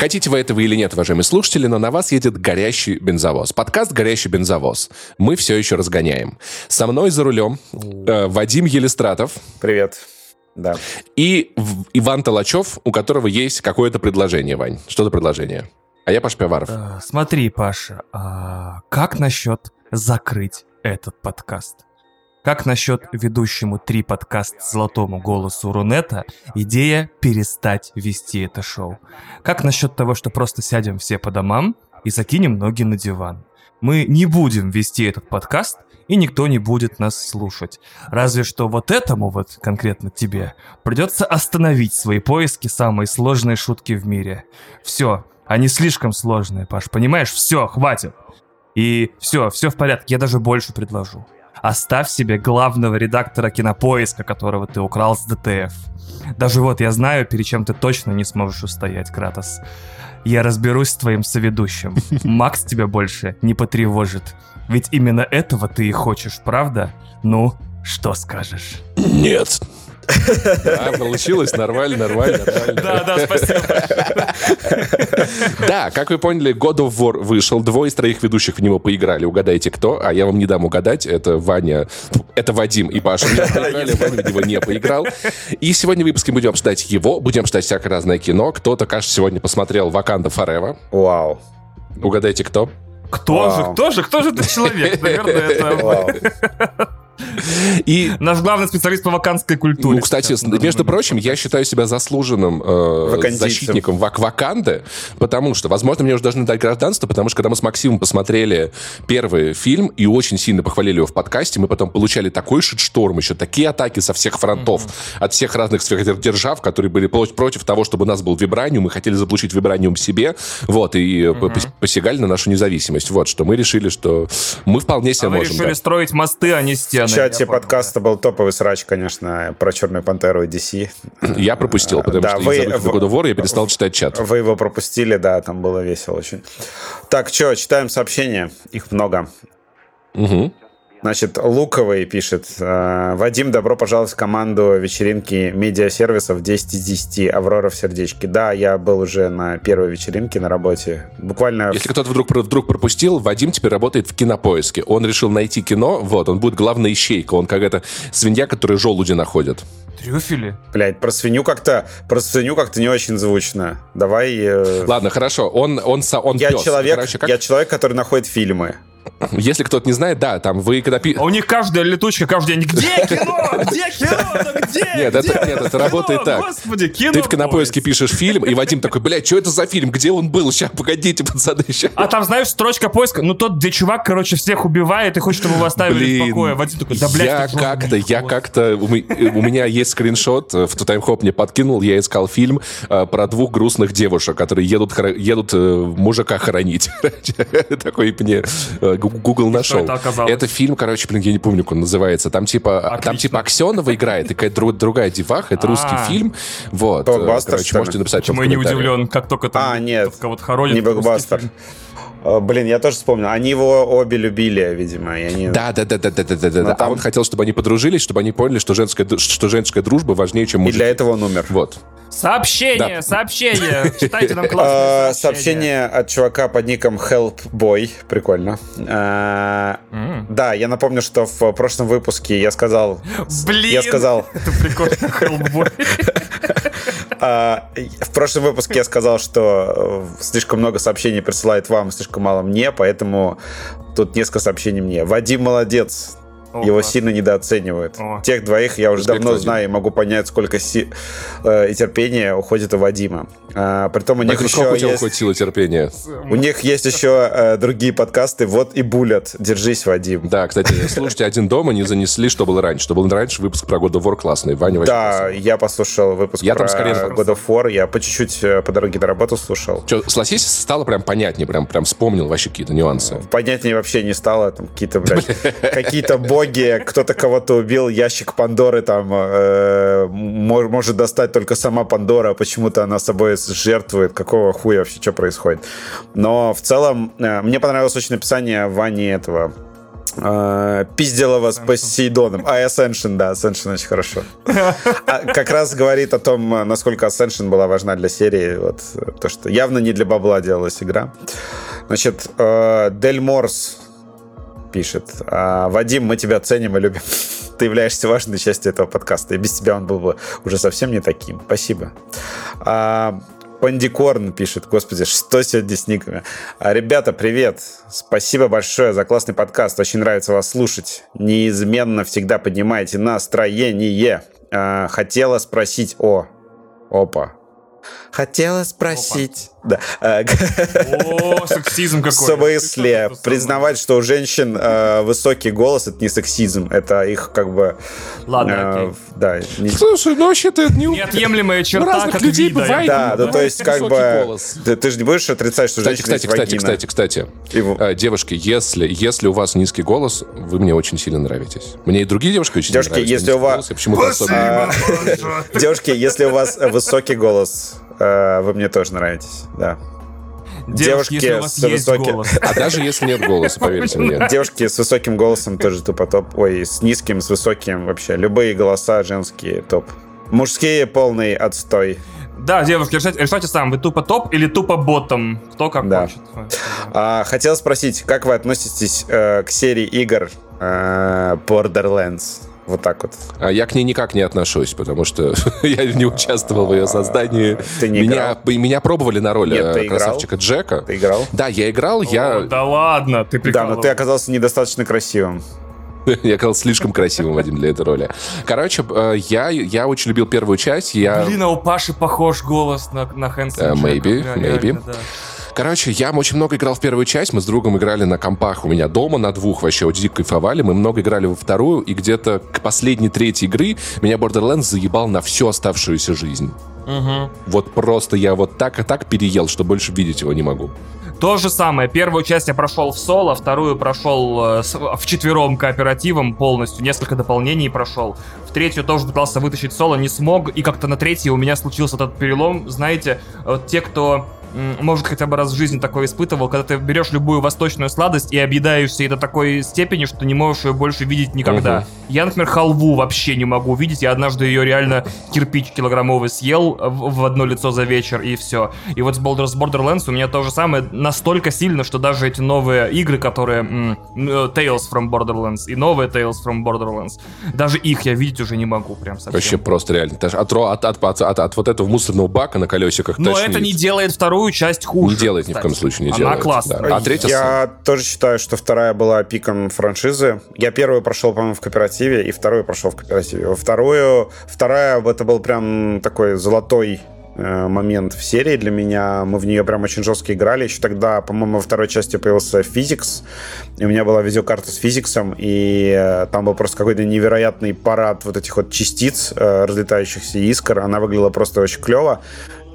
Хотите вы этого или нет, уважаемые слушатели, но на вас едет горящий бензовоз. Подкаст «Горящий бензовоз». Мы все еще разгоняем. Со мной за рулем э, Вадим Елистратов. Привет. Да. И Иван Толачев, у которого есть какое-то предложение, Вань. Что за предложение? А я Паш Пиваров. Э, смотри, Паша, а как насчет закрыть этот подкаст? Как насчет ведущему три подкаст золотому голосу Рунета идея перестать вести это шоу? Как насчет того, что просто сядем все по домам и закинем ноги на диван? Мы не будем вести этот подкаст, и никто не будет нас слушать. Разве что вот этому вот конкретно тебе придется остановить свои поиски самой сложной шутки в мире. Все, они слишком сложные, Паш, понимаешь? Все, хватит. И все, все в порядке, я даже больше предложу. Оставь себе главного редактора кинопоиска, которого ты украл с ДТФ. Даже вот я знаю, перед чем ты точно не сможешь устоять, Кратос. Я разберусь с твоим соведущим. Макс тебя больше не потревожит. Ведь именно этого ты и хочешь, правда? Ну, что скажешь? Нет. Да, получилось, нормально, нормально, нормально. Да, да, спасибо. Да, как вы поняли, God of War вышел, двое из троих ведущих в него поиграли. Угадайте, кто? А я вам не дам угадать. Это Ваня, это Вадим и Паша. Поиграли, Ваня в него не поиграл. И сегодня в выпуске будем обсуждать его, будем обсуждать всякое разное кино. Кто-то, кажется, сегодня посмотрел Wakanda Forever. Вау. Угадайте, кто? Кто Вау. же, кто же, кто же этот человек? Наверное, это... И... Наш главный специалист по ваканской культуре. Ну, кстати, между прочим, я считаю себя заслуженным э, защитником вак Ваканды, потому что, возможно, мне уже должны дать гражданство, потому что, когда мы с Максимом посмотрели первый фильм и очень сильно похвалили его в подкасте, мы потом получали такой шит-шторм, еще такие атаки со всех фронтов, mm-hmm. от всех разных сверхдержав, которые были против того, чтобы у нас был вибраниум, мы хотели заполучить вибраниум себе, вот, и mm-hmm. посягали на нашу независимость. Вот, что мы решили, что мы вполне себе а можем. Мы решили да. строить мосты, а не стены чате подкаста был топовый срач, конечно, про Черную Пантеру и DC. Я пропустил, потому да, что вы, из-за года вора я перестал читать чат. Вы его пропустили, да, там было весело очень. Так, что, читаем сообщения, их много. Угу. Значит, Луковый пишет. «Э, Вадим, добро пожаловать в команду вечеринки медиасервисов 10 из 10. Аврора в сердечке. Да, я был уже на первой вечеринке на работе. Буквально... Если кто-то вдруг, вдруг пропустил, Вадим теперь работает в кинопоиске. Он решил найти кино, вот, он будет главная ищейка. Он какая-то свинья, которая желуди находит. Трюфели? Блять, про свинью как-то про свинью как-то не очень звучно. Давай. Э... Ладно, хорошо. Он он он, он я пес. человек. Короче, как... Я человек, который находит фильмы. Если кто-то не знает, да, там вы когда... А у них каждая летучка каждый день, где кино? Где кино? Где? Нет, это, нет, это работает так. Господи, кино. Ты в кинопоиске пишешь фильм, и Вадим такой, блядь, что это за фильм? Где он был? Сейчас, погодите, пацаны, сейчас. А там, знаешь, строчка поиска, ну тот, где чувак, короче, всех убивает и хочет, чтобы его оставили Блин, в покое. Вадим такой, да, блядь, я как-то, я как-то, у меня есть скриншот, э, в Таймхоп мне подкинул, я искал фильм э, про двух грустных девушек, которые едут, едут э, мужика хоронить. Такой мне Google нашел это оказалось? Это фильм, короче, блин, я не помню, как он называется. Там типа, Отлично. там типа Аксенова играет, и какая-то другая деваха, это русский а. фильм. Вот. Короче, можете написать Почему я не удивлен, как только там а, нет, кого-то хоронят. Не блокбастер. Э, блин, я тоже вспомнил. Они его обе любили, видимо. И они... Да, да, да, да, да, да, да, да. Там... А он хотел, чтобы они подружились, чтобы они поняли, что женская, что женская дружба важнее, чем мужик. И для этого он умер. Вот. Сообщение, да. сообщение. Читайте нам классное сообщение. Сообщение от чувака под ником Helpboy. Прикольно. А, да, я напомню, что в прошлом выпуске я сказал... Блин! Я сказал... Это прикольно, Helpboy. А, в прошлом выпуске я сказал, что э, слишком много сообщений присылает вам, слишком мало мне, поэтому тут несколько сообщений мне. Вадим молодец, о, Его класс. сильно недооценивают. О. Тех двоих я уже Респект давно Вадим. знаю и могу понять, сколько си... э, и терпения уходит у Вадима. А, притом у них так еще у тебя есть... сила терпения? У них есть еще э, другие подкасты. Вот и Булят. Держись, Вадим. Да, кстати, слушайте, «Один дома» не занесли, что было раньше. Что было раньше, выпуск про God of War классный. Ваня Да, я послушал выпуск я про там скорее... God of War. Я по чуть-чуть э, по дороге до работы слушал. Что, с Лосись стало прям понятнее, прям, прям вспомнил вообще какие-то нюансы. Понятнее вообще не стало. Там какие-то, блядь, какие-то боги, кто-то кого-то убил, ящик Пандоры там э, может достать только сама Пандора, почему-то она собой жертвует, какого хуя вообще, что происходит. Но в целом, э, мне понравилось очень написание Вани этого Uh, пиздила вас Ascension. Посейдоном. А, Ascension, да, Ascension очень хорошо. А, как раз говорит о том, насколько Ascension была важна для серии. Вот, то, что явно не для бабла делалась игра. Значит, Дель Морс пишет. Uh, Вадим, мы тебя ценим и любим. Ты являешься важной частью этого подкаста. И без тебя он был бы уже совсем не таким. Спасибо. Uh, Пандикорн пишет, господи, что сегодня с никами? А, ребята, привет! Спасибо большое за классный подкаст. Очень нравится вас слушать. Неизменно всегда поднимаете настроение. А, хотела спросить о... Опа. Хотела спросить... Да. О, сексизм какой. В смысле, признавать, что у женщин э, высокий голос, это не сексизм, это их как бы... Ладно, э. Да. Не... Слушай, ну вообще-то это не... Неотъемлемая черта, разных людей вида. бывает. Да, ну, то есть как бы... Ты, ты же не будешь отрицать, что кстати, кстати, кстати, кстати, кстати, кстати. Девушки, если, если у вас низкий голос, вы мне очень сильно нравитесь. Мне и другие девушки очень девушки, нравятся. Если у вас... Девушки, если у вас высокий голос, вы мне тоже нравитесь да. Девушки, Девушки если у вас с есть высоким... голос. А даже если нет голоса, поверьте мне. Девушки с высоким голосом тоже тупо топ. Ой, с низким, с высоким вообще. Любые голоса женские топ. Мужские полный отстой. Да, девушки, решайте, решайте сам, вы тупо топ или тупо ботом, кто как да. хочет. А, хотел спросить, как вы относитесь э, к серии игр э, Borderlands? Вот так вот. А я к ней никак не отношусь, потому что я не участвовал в ее создании. Ты не меня, играл? Меня пробовали на роли Нет, ты красавчика играл? Джека. Ты играл? Да, я играл. О, я... Да ладно, ты Да, но ты оказался недостаточно красивым. Я оказался слишком красивым один для этой роли. Короче, э, я, я очень любил первую часть. Я... Блин, а у Паши похож голос на, на Хэнса uh, Maybe, Джека. maybe. Реально, да. Короче, я очень много играл в первую часть. Мы с другом играли на компах у меня дома на двух. Вообще очень дико кайфовали. Мы много играли во вторую. И где-то к последней третьей игры меня Borderlands заебал на всю оставшуюся жизнь. Угу. Вот просто я вот так и так переел, что больше видеть его не могу. То же самое. Первую часть я прошел в соло, вторую прошел э, в четвером кооперативом полностью, несколько дополнений прошел. В третью тоже пытался вытащить соло, не смог, и как-то на третьей у меня случился этот перелом. Знаете, вот те, кто может, хотя бы раз в жизни такое испытывал, когда ты берешь любую восточную сладость и объедаешься ее до такой степени, что не можешь ее больше видеть никогда. Угу. Я, например, халву вообще не могу видеть. Я однажды ее реально кирпич килограммовый съел в, одно лицо за вечер, и все. И вот с Borderlands у меня то же самое настолько сильно, что даже эти новые игры, которые м- Tales from Borderlands и новые Tales from Borderlands, даже их я видеть уже не могу прям совсем. Вообще просто реально. От, от, от, от, от, от вот этого мусорного бака на колесиках Но это не делает вторую вторую часть хуже. Не делает ни в коем случае, не Она делает. Она классная. Да. А третья... Я тоже считаю, что вторая была пиком франшизы. Я первую прошел, по-моему, в кооперативе, и вторую прошел в кооперативе. Во вторую... Вторая, это был прям такой золотой э, момент в серии для меня. Мы в нее прям очень жестко играли. Еще тогда, по-моему, во второй части появился физикс. И у меня была видеокарта с физиксом, и э, там был просто какой-то невероятный парад вот этих вот частиц, э, разлетающихся искр. Она выглядела просто очень клево.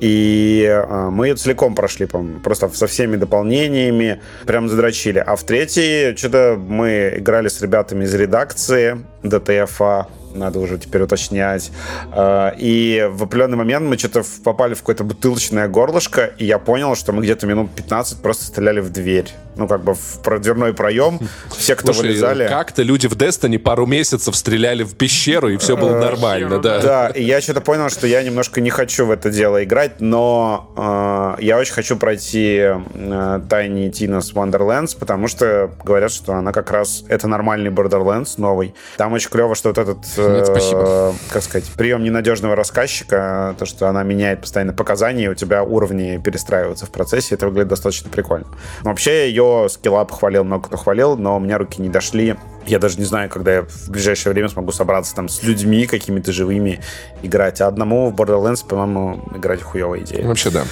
И э, мы ее целиком прошли, просто со всеми дополнениями, прям задрочили. А в третьей что-то мы играли с ребятами из редакции ДТФа, надо уже теперь уточнять. А, и в определенный момент мы что-то попали в какое-то бутылочное горлышко, и я понял, что мы где-то минут 15 просто стреляли в дверь. Ну, как бы в дверной проем. Все, кто Слушай, вылезали... как-то люди в Destiny пару месяцев стреляли в пещеру, и все было нормально, да. Да, и я что-то понял, что я немножко не хочу в это дело играть, но э, я очень хочу пройти э, Tiny Tina's Wonderlands, потому что говорят, что она как раз... Это нормальный Borderlands новый. Там очень клево, что вот этот э, нет, спасибо. Э, как сказать, прием ненадежного рассказчика, то, что она меняет постоянно показания, и у тебя уровни перестраиваются в процессе, это выглядит достаточно прикольно. Но вообще ее скилла похвалил, много кто хвалил, но у меня руки не дошли. Я даже не знаю, когда я в ближайшее время смогу собраться там с людьми какими-то живыми играть. А одному в Borderlands, по-моему, играть хуевая идея. Вообще, да.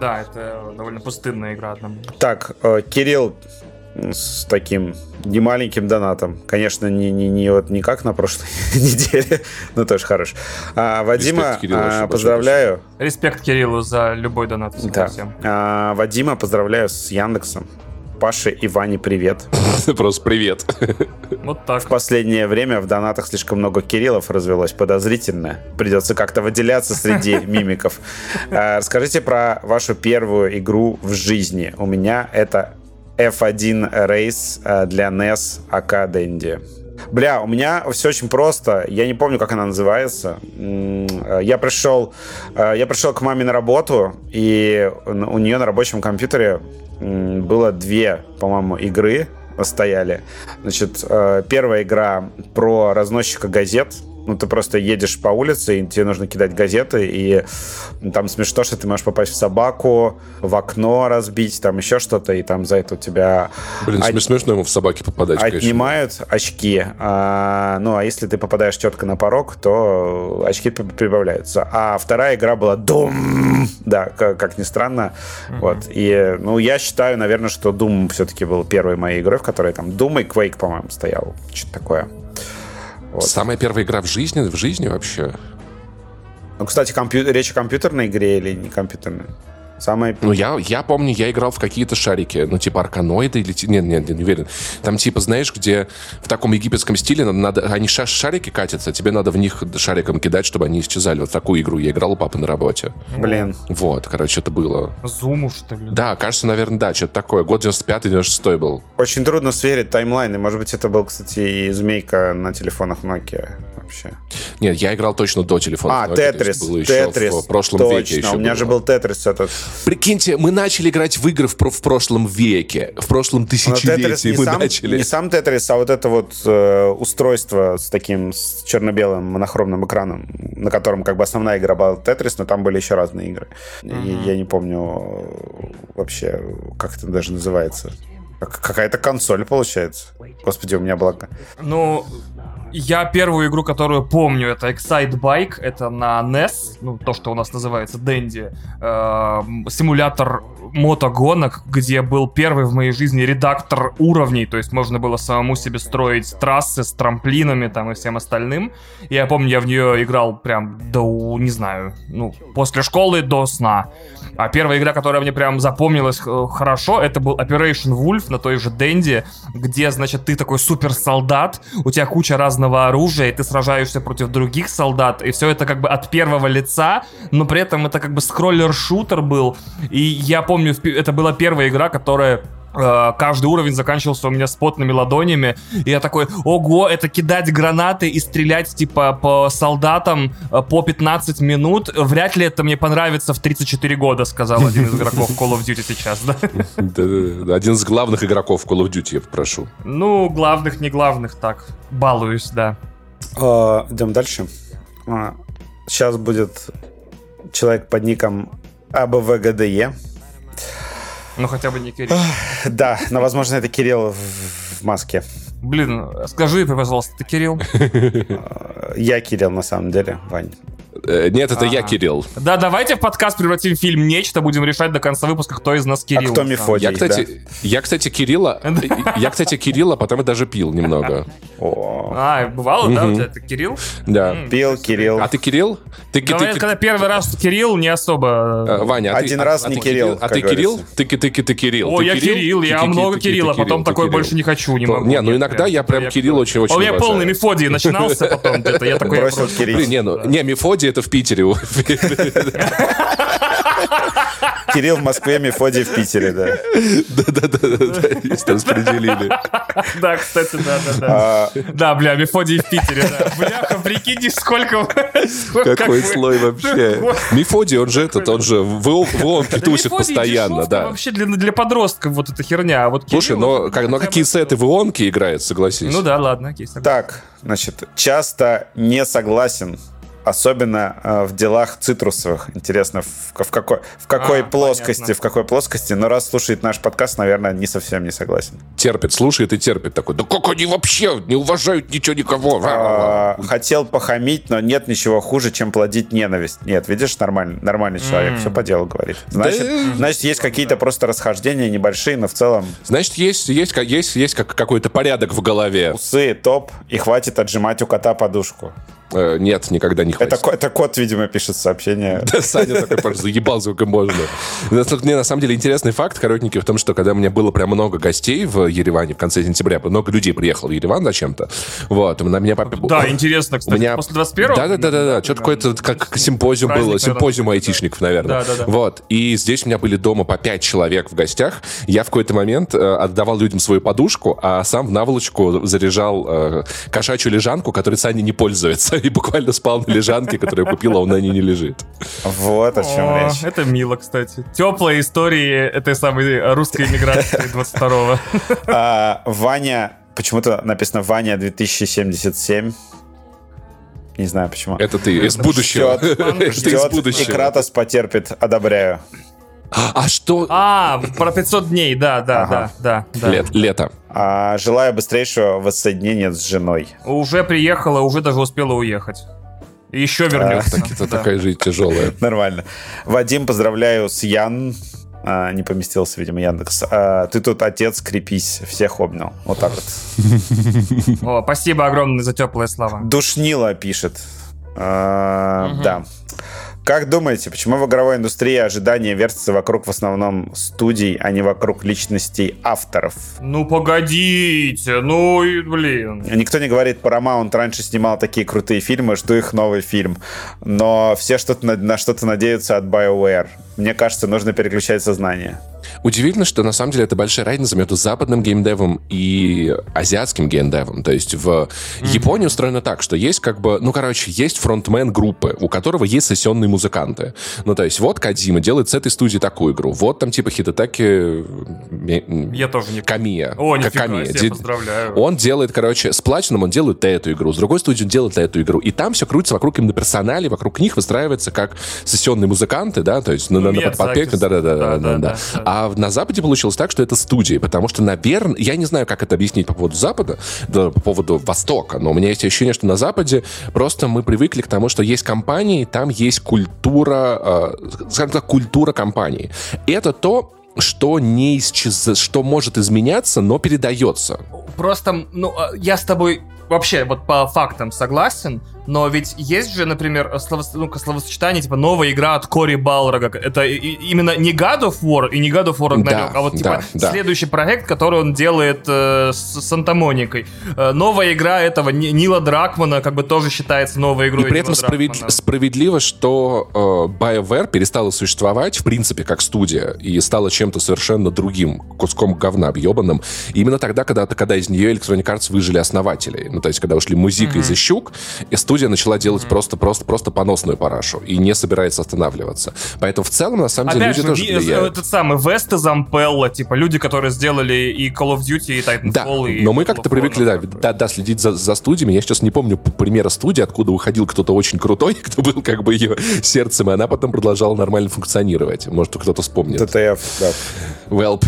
Да, это довольно пустынная игра одному. Так, э, Кирилл с таким немаленьким донатом. Конечно, не, не, не, вот, не как на прошлой неделе, но тоже хорош. А, Вадима, Респект, а, поздравляю. Респект Кириллу за любой донат. Да. А, Вадима поздравляю с Яндексом. Паше и Ване привет. Просто привет. Вот так. В последнее время в донатах слишком много Кириллов развелось подозрительно. Придется как-то выделяться среди мимиков. А, расскажите про вашу первую игру в жизни. У меня это F1 Race для NES АК Dendy. Бля, у меня все очень просто. Я не помню, как она называется. Я пришел, я пришел к маме на работу, и у нее на рабочем компьютере было две, по-моему, игры стояли. Значит, э, первая игра про разносчика газет, ну, ты просто едешь по улице, и тебе нужно кидать газеты, и там смешно, что ты можешь попасть в собаку, в окно разбить, там еще что-то, и там за это у тебя... Блин, от... смешно ему в собаке попадать, Отнимают конечно. очки. А, ну, а если ты попадаешь четко на порог, то очки прибавляются. А вторая игра была Doom! Да, как, как ни странно. Mm-hmm. Вот. И, ну, я считаю, наверное, что Doom все-таки был первой моей игрой, в которой там Doom и Quake, по-моему, стоял. Что-то такое. Вот. Самая первая игра в жизни, в жизни вообще. Ну, кстати, компью... речь о компьютерной игре или не компьютерной? Самое... Ну, я, я помню, я играл в какие-то шарики, ну, типа арканоиды или... Нет, нет, не уверен. Там, типа, знаешь, где в таком египетском стиле надо, надо они ша шарики катятся, тебе надо в них шариком кидать, чтобы они исчезали. Вот такую игру я играл у папы на работе. Блин. Вот, короче, это было. Зуму, что ли? Да, кажется, наверное, да, что-то такое. Год 95-96 был. Очень трудно сверить таймлайны. Может быть, это был, кстати, и змейка на телефонах Nokia вообще. Нет, я играл точно до телефона. А, Тетрис. Тетрис. В прошлом точно. веке еще У меня было. же был Тетрис этот. Прикиньте, мы начали играть в игры в, в прошлом веке, в прошлом тысячелетии мы сам, начали. Не сам Тетрис, а вот это вот э, устройство с таким с черно-белым монохромным экраном, на котором как бы основная игра была Тетрис, но там были еще разные игры. Uh-huh. Я, я не помню э, вообще, как это даже называется. Какая-то консоль получается. Господи, у меня была... Ну, я первую игру, которую помню, это Excite Bike, это на NES, ну, то, что у нас называется Dendy, э, симулятор мотогонок, где был первый в моей жизни редактор уровней, то есть можно было самому себе строить трассы с трамплинами там и всем остальным. Я помню, я в нее играл прям до, не знаю, ну, после школы до сна. А первая игра, которая мне прям запомнилась э, хорошо, это был Operation Wolf на той же Денди, где, значит, ты такой супер солдат, у тебя куча разного оружия, и ты сражаешься против других солдат, и все это как бы от первого лица, но при этом это как бы скроллер-шутер был. И я помню, это была первая игра, которая каждый уровень заканчивался у меня с потными ладонями. И я такой, ого, это кидать гранаты и стрелять, типа, по солдатам э, по 15 минут. Вряд ли это мне понравится в 34 года, сказал один из игроков Call of Duty сейчас, да? Один из главных игроков Call of Duty, я попрошу. Ну, главных, не главных, так. Балуюсь, да. А, идем дальше. Сейчас а, будет человек под ником АБВГДЕ. Ну, хотя бы не Кирилл. Да, но, возможно, это Кирилл в маске. Блин, скажи, пожалуйста, ты Кирилл? Я Кирилл, на самом деле, Вань. Э, нет, это я, Кирилл. Да, давайте в подкаст превратим фильм «Нечто», будем решать до конца выпуска, кто из нас Кирилл. А кто Мефодий, я, кстати, да. я, кстати, Кирилла, я, кстати, Кирилла, потом и даже пил немного. А, бывало, да, у тебя это Кирилл? Да. Пил, Кирилл. А ты Кирилл? Ты, когда первый раз Кирилл, не особо... Ваня, а Один раз а не Кирилл, А ты Кирилл? Ты, ты, ты, ты Кирилл. О, я Кирилл, я много Кирилла, потом такой больше не хочу, не могу. Не, ну иногда я прям Кирилл очень-очень У меня полный Мефодий начинался потом, я такой... Бросил Кирилл. Не, ну, не, Мефодий это в Питере. Кирилл в Москве, Мефодий в Питере, да. Да-да-да, есть распределили. Да, кстати, да-да-да. А, да, бля, Мефодий в Питере, да. Бляха, прикинь, сколько... Какой слой вообще. Мефодий, он же этот, он же в ОМке тусит постоянно, да. вообще для подростков вот эта херня. А Слушай, но какие сеты в ОМке играет, согласись? Ну да, ладно, окей, Так, значит, часто не согласен особенно э, в делах цитрусовых. Интересно, в, в какой, в какой а, плоскости, понятно. в какой плоскости. Но раз слушает наш подкаст, наверное, не совсем не согласен. Терпит, слушает и терпит такой. Да как они вообще не уважают ничего никого? А, хотел похамить, но нет ничего хуже, чем плодить ненависть. Нет, видишь, нормальный, нормальный человек, mm. все по делу говорит. Значит, да, значит есть какие-то просто расхождения небольшие, но в целом... Значит, есть, есть, есть, есть какой-то порядок в голове. Усы, топ, и хватит отжимать у кота подушку. Э, нет, никогда не хватит. Это, это кот, видимо, пишет сообщение. Да, Саня такой просто заебал, сколько можно. Мне на самом деле интересный факт, коротенький, в том, что когда у меня было прям много гостей в Ереване в конце сентября, много людей приехало в Ереван зачем-то, вот, на меня папа... Да, интересно, кстати, меня... после 21-го? Да-да-да, что-то какой-то, как симпозиум было, симпозиум айтишников, наверное. Да-да-да. Вот, и здесь у меня были дома по пять человек в гостях, я в какой-то момент э, отдавал людям свою подушку, а сам в наволочку заряжал э, кошачью лежанку, которой Саня не пользуется, и буквально спал на лежанке, которую я купил, а он на ней не лежит. Вот о чем о, речь. Это мило, кстати. Теплые истории этой самой русской иммиграции 22-го. А, Ваня, почему-то написано Ваня 2077. Не знаю почему. Это ты из будущего. Ждет, ждет и Кратос потерпит. Одобряю. А что? А, про 500 дней, да, да, ага. да, да. Лет, лето. А, желаю быстрейшего воссоединения с женой. Уже приехала, уже даже успела уехать. еще вернется. А, так, это да. такая жизнь тяжелая. Нормально. Вадим, поздравляю с Ян. А, не поместился, видимо, Яндекс. А, ты тут отец, крепись, всех обнял. Вот так вот. О, спасибо огромное за теплые слова. Душнила пишет. А, угу. Да. Как думаете, почему в игровой индустрии ожидания вертятся вокруг в основном студий, а не вокруг личностей авторов? Ну, погодите, ну, блин. Никто не говорит, Paramount раньше снимал такие крутые фильмы, жду их новый фильм. Но все что-то на, на что-то надеются от BioWare. Мне кажется, нужно переключать сознание. Удивительно, что на самом деле это большая разница между западным геймдевом и азиатским геймдевом. То есть в mm-hmm. Японии устроено так, что есть как бы, ну, короче, есть фронтмен группы, у которого есть сессионные музыканты. Ну, то есть вот Кадима делает с этой студии такую игру, вот там типа Хитатаки... Я тоже не... Камия. О, нифига Камия. себе, поздравляю. Он делает, короче, с Platinum он делает эту игру, с другой студией он делает эту игру. И там все крутится вокруг именно персоналей, вокруг них выстраивается как сессионные музыканты, да, то есть ну, на, на, на подпевке, да-да-да. А на Западе получилось так, что это студии, потому что, наверное, я не знаю, как это объяснить по поводу Запада, да, по поводу Востока, но у меня есть ощущение, что на Западе просто мы привыкли к тому, что есть компании, там есть культура, э, скажем так, культура компании. Это то, что не исчез... что может изменяться, но передается. Просто, ну, а, я с тобой вообще вот по фактам согласен, но ведь есть же, например, слово, ну, словосочетание, типа, новая игра от Кори Балрога. Это и, именно не God of War и не God of War Ragnarok, да, а вот, типа, да, следующий да. проект, который он делает э, с Санта-Моникой. Э, новая игра этого Нила Дракмана, как бы, тоже считается новой игрой И при этом справед... справедливо, что э, BioWare перестала существовать, в принципе, как студия, и стала чем-то совершенно другим, куском говна объебанным. Именно тогда, когда, когда из нее Electronic Arts выжили основатели. Ну, то есть, когда ушли Музыка mm-hmm. и Защук, и студия начала делать просто-просто-просто поносную парашу и не собирается останавливаться. Поэтому в целом, на самом деле, Опять люди же, тоже влияют. Этот самый Вест из Ампелла, типа люди, которые сделали и Call of Duty, и Titanfall, да, и но мы как-то привыкли, да, да, да, следить за, за студиями. Я сейчас не помню примера студии, откуда уходил кто-то очень крутой, кто был как бы ее сердцем, и она потом продолжала нормально функционировать. Может, кто-то вспомнит. DTF, да. Welp.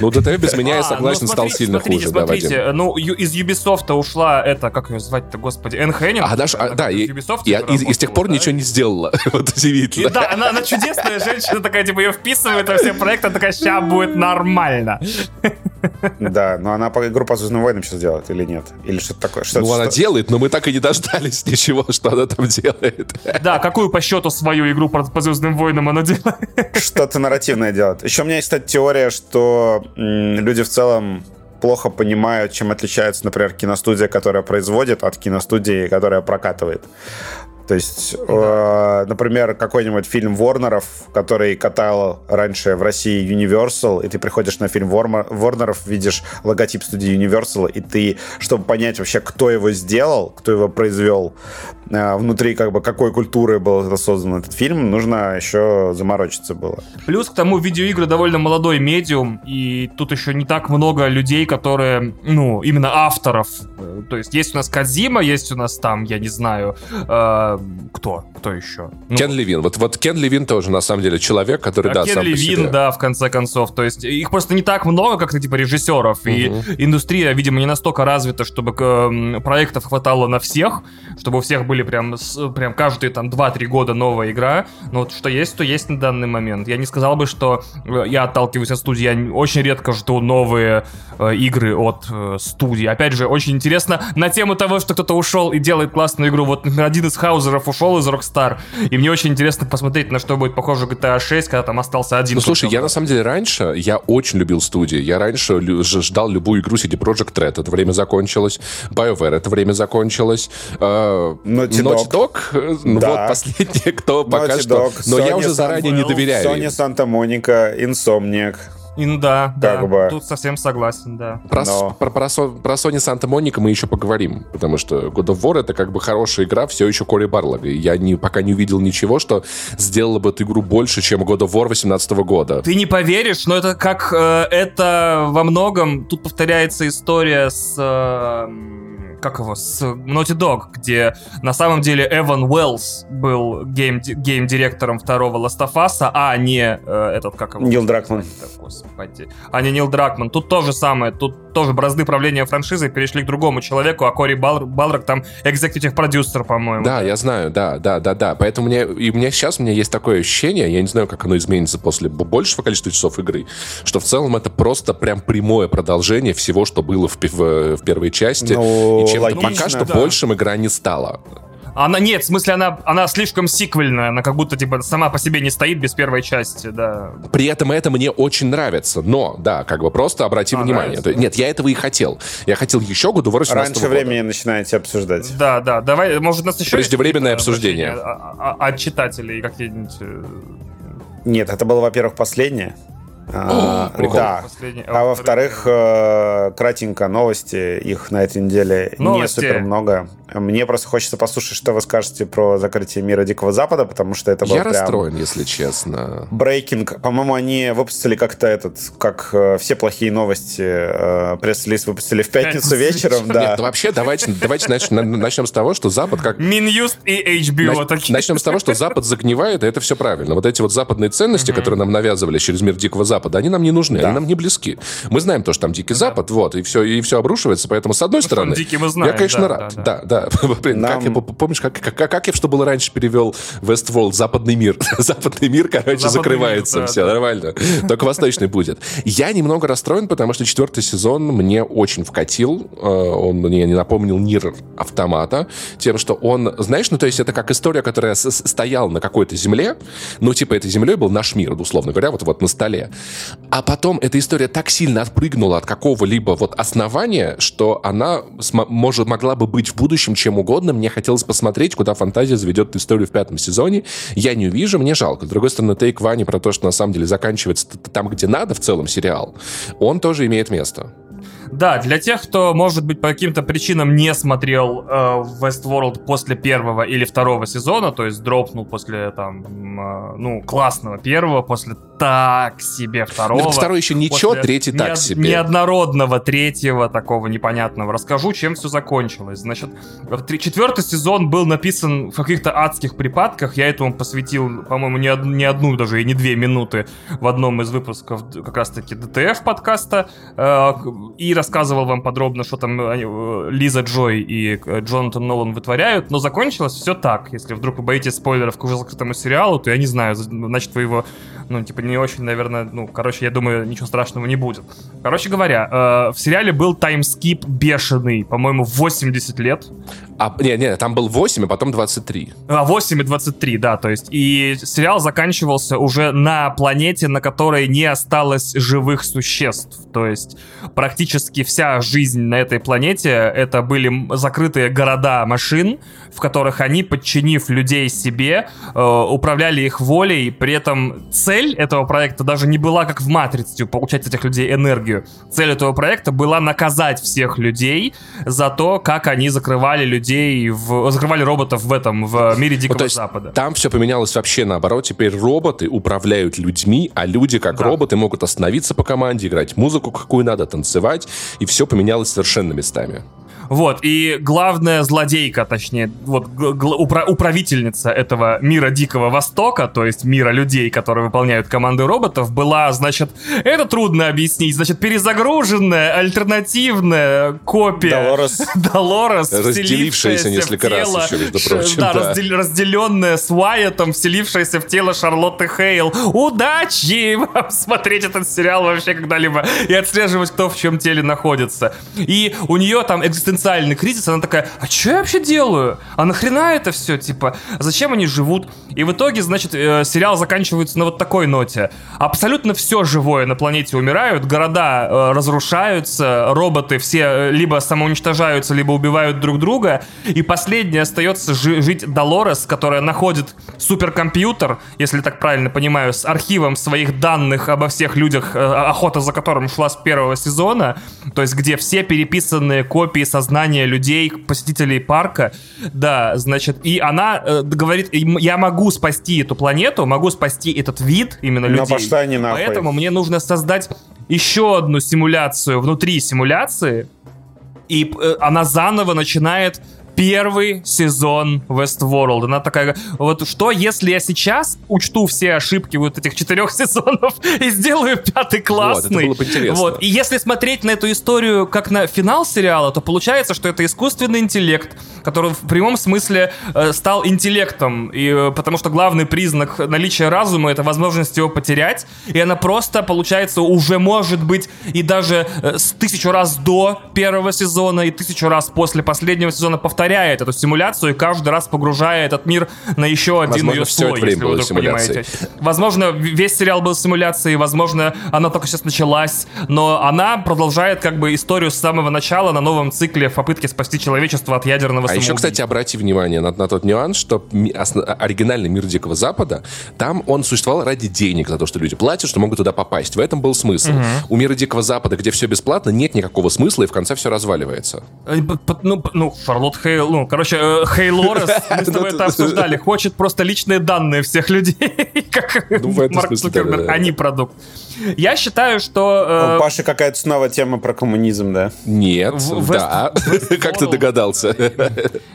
Ну, DTF без меня, я а, согласен, ну, стал сильно хуже. Смотрите, ну, из Ubisoft ушла это, как ее звать-то, господи, Эми Хенниг. А, даже, а, да, и, Ubisoft, и, и, и с тех пор да? ничего не сделала. вот удивительно. да, она, она чудесная женщина, такая, типа, ее вписывает во все проекты, такая, ща будет нормально. Да, но она по игру по Звездным войнам сейчас делает или нет? Или что-то такое? Что, ну, что... она делает, но мы так и не дождались ничего, что она там делает. Да, какую по счету свою игру по, по Звездным войнам она делает? Что-то нарративное делает. Еще у меня есть, кстати, теория, что м, люди в целом плохо понимают, чем отличается, например, киностудия, которая производит, от киностудии, которая прокатывает. То есть, э, например, какой-нибудь фильм Ворнеров, который катал раньше в России Universal, и ты приходишь на фильм Ворнеров, видишь логотип студии Universal, и ты, чтобы понять вообще, кто его сделал, кто его произвел, э, внутри как бы какой культуры был создан этот фильм, нужно еще заморочиться было. Плюс к тому видеоигры довольно молодой медиум, и тут еще не так много людей, которые, ну, именно авторов. То есть есть у нас Казима, есть у нас там, я не знаю, э, кто? Кто еще? Ну, Кен Левин. Вот, вот Кен Левин тоже, на самом деле, человек, который, а да, Кен сам Левин, да, в конце концов. То есть их просто не так много, как типа режиссеров. Угу. И индустрия, видимо, не настолько развита, чтобы проектов хватало на всех, чтобы у всех были прям, прям каждые там 2-3 года новая игра. Но вот что есть, то есть на данный момент. Я не сказал бы, что э, я отталкиваюсь от студии. Я очень редко жду новые э, игры от э, студии. Опять же, очень интересно на тему того, что кто-то ушел и делает классную игру. Вот, например, один из хаузеров ушел из Rockstar. И мне очень интересно посмотреть, на что будет похоже GTA 6, когда там остался один. Ну, слушай, я на самом деле раньше, я очень любил студии. Я раньше ждал любую игру CD Project Red. Это время закончилось. BioWare это время закончилось. Uh, Naughty, Naughty Dog. Dog. Ну, да. Вот последний, кто Naughty пока Dog, что... Но Sony я уже заранее не доверяю. Sony Santa Monica, Insomniac. Ин, да, как да, бы. тут совсем согласен, да. Про, Но... про, про, про Sony Santa Monica мы еще поговорим, потому что God of War это как бы хорошая игра, все еще Кори Барлога. И я не, пока не увидел ничего, что сделало бы эту игру больше, чем God of War 18 года. Ты не поверишь, но это как... Э, это во многом... Тут повторяется история с... Э, как его, с Naughty Dog, где на самом деле Эван Уэллс был game, game-директором второго Last of Us, а не э, этот, как его? Нил Дракман. Господи. А не Нил Дракман. Тут то же самое. Тут тоже бразды правления франшизы перешли к другому человеку, а Кори Бал Барлог там executive продюсер, по-моему. Да, я знаю, да, да, да, да. Поэтому мне, и у меня сейчас у меня есть такое ощущение, я не знаю, как оно изменится после большего количества часов игры, что в целом это просто прям прямое продолжение всего, что было в, в, в первой части. Ну, и чем-то пока что да. большим игра не стала. Она нет, в смысле, она, она слишком сиквельная, она как будто типа сама по себе не стоит без первой части, да. При этом это мне очень нравится, но, да, как бы просто обратим а, внимание. Нравится. Нет, я этого и хотел. Я хотел еще году of Раньше времени начинаете обсуждать. Да, да, давай, может, у нас еще Преждевременное обсуждение. От читателей какие-нибудь... Э, нет, это было, во-первых, последнее. А, да. А во-вторых, э, кратенько новости, их на этой неделе новости. не супер много. Мне просто хочется послушать, что вы скажете про закрытие мира Дикого Запада, потому что это был Я прям... расстроен, если честно. Брейкинг. По-моему, они выпустили как-то этот, как э, все плохие новости, э, пресс-лист выпустили в пятницу вечером, да. Нет, вообще, давайте, давайте начнем с того, что Запад как... Минюст и HBO такие. Начнем с того, что Запад загнивает, и это все правильно. Вот эти вот западные ценности, которые нам навязывали через мир Дикого Запада, они нам не нужны, они нам не близки. Мы знаем то, что там Дикий Запад, вот, и все, и все обрушивается, поэтому, с одной стороны, я, конечно, рад. Да, да. Блин, Нам... как я, помнишь, как, как, как я, что было раньше, перевел Westworld, западный мир. западный мир, короче, западный закрывается, мир, да, все да. нормально. Только восточный будет. Я немного расстроен, потому что четвертый сезон мне очень вкатил. Э, он мне не напомнил Нир Автомата тем, что он, знаешь, ну, то есть это как история, которая стояла на какой-то земле, ну, типа, этой землей был наш мир, условно говоря, вот, вот на столе. А потом эта история так сильно отпрыгнула от какого-либо вот основания, что она может, могла бы быть в будущем чем угодно. Мне хотелось посмотреть, куда фантазия заведет историю в пятом сезоне. Я не увижу, мне жалко. С другой стороны, тейк Вани про то, что на самом деле заканчивается там, где надо в целом сериал, он тоже имеет место. Да, для тех, кто, может быть, по каким-то причинам не смотрел э, Westworld после первого или второго сезона, то есть дропнул после, там, э, ну, классного первого, после так себе второго. Ну, второй еще ничего, третий так себе. Неоднородного третьего, такого непонятного. Расскажу, чем все закончилось. Значит, четвертый сезон был написан в каких-то адских припадках. Я этому посвятил, по-моему, не, од- не одну даже и не две минуты в одном из выпусков как раз-таки ДТФ подкаста. Э, и рассказывал вам подробно, что там э, Лиза Джой и э, Джонатан Нолан вытворяют, но закончилось все так. Если вдруг вы боитесь спойлеров к уже закрытому сериалу, то я не знаю, значит вы его, ну, типа, не очень, наверное, ну, короче, я думаю, ничего страшного не будет. Короче говоря, э, в сериале был таймскип бешеный, по-моему, 80 лет. А, не, не, там был 8, а потом 23. А, 8 и 23, да, то есть, и сериал заканчивался уже на планете, на которой не осталось живых существ, то есть, практически вся жизнь на этой планете это были закрытые города машин, в которых они, подчинив людей себе, э, управляли их волей. При этом цель этого проекта даже не была как в Матрице, получать этих людей энергию. Цель этого проекта была наказать всех людей за то, как они закрывали людей, в, закрывали роботов в этом, в мире Дикого ну, Запада. Там все поменялось вообще наоборот. Теперь роботы управляют людьми, а люди, как да. роботы, могут остановиться по команде, играть музыку, какую надо, танцевать, и все поменялось совершенно местами. Вот, и главная злодейка, точнее, вот упра управительница этого мира Дикого Востока, то есть мира людей, которые выполняют команды роботов, была, значит, это трудно объяснить, значит, перезагруженная, альтернативная копия Долорес, Долорес разделившаяся несколько тело, раз еще, между прочим. Да, да. Раздел, разделенная с Уайетом, вселившаяся в тело Шарлотты Хейл. Удачи вам смотреть этот сериал вообще когда-либо и отслеживать, кто в чем теле находится. И у нее там экзистенциальный кризис, она такая, а что я вообще делаю? А нахрена это все? Типа, зачем они живут? И в итоге, значит, э, сериал заканчивается на вот такой ноте. Абсолютно все живое на планете умирают, города э, разрушаются, роботы все э, либо самоуничтожаются, либо убивают друг друга. И последний остается жи- жить Долорес, которая находит суперкомпьютер, если так правильно понимаю, с архивом своих данных обо всех людях, охота за которым шла с первого сезона, то есть где все переписанные копии сознания людей, посетителей парка, да, значит, и она э, говорит, я могу спасти эту планету, могу спасти этот вид именно людей. Но пошла не нахуй. Поэтому мне нужно создать еще одну симуляцию внутри симуляции, и э, она заново начинает первый сезон Westworld. Она такая, вот что, если я сейчас учту все ошибки вот этих четырех сезонов и сделаю пятый классный? Вот, это было бы интересно. Вот. И если смотреть на эту историю как на финал сериала, то получается, что это искусственный интеллект, который в прямом смысле э, стал интеллектом, и, э, потому что главный признак наличия разума — это возможность его потерять, и она просто, получается, уже может быть и даже э, с тысячу раз до первого сезона, и тысячу раз после последнего сезона повторяет повторяет эту симуляцию и каждый раз погружая этот мир на еще один возможно, ее слой, это время было понимаете. Возможно, весь сериал был симуляцией, возможно, она только сейчас началась, но она продолжает как бы историю с самого начала на новом цикле в попытке спасти человечество от ядерного А еще, кстати, обрати внимание на, на тот нюанс, что оригинальный мир Дикого Запада, там он существовал ради денег, за то, что люди платят, что могут туда попасть. В этом был смысл. Угу. У мира Дикого Запада, где все бесплатно, нет никакого смысла, и в конце все разваливается. Э, ну, ну Шарлотт Хейл ну, короче, э, Хей Лорес, мы с тобой это обсуждали, хочет просто личные данные всех людей, как ну, Марк Цукерберг, они продукт. Я считаю, что... Э... У Паши какая-то снова тема про коммунизм, да? Нет, да. как ты догадался?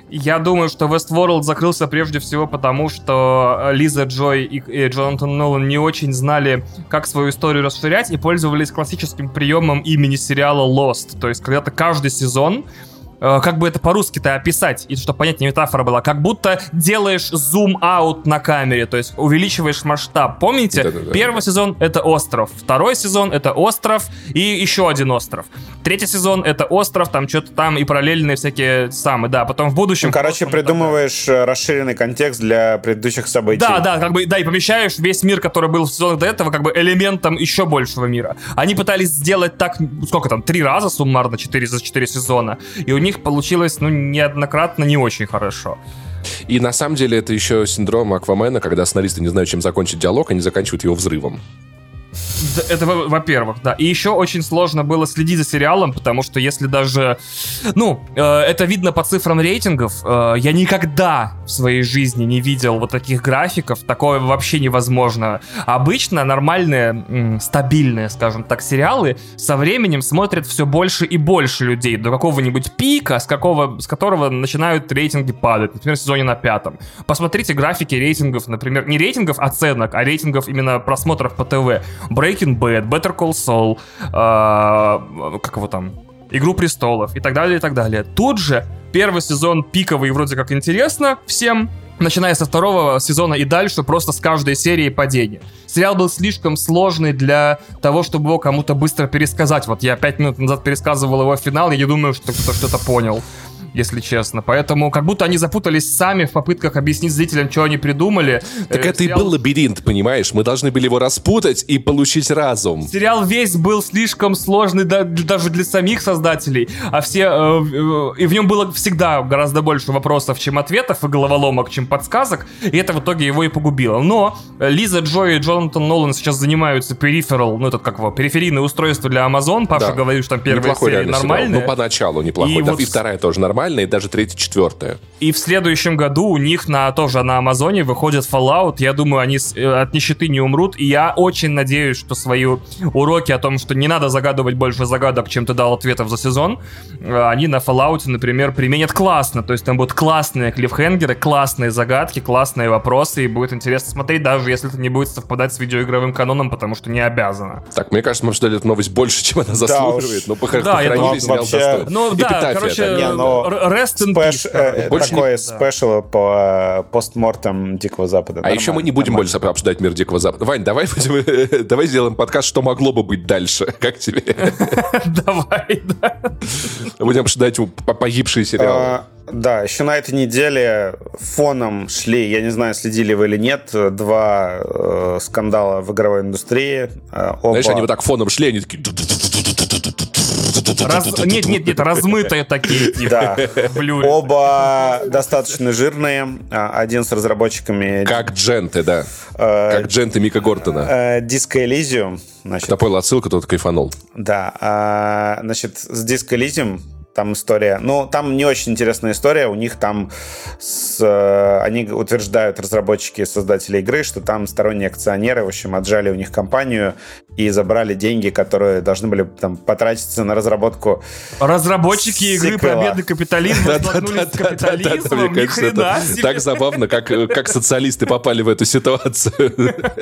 Я думаю, что Westworld закрылся прежде всего потому, что Лиза Джой и Джонатан Нолан не очень знали, как свою историю расширять и пользовались классическим приемом имени сериала Lost. То есть, когда-то каждый сезон Э, как бы это по-русски-то описать, и чтобы понять, не метафора была, как будто делаешь зум-аут на камере, то есть увеличиваешь масштаб. Помните? Да, да, да, Первый сезон — это остров, второй сезон — это остров и еще один остров. Третий сезон — это остров, там что-то там и параллельные всякие самые, да, потом в будущем... Ну, короче, придумываешь такая... расширенный контекст для предыдущих событий. Да, да, как бы, да, и помещаешь весь мир, который был в сезонах до этого, как бы элементом еще большего мира. Они пытались сделать так, сколько там, три раза суммарно, четыре за четыре сезона, и у них получилось, ну, неоднократно не очень хорошо. И на самом деле это еще синдром Аквамена, когда сценаристы не знают, чем закончить диалог, они заканчивают его взрывом. Это во-первых, да. И еще очень сложно было следить за сериалом, потому что если даже, ну, э, это видно по цифрам рейтингов, э, я никогда в своей жизни не видел вот таких графиков, такое вообще невозможно. Обычно нормальные, м, стабильные, скажем так, сериалы со временем смотрят все больше и больше людей до какого-нибудь пика, с какого, с которого начинают рейтинги падать, например, в сезоне на пятом. Посмотрите графики рейтингов, например, не рейтингов оценок, а рейтингов именно просмотров по ТВ. Breaking Bad, Better Call Saul, э, как его там, Игру престолов и так далее, и так далее. Тут же первый сезон пиковый вроде как интересно всем, начиная со второго сезона и дальше, просто с каждой серии падение. Сериал был слишком сложный для того, чтобы его кому-то быстро пересказать. Вот я пять минут назад пересказывал его финал, и я думаю, что кто-то что-то понял если честно. Поэтому как будто они запутались сами в попытках объяснить зрителям, что они придумали. Так э, это сериал... и был лабиринт, понимаешь? Мы должны были его распутать и получить разум. Сериал весь был слишком сложный да, даже для самих создателей, а все... Э, э, и в нем было всегда гораздо больше вопросов, чем ответов, и головоломок, чем подсказок, и это в итоге его и погубило. Но Лиза Джо и Джонатан Нолан сейчас занимаются периферал, ну, этот как его, периферийное устройство для Amazон. Паша да. говорит, что там первая неплохой серия нормальная. Ну, поначалу неплохой, и да, вот... и вторая тоже нормальная нормальная, и даже третья, четвертая. И в следующем году у них на тоже на Амазоне выходит Fallout. Я думаю, они с, э, от нищеты не умрут. И я очень надеюсь, что свои уроки о том, что не надо загадывать больше загадок, чем ты дал ответов за сезон, э, они на Fallout, например, применят классно. То есть там будут классные клиффхенгеры, классные загадки, классные вопросы, и будет интересно смотреть, даже если это не будет совпадать с видеоигровым каноном, потому что не обязано. Так, мне кажется, мы обсуждали эту новость больше, чем она заслуживает. Да, но похоронили да, сериал вообще... Ну да, короче, не, но rest in peace. Э, такое спешл по э, постмортам Дикого Запада. А еще мы не будем больше обсуждать мир Дикого Запада. Вань, давай, давай сделаем подкаст, что могло бы быть дальше. Как тебе? Давай, да. Будем обсуждать погибшие сериалы. А, да, еще на этой неделе фоном шли, я не знаю, следили вы или нет, два э, скандала в игровой индустрии. Э, оба... Знаешь, они вот так фоном шли, они такие... Раз... Нет, нет, нет, размытые такие. Да. Оба достаточно жирные. А, один с разработчиками... Как Дженты, да. Э, как Дженты Мика Гортона. Elysium. Значит, Кто понял отсылку, тот кайфанул. Да. А, значит, с Disco Elysium там история. Ну, там не очень интересная история. У них там с, э, они утверждают разработчики и создатели игры, что там сторонние акционеры, в общем, отжали у них компанию и забрали деньги, которые должны были там потратиться на разработку. Разработчики игры про бедный капитализм столкнулись с капитализмом. Ни хрена Так забавно, как, как социалисты попали в эту ситуацию.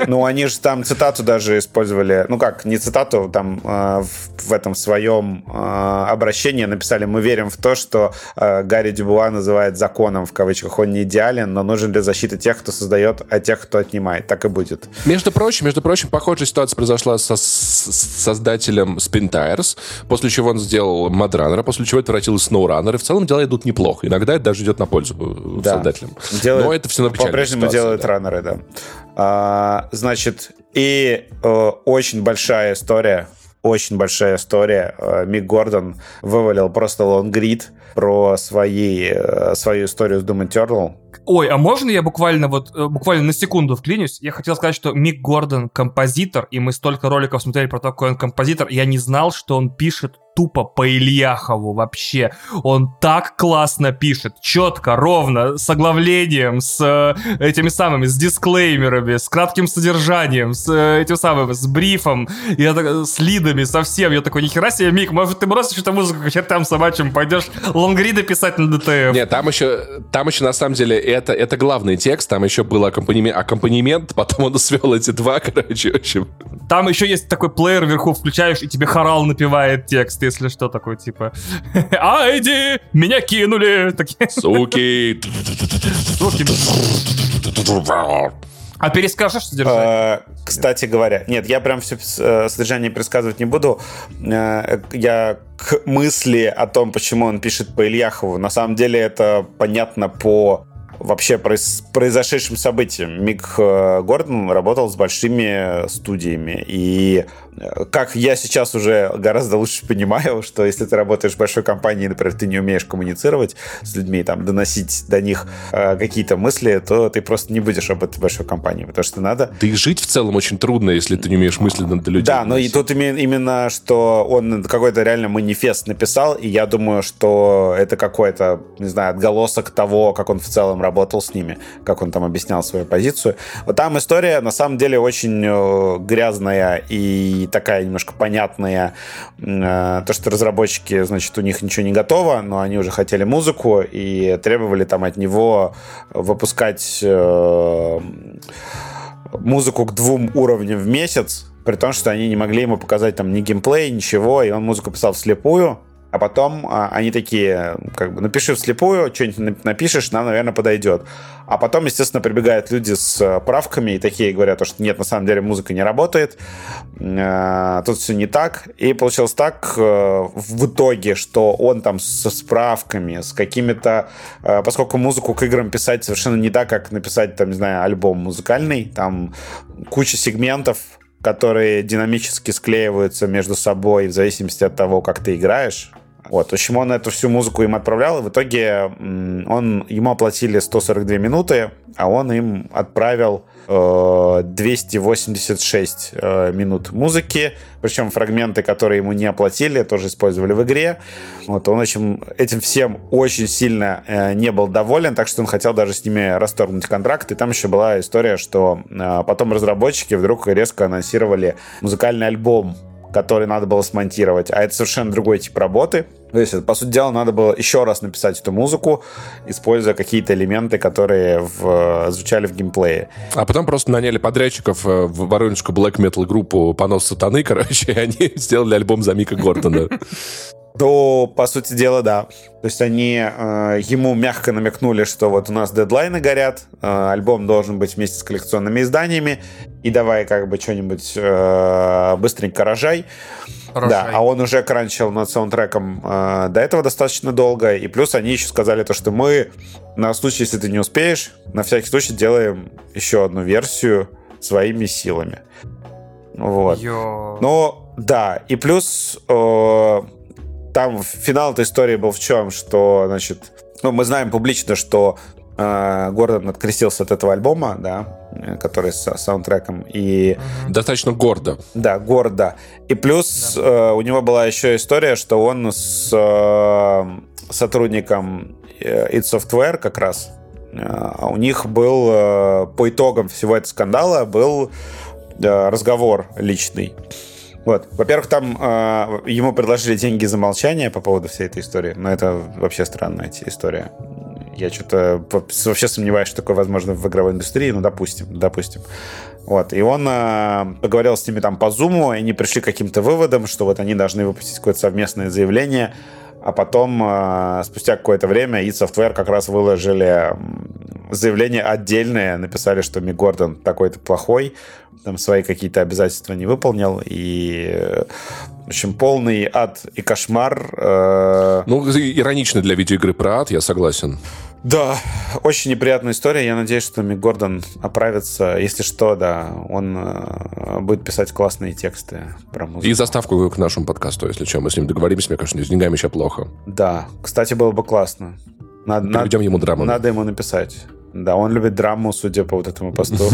Ну, они же там цитату даже использовали. Ну как, не цитату, там э, в этом своем э, обращении написали мы верим в то, что э, Гарри Дюбуа называет законом, в кавычках, он не идеален, но нужен для защиты тех, кто создает, а тех, кто отнимает. Так и будет. Между прочим, между прочим, похожая ситуация произошла со, с создателем Spin Tires, после чего он сделал Мадранера, после чего это превратилось в SnowRunner, и в целом дела идут неплохо. Иногда это даже идет на пользу э, да. создателям. Делает, но это все равно По-прежнему делают да. раннеры, да. А, значит, и э, очень большая история очень большая история. Э, Мик Гордон вывалил просто лонгрид про свои, э, свою историю с Doom Eternal. Ой, а можно я буквально вот э, буквально на секунду вклинюсь? Я хотел сказать, что Мик Гордон композитор, и мы столько роликов смотрели про то, какой он композитор. Я не знал, что он пишет тупо по Ильяхову вообще. Он так классно пишет, четко, ровно, с оглавлением, с э, этими самыми, с дисклеймерами, с кратким содержанием, с э, этим самым, с брифом, я так, с лидами, совсем. Я такой, нихера себе, Мик, может ты бросишь эту музыку к чертям собачьим, пойдешь лонгриды писать на ДТФ? Нет, там еще, там еще на самом деле это, это главный текст, там еще был аккомпанемент, аккомпанемент потом он свел эти два, короче, в общем. Там еще есть такой плеер вверху, включаешь, и тебе хорал напевает текст если что, такой, типа, Айди, меня кинули. Такие. Суки. Суки. А перескажешь содержание? А, кстати говоря, нет, я прям все э, содержание пересказывать не буду. Э, я к мысли о том, почему он пишет по Ильяхову. На самом деле это понятно по вообще произошедшим событиям. Мик э, Гордон работал с большими студиями, и как я сейчас уже гораздо лучше понимаю, что если ты работаешь в большой компании, например, ты не умеешь коммуницировать с людьми, там, доносить до них э, какие-то мысли, то ты просто не будешь работать в большой компании, потому что надо... Да и жить в целом очень трудно, если ты не умеешь мысли над людьми. Да, но и тут именно, что он какой-то реально манифест написал, и я думаю, что это какой-то, не знаю, отголосок того, как он в целом работал с ними, как он там объяснял свою позицию. Вот там история на самом деле очень э, грязная и такая немножко понятная. Э, то, что разработчики, значит, у них ничего не готово, но они уже хотели музыку и требовали там от него выпускать э, музыку к двум уровням в месяц, при том, что они не могли ему показать там ни геймплей, ничего, и он музыку писал вслепую, а потом а, они такие, как бы, напиши вслепую, что-нибудь напишешь, нам, наверное, подойдет. А потом, естественно, прибегают люди с э, правками и такие говорят, что нет, на самом деле музыка не работает, э, тут все не так. И получилось так э, в итоге, что он там со справками, с какими-то... Поскольку музыку к играм писать совершенно не так, как написать, там, не знаю, альбом музыкальный, там куча сегментов, которые динамически склеиваются между собой в зависимости от того, как ты играешь Вот, в общем, он эту всю музыку им отправлял, и в итоге он, ему оплатили 142 минуты, а он им отправил 286 э, э, минут музыки, причем фрагменты, которые ему не оплатили, тоже использовали в игре. Вот, он этим, этим всем очень сильно э, не был доволен, так что он хотел даже с ними расторгнуть контракт. И там еще была история, что потом разработчики вдруг резко анонсировали музыкальный альбом который надо было смонтировать, а это совершенно другой тип работы. То есть, по сути дела, надо было еще раз написать эту музыку, используя какие-то элементы, которые в, звучали в геймплее. А потом просто наняли подрядчиков э, в воронежскую black metal группу «Понос сатаны», короче, и они сделали альбом за Мика Гордона. То, по сути дела, да. То есть они э, ему мягко намекнули, что вот у нас дедлайны горят, э, альбом должен быть вместе с коллекционными изданиями, и давай как бы что-нибудь э, быстренько рожай. рожай. Да, а он уже кранчил над саундтреком э, до этого достаточно долго, и плюс они еще сказали то, что мы на случай, если ты не успеешь, на всякий случай делаем еще одну версию своими силами. Вот. Йо. Ну, да, и плюс... Э, там финал этой истории был в чем, что, значит, ну, мы знаем публично, что э, Гордон открестился от этого альбома, да, который с саундтреком. И... Достаточно гордо. Да, гордо. И плюс да. э, у него была еще история, что он с э, сотрудником э, id Software как раз, э, у них был э, по итогам всего этого скандала был э, разговор личный. Вот. Во-первых, там э, ему предложили деньги за молчание по поводу всей этой истории, но это вообще странная история. Я что-то вообще сомневаюсь, что такое возможно в игровой индустрии, ну, допустим, допустим. Вот. И он э, поговорил с ними там по зуму, и они пришли к каким-то выводам, что вот они должны выпустить какое-то совместное заявление, а потом, э, спустя какое-то время, id Software как раз выложили заявление отдельное, написали, что Ми Гордон такой-то плохой, там свои какие-то обязательства не выполнил, и, в общем, полный ад и кошмар. Э... Ну, иронично для видеоигры про ад, я согласен. Да, очень неприятная история. Я надеюсь, что Мик Гордон оправится. Если что, да, он э, будет писать классные тексты про музыку. И заставку к нашему подкасту, если что. Мы с ним договоримся, мне кажется, с деньгами еще плохо. Да, кстати, было бы классно. Надо, Приведем ему драму. Надо ему написать. Да, он любит драму, судя по вот этому посту.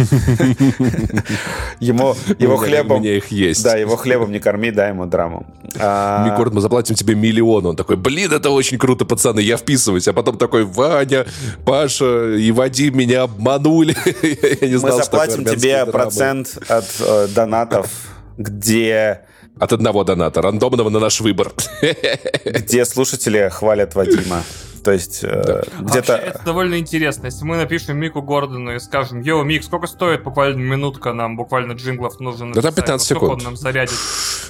Ему, его хлебом... Мне их есть. Да, его хлебом не корми, дай ему драму. А... Микорд, мы заплатим тебе миллион. Он такой, блин, это очень круто, пацаны, я вписываюсь. А потом такой, Ваня, Паша и Вадим меня обманули. я не знал, Мы заплатим тебе процент от э, донатов, где... От одного доната, рандомного на наш выбор. где слушатели хвалят Вадима. То есть э, да. где-то... это довольно интересно. Если мы напишем Мику Гордону и скажем, йоу, Мик, сколько стоит буквально минутка нам, буквально джинглов нужно написать, да, 15 секунд. он нам зарядит?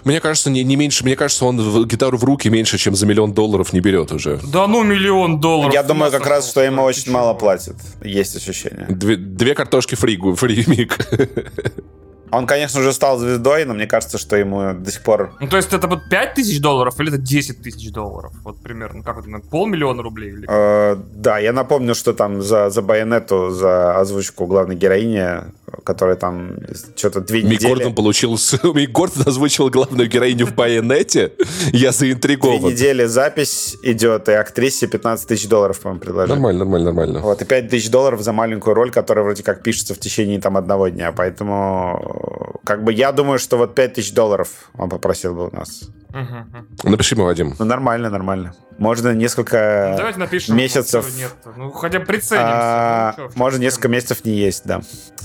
Мне кажется, не, не меньше, мне кажется, он гитару в руки меньше, чем за миллион долларов не берет уже. Да ну, миллион долларов. Я думаю, как раз, что ему очень мало платят. Есть ощущение. Две, две картошки фригу, фри, Мик. Он, конечно, уже стал звездой, но мне кажется, что ему до сих пор... Ну, то есть это вот 5 тысяч долларов или это 10 тысяч долларов? Вот примерно, как это, полмиллиона рублей? Или... Э, да, я напомню, что там за, за байонету, за озвучку главной героини, которая там что-то две недели... Гордон получил... Мик Гордон озвучил главную героиню в байонете? Я заинтригован. Две недели запись идет, и актрисе 15 тысяч долларов, по-моему, предложили. Нормально, нормально, нормально. Вот, и 5 тысяч долларов за маленькую роль, которая вроде как пишется в течение там одного дня, поэтому как бы я думаю, что вот 5000 долларов он попросил бы у нас. Угу. Напиши ему, Вадим. Ну, нормально, нормально. Можно несколько ну, Давайте напишем, месяцев... Нет. Ну, хотя приценимся. А, ну, можно несколько месяцев не есть, да.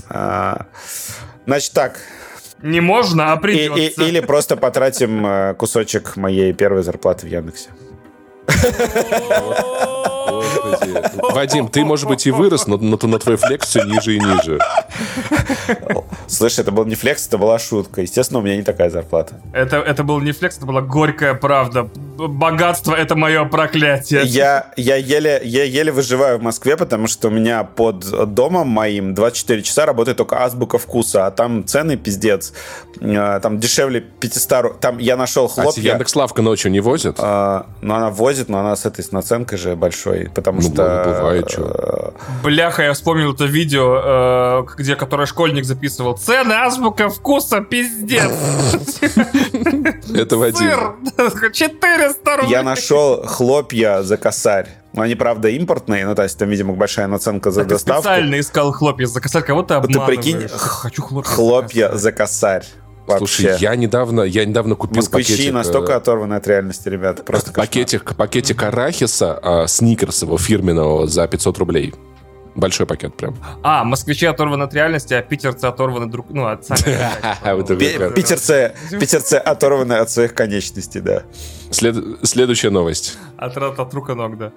А, значит так. Не можно, а придется. И, и, или просто потратим э, кусочек моей первой зарплаты в Яндексе. Господи. Вадим, ты, может быть, и вырос, но, но на твой флекс все ниже и ниже. Слышь, это был не флекс, это была шутка. Естественно, у меня не такая зарплата. Это, это был не флекс, это была горькая правда. Богатство — это мое проклятие. Я, я, еле, я еле выживаю в Москве, потому что у меня под домом моим 24 часа работает только азбука вкуса, а там цены пиздец. А, там дешевле 500... Там я нашел хлопья... А Яндекс.Лавка ночью не возит? А, ну, она возит, но она с этой с наценкой же большой, потому ну, что... Бывает, что. Бляха, я вспомнил это видео, э, где которое школьник записывал цены, азбука вкуса, пиздец. Это Вадим. Сыр, 400 рублей. Я нашел хлопья за косарь. Но они, правда, импортные, ну, то есть там, видимо, большая наценка за Ты доставку. специально искал хлопья за косарь, кого ты Вот ты обманываешь? прикинь, Хочу хлопья. за Хлопья косарь. за косарь. Слушай, Вообще. я недавно, я недавно купил Москвичи пакетик... э, настолько оторваны от реальности, ребята. Просто. Пакетик, пакетик арахиса, а, сникерсового фирменного за 500 рублей. Большой пакет прям. А, москвичи оторваны от реальности, а питерцы оторваны друг... Ну, от сами. Вот это Пи- как- Питерцы, питерцы оторваны от своих конечностей, да. След- Следующая новость. От, от, от рук и ног, да.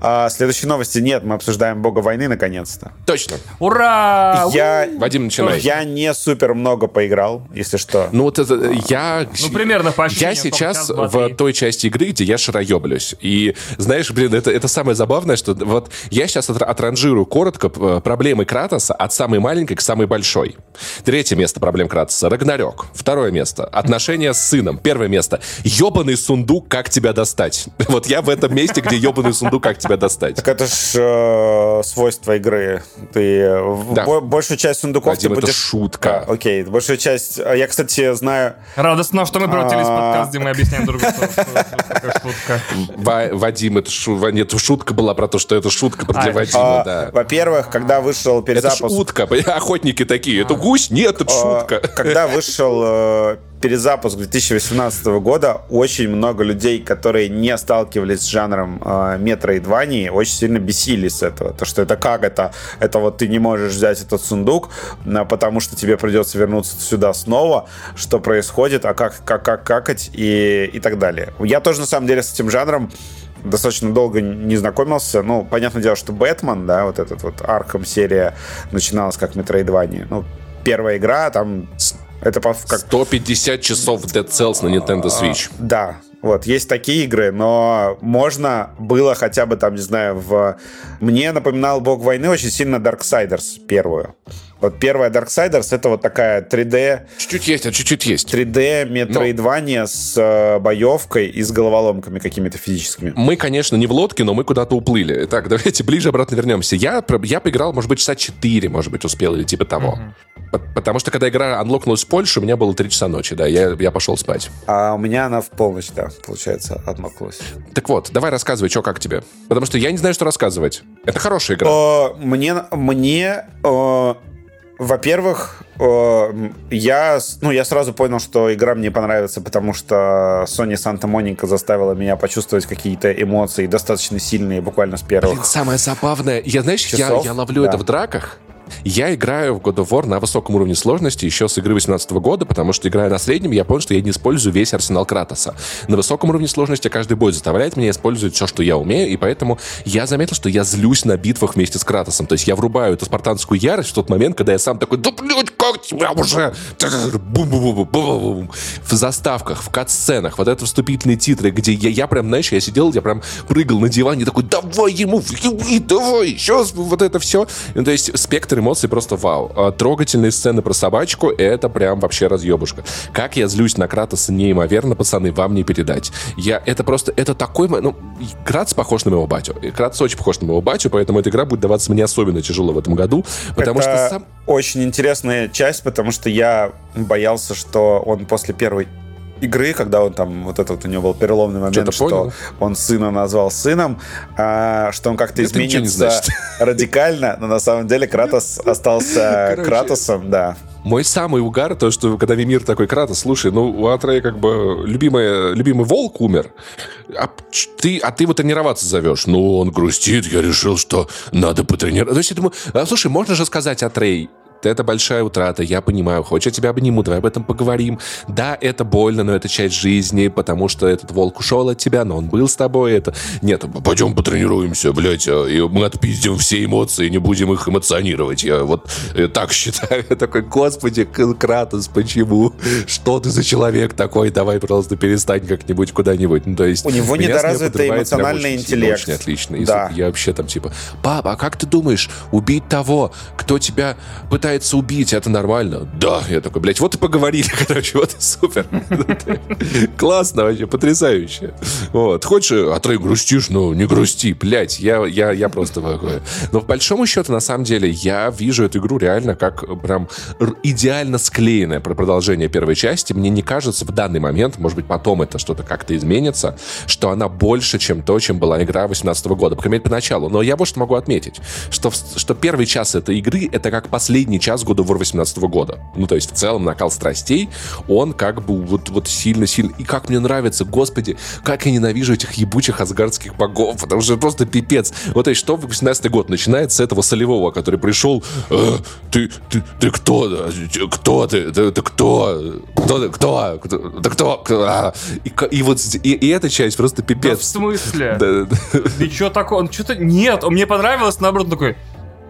А, следующей новости нет, мы обсуждаем бога войны наконец-то. Точно. Ура! Я, Вадим, начинай. я не супер много поиграл, если что. Ну вот это я... Ну, примерно по Я сейчас в той части игры, где я шароеблюсь. И знаешь, блин, это, это самое забавное, что вот я сейчас отра- отранжирую коротко проблемы Кратоса от самой маленькой к самой большой. Третье место проблем Кратоса — Рагнарёк. Второе место — отношения с сыном. Первое место — ёбаный сундук, как тебя достать. Вот я в этом месте, где ёбаный сундук, как тебя достать. Так это ж э, свойство игры. Ты Да. бо- большую часть сундуков Вадим, ты это будешь... шутка. А, окей, большую часть... а Я, кстати, знаю... Радостно, что мы превратились в А. подкаст, где мы объясняем друг другу, что шутка. Ва- Вадим, это шутка была про то, что это шутка про А, для это Вадима, да. Во-первых, когда вышел Это перезапуск... утка. Охотники такие. Это гусь? Нет, это шутка. Когда вышел э, перезапуск 2018 года, очень много людей, которые не сталкивались с жанром э, метроидвании, очень сильно бесились с этого. То, что это как это? Это вот ты не можешь взять этот сундук, а, потому что тебе придется вернуться сюда снова. Что происходит? А как, как, как какать? И, и так далее. Я тоже, на самом деле, с этим жанром достаточно долго не знакомился. Ну, понятное дело, что Бэтмен, да, вот этот вот Арkham серия начиналась как Metroidvania. Ну, первая игра, там это как 150 часов Dead Cells на Nintendo Switch. да, вот, есть такие игры, но можно было хотя бы там, не знаю, в... Мне напоминал Бог войны очень сильно Darksiders первую. Вот первая Darksiders это вот такая 3D, Чуть-чуть есть, а чуть-чуть есть. 3D метроидвания с э, боевкой и с головоломками какими-то физическими. Мы, конечно, не в лодке, но мы куда-то уплыли. Так, давайте ближе обратно вернемся. Я, я поиграл, может быть, часа 4, может быть, успел или типа того. П- Потому что, когда игра анлокнулась в Польше, у меня было 3 часа ночи, да, я, я пошел спать. А у меня она в полночь, да, получается, отмокнулась. Так вот, давай рассказывай, что как тебе. Потому что я не знаю, что рассказывать. Это хорошая игра. Э, Мне, мне, э, во-первых, э, я, ну, я сразу понял, что игра мне понравится, потому что Sony Santa Monica заставила меня почувствовать какие-то эмоции достаточно сильные буквально с первых. Блин, самое забавное, я, знаешь, я, Часов? я ловлю Да. это в драках. Я играю в God of War на высоком уровне сложности еще с игры 2018 года, потому что играя на среднем, я понял, что я не использую весь арсенал Кратоса. На высоком уровне сложности каждый бой заставляет меня использовать все, что я умею, и поэтому я заметил, что я злюсь на битвах вместе с Кратосом. То есть я врубаю эту спартанскую ярость в тот момент, когда я сам такой, да блядь, как тебя уже? Бум-бум-бум-бум-бум-бум. В заставках, в кат-сценах, вот это вступительные титры, где я, я прям, знаешь, я сидел, я прям прыгал на диване, такой, давай ему, давай, сейчас вот это все. Ну, то есть спектр эмоций просто вау. А Трогательные сцены про собачку, это прям вообще разъебушка. Как я злюсь на Кратоса неимоверно, пацаны, вам не передать. Я, это просто, это такой, ну, Кратос похож на моего батю. И Кратос очень похож на моего батю, поэтому эта игра будет даваться мне особенно тяжело в этом году, потому Это что сам... очень интересная часть, потому что я боялся, что он после первой игры, когда он там, вот это вот у него был переломный момент, что понял? он сына назвал сыном, а, что он как-то Это изменится радикально, но на самом деле Кратос остался Короче. Кратосом, да. Мой самый угар, то, что когда Мимир такой, Кратос, слушай, ну, у Атрея как бы любимый, любимый волк умер, а ты, а ты его тренироваться зовешь. Ну, он грустит, я решил, что надо потренироваться. То есть я думаю, а, слушай, можно же сказать, Атрей, это большая утрата, я понимаю. Хочешь, я тебя обниму, давай об этом поговорим. Да, это больно, но это часть жизни, потому что этот волк ушел от тебя, но он был с тобой. Это... Нет, пойдем потренируемся, блядь, а, и мы отпиздим все эмоции, не будем их эмоционировать. Я вот э, так считаю. Я такой, господи, Кратос, почему? Что ты за человек такой? Давай, пожалуйста, перестань как-нибудь куда-нибудь. Ну, то есть, У него недоразвитый эмоциональный очень интеллект. Очень отлично. Да. я вообще там типа, папа, а как ты думаешь, убить того, кто тебя пытается пытается убить, это нормально. Да, я такой, блядь, вот и поговорили, короче, вот и супер. Классно вообще, потрясающе. Вот, хочешь, а ты грустишь, ну, не грусти, блядь, я, я, я просто такой. Но в большом счету, на самом деле, я вижу эту игру реально как прям идеально склеенное продолжение первой части. Мне не кажется в данный момент, может быть, потом это что-то как-то изменится, что она больше, чем то, чем была игра 18 года. По крайней мере, поначалу. Но я вот что могу отметить, что, что первый час этой игры — это как последний час года War 18 года. Ну, то есть, в целом, накал страстей, он как бы вот, вот сильно-сильно... И как мне нравится, господи, как я ненавижу этих ебучих асгардских богов, потому что просто пипец. Вот, то есть, что в 18 год начинается с этого солевого, который пришел, э, ты, ты, ты кто? Кто ты? Ты, ты кто? Кто ты? Кто? Ты кто? кто? А. И, и вот и, и эта часть просто пипец. Да в смысле? Да, да. И что такое? Он что-то... Нет, он мне понравилось, наоборот, такой...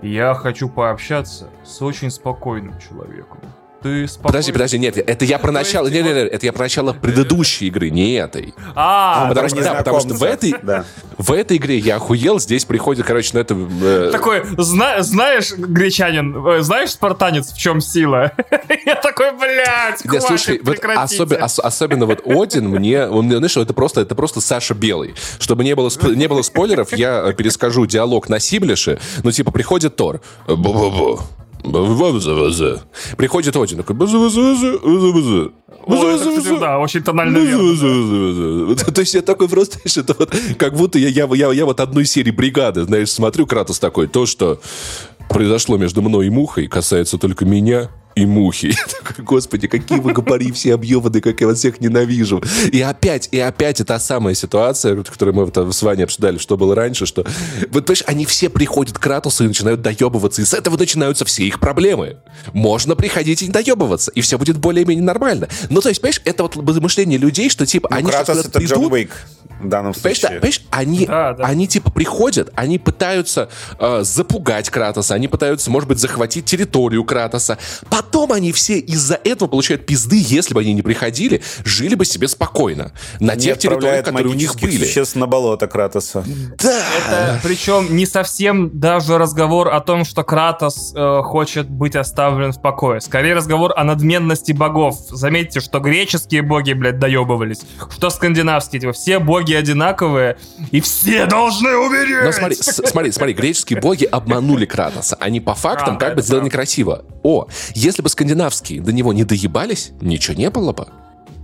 Я хочу пообщаться с очень спокойным человеком. Ты спокойно... Подожди, подожди, нет, это я про начало, нет, нет, нет, это я про начало предыдущей игры, не этой. А, потому что, да, потому что в этой, да. в этой игре я охуел, здесь приходит, короче, на это... Э... Такой, зна знаешь, гречанин, э, знаешь, спартанец, в чем сила? Я такой, блядь, хватит, слушай, вот особенно, ос особенно вот Один мне, он, знаешь, это просто, это просто Саша Белый. Чтобы не было, не было спойлеров, я перескажу диалог на Сиблише, ну, типа, приходит Тор, бу-бу-бу, Приходит Один, такой... Да, очень тонально То есть я такой просто, это вот, как будто я, я, я, я вот одной серии бригады, знаешь, смотрю, Кратос такой, то, что произошло между мной и Мухой, касается только меня, и мухи. Я такой, господи, какие вы гопари все объеваны, как я вас всех ненавижу. И опять, и опять это та самая ситуация, которую мы вот с Ваней обсуждали, что было раньше, что, вот понимаешь, они все приходят к Кратусу и начинают доебываться, и с этого начинаются все их проблемы. Можно приходить и не доебываться, и все будет более-менее нормально. Ну, то есть, понимаешь, это вот мышление людей, что, типа, ну, они Кратос это придут, Джон Уик в данном случае. Понимаешь, понимаешь они, да, да. они, типа, приходят, они пытаются э, запугать Кратоса, они пытаются, может быть, захватить территорию Кратоса, Потом они все из-за этого получают пизды, если бы они не приходили, жили бы себе спокойно. На тех территориях, которые у них были. Сейчас на болото Кратоса. Да. Это, причем не совсем даже разговор о том, что Кратос э, хочет быть оставлен в покое. Скорее разговор о надменности богов. Заметьте, что греческие боги, блядь, доебывались. Что скандинавские, типа, все боги одинаковые, и все должны умереть. Но смотри, смотри, смотри, греческие боги обманули Кратоса. Они по фактам а, как бы сделали некрасиво. О, если бы скандинавские до него не доебались, ничего не было бы.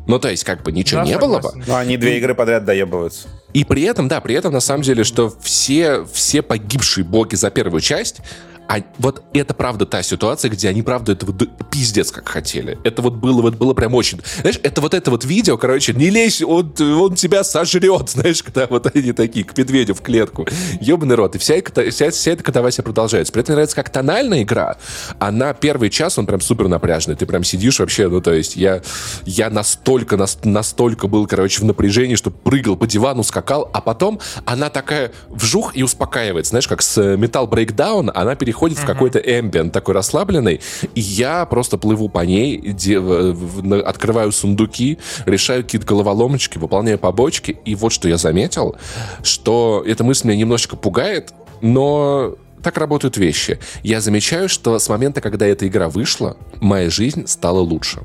Ну, то есть, как бы ничего да, не согласен. было бы. Ну, они две игры подряд доебываются. И при этом, да, при этом, на самом деле, что все, все погибшие боги за первую часть, а вот это правда та ситуация, где они правда этого пиздец как хотели. Это вот было, вот было прям очень... Знаешь, это вот это вот видео, короче, не лезь, он, он тебя сожрет, знаешь, когда вот они такие, к медведю в клетку. Ебаный рот. И вся, вся, вся эта катавасия продолжается. При этом мне нравится, как тональная игра, она первый час, он прям супер напряжный. Ты прям сидишь вообще, ну, то есть я, я настолько, настолько был, короче, в напряжении, что прыгал по дивану, скакал, а потом она такая вжух и успокаивается. Знаешь, как с Metal Breakdown, она переходит переходит uh-huh. в какой-то эмбиент такой расслабленный, и я просто плыву по ней, де, открываю сундуки, решаю какие-то головоломочки, выполняю побочки, и вот что я заметил, что эта мысль меня немножечко пугает, но так работают вещи. Я замечаю, что с момента, когда эта игра вышла, моя жизнь стала лучше.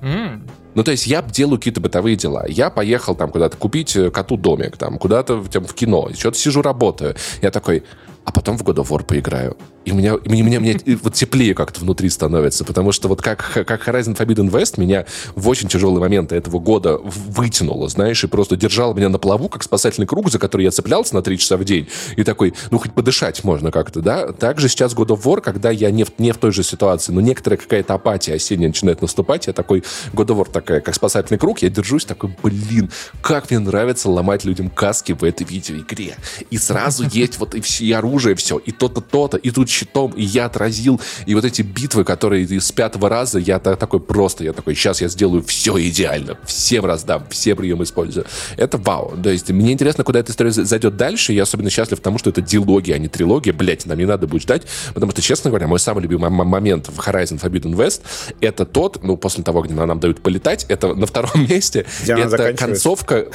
Mm. Ну, то есть я делаю какие-то бытовые дела. Я поехал там куда-то купить э, коту домик, там, куда-то там, в кино, что-то сижу, работаю. Я такой, а потом в God of War поиграю. И меня, мне, мне, мне вот теплее как-то внутри становится, потому что вот как, как Horizon Forbidden West меня в очень тяжелые моменты этого года вытянуло, знаешь, и просто держало меня на плаву, как спасательный круг, за который я цеплялся на три часа в день, и такой, ну, хоть подышать можно как-то, да? Также сейчас God of War, когда я не в, не в той же ситуации, но некоторая какая-то апатия осенняя начинает наступать, я такой, God of War такая, как спасательный круг, я держусь такой, блин, как мне нравится ломать людям каски в этой видеоигре. И сразу есть вот и все и оружие, все, и то-то, то-то, и тут щитом, и я отразил, и вот эти битвы, которые с пятого раза, я такой просто, я такой, сейчас я сделаю все идеально, всем раздам, все приемы использую. Это вау. То есть мне интересно, куда эта история зайдет дальше, я особенно счастлив тому, что это дилогия, а не трилогия, блять, нам не надо будет ждать, потому что, честно говоря, мой самый любимый момент в Horizon Forbidden West это тот, ну, после того, где нам дают полетать, это на втором месте, где это концовка,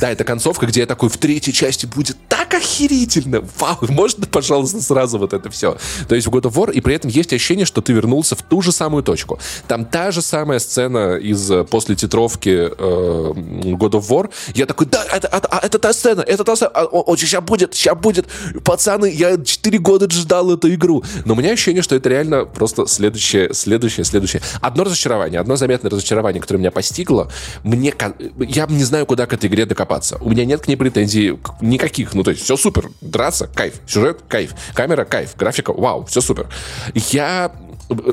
да, это концовка, где я такой в третьей части будет так охерительно! Вау, можно, пожалуйста, сразу вот это все. То есть в God of War, и при этом есть ощущение, что ты вернулся в ту же самую точку. Там та же самая сцена из э, после титровки э, God of War. Я такой, да, это, это, а, это та сцена, это та сцена, а, о, о, сейчас будет, сейчас будет. Пацаны, я 4 года ждал эту игру. Но у меня ощущение, что это реально просто следующее, следующее, следующее. Одно разочарование, одно заметное разочарование, которое меня постигло. Мне, я не знаю, куда к этой игре докопаться. У меня нет к ней претензий никаких. Ну, то есть все супер. Драться, кайф. Сюжет, кайф. Камера, кайф. Графика, вау, все супер. Я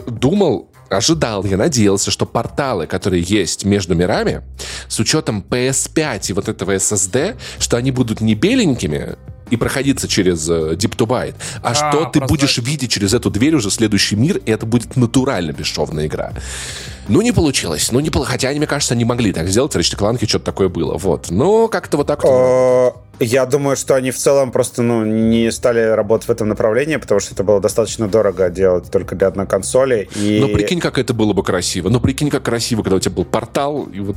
думал, ожидал, я надеялся, что порталы, которые есть между мирами, с учетом PS5 и вот этого SSD, что они будут не беленькими, и проходиться через э, Deep to Byte, а, а что ты будешь видеть через эту дверь уже следующий мир, и это будет натурально бесшовная игра. Ну, не получилось. Ну, не получилось. Хотя, мне кажется, они могли так сделать. В Ratchet что-то такое было. Вот. Но как-то вот так... А, я думаю, что они в целом просто ну, не стали работать в этом направлении, потому что это было достаточно дорого делать только для одной консоли. И... Ну, прикинь, как это было бы красиво. Ну, прикинь, как красиво, когда у тебя был портал, и вот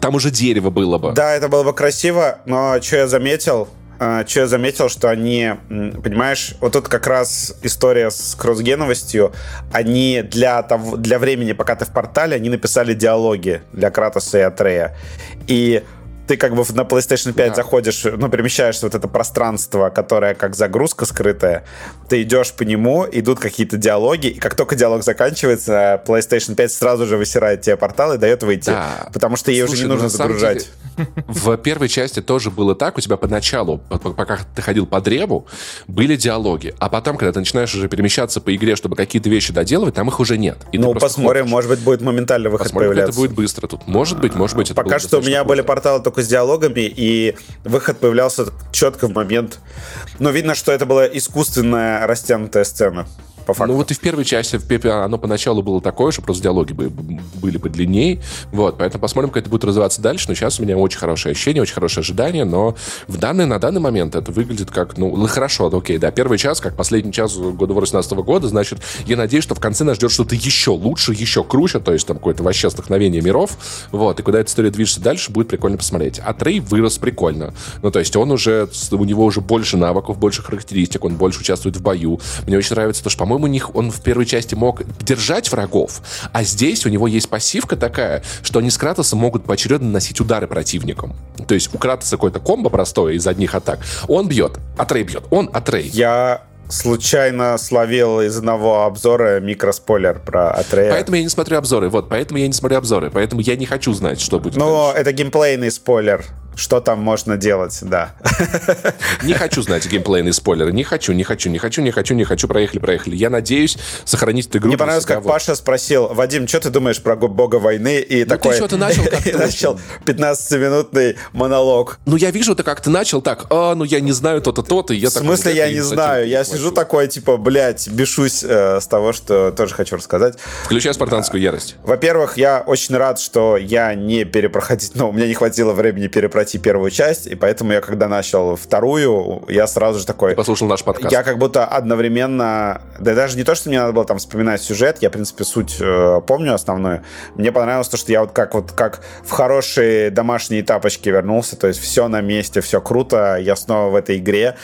там уже дерево было бы. Да, это было бы красиво, но что я заметил, что я заметил, что они, понимаешь, вот тут как раз история с кроссгеновостью, они для, того, для времени, пока ты в портале, они написали диалоги для Кратоса и Атрея. И ты как бы на PlayStation 5 да. заходишь, ну, перемещаешься в вот это пространство, которое как загрузка скрытая, ты идешь по нему, идут какие-то диалоги, и как только диалог заканчивается, PlayStation 5 сразу же высирает тебе портал и дает выйти. Да. Потому что ей Слушай, уже не ну, нужно загружать. Деле, в первой части тоже было так, у тебя поначалу, пока ты ходил по древу, были диалоги, а потом, когда ты начинаешь уже перемещаться по игре, чтобы какие-то вещи доделывать, там их уже нет. И ну, посмотрим, ходишь. может быть, будет моментально выход посмотрим, появляться. это будет быстро тут. Может быть, может быть, это Пока что у меня были порталы только с диалогами, и выход появлялся четко в момент. Но видно, что это была искусственная растянутая сцена по факту. Ну вот и в первой части в Пепе оно поначалу было такое, что просто диалоги были подлиннее. Вот, поэтому посмотрим, как это будет развиваться дальше. Но сейчас у меня очень хорошее ощущение, очень хорошее ожидание, но в данный, на данный момент это выглядит как, ну, хорошо, окей, да, первый час, как последний час года 18 года, значит, я надеюсь, что в конце нас ждет что-то еще лучше, еще круче, то есть там какое-то вообще столкновение миров, вот, и куда эта история движется дальше, будет прикольно посмотреть. А Трей вырос прикольно. Ну, то есть он уже, у него уже больше навыков, больше характеристик, он больше участвует в бою. Мне очень нравится то, что, по-моему, у них он в первой части мог держать врагов, а здесь у него есть пассивка такая, что они с Кратосом могут поочередно наносить удары противникам. То есть у Кратоса какое-то комбо простое из одних атак. Он бьет, Атрей бьет, он Атрей. Я случайно словил из одного обзора микроспойлер про Атрея. Поэтому я не смотрю обзоры, вот, поэтому я не смотрю обзоры, поэтому я не хочу знать, что будет. Но дальше. это геймплейный спойлер что там можно делать, да. Не хочу знать геймплейные спойлеры. Не хочу, не хочу, не хочу, не хочу, не хочу. Проехали, проехали. Я надеюсь сохранить эту игру. Мне понравилось, как вот. Паша спросил, Вадим, что ты думаешь про бога войны? И ну, такой... ты что, ты начал как начал 15-минутный монолог. Ну, я вижу, ты как ты начал так, а, ну, я не знаю то-то, то-то. В смысле, я не знаю? Я сижу такой, типа, блядь, бешусь э, с того, что тоже хочу рассказать. Включай спартанскую ярость. Во-первых, я очень рад, что я не перепроходить, ну, у меня не хватило времени перепроходить пройти первую часть, и поэтому я, когда начал вторую, я сразу же такой... Ты послушал наш подкаст. Я как будто одновременно... Да даже не то, что мне надо было там вспоминать сюжет, я, в принципе, суть э, помню основную. Мне понравилось то, что я вот как вот как в хорошие домашние тапочки вернулся, то есть все на месте, все круто, я снова в этой игре.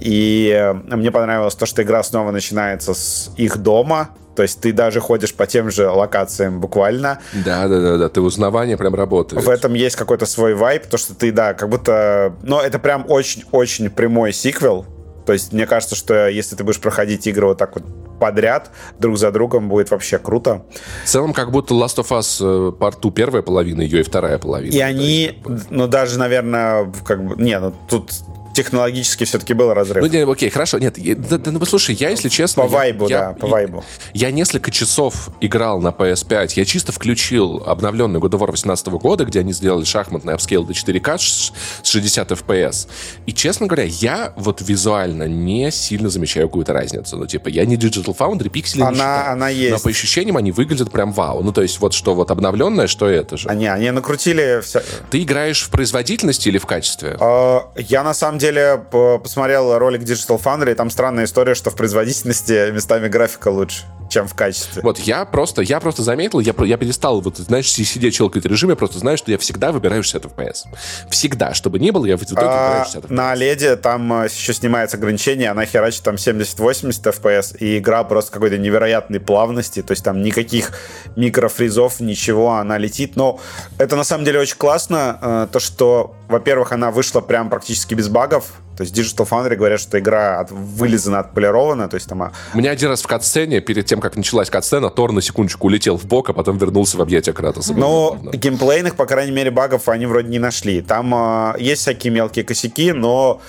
И э, мне понравилось то, что игра снова начинается с их дома, то есть ты даже ходишь по тем же локациям буквально. Да, да, да, да. Ты узнавание прям работает. В этом есть какой-то свой вайп, то что ты, да, как будто. Но это прям очень-очень прямой сиквел. То есть мне кажется, что если ты будешь проходить игры вот так вот подряд, друг за другом, будет вообще круто. В целом, как будто Last of Us порту э, первая половина, ее и вторая половина. И они, ну даже, наверное, как бы, не, ну тут технологически все-таки был разрыв. Ну, не, окей, хорошо. Нет, да, да, ну, послушай, я, если честно... По вайбу, я, да, по вайбу. Я, я несколько часов играл на PS5. Я чисто включил обновленный God of War 18 года, где они сделали шахматный апскейл до 4К с 60 FPS. И, честно говоря, я вот визуально не сильно замечаю какую-то разницу. Ну, типа, я не Digital Foundry, пиксели она, не считаю. Она есть. Но по ощущениям они выглядят прям вау. Ну, то есть, вот что вот обновленное, что это же. Они, они накрутили все. Ты играешь в производительности или в качестве? Uh, я, на самом деле, деле посмотрел ролик Digital Foundry, и там странная история, что в производительности местами графика лучше чем в качестве. Вот я просто, я просто заметил, я, я перестал, вот, знаешь, сидеть челкать режим, я просто знаю, что я всегда выбираю 60 FPS. Всегда, чтобы не было, я в итоге а, выбираю 60 FPS. На OLED там э, еще снимается ограничение, она херачит там 70-80 FPS, и игра просто какой-то невероятной плавности, то есть там никаких микрофризов, ничего, она летит. Но это на самом деле очень классно, э, то, что, во-первых, она вышла прям практически без багов, то есть Digital Foundry говорят, что игра от, вылизана, отполирована, то есть там... А У меня один раз в катсцене, перед тем, как началась катсцена, Тор на секундочку улетел в бок, а потом вернулся в объятия Кратоса. Но геймплейных, по крайней мере, багов они вроде не нашли. Там э, есть всякие мелкие косяки, но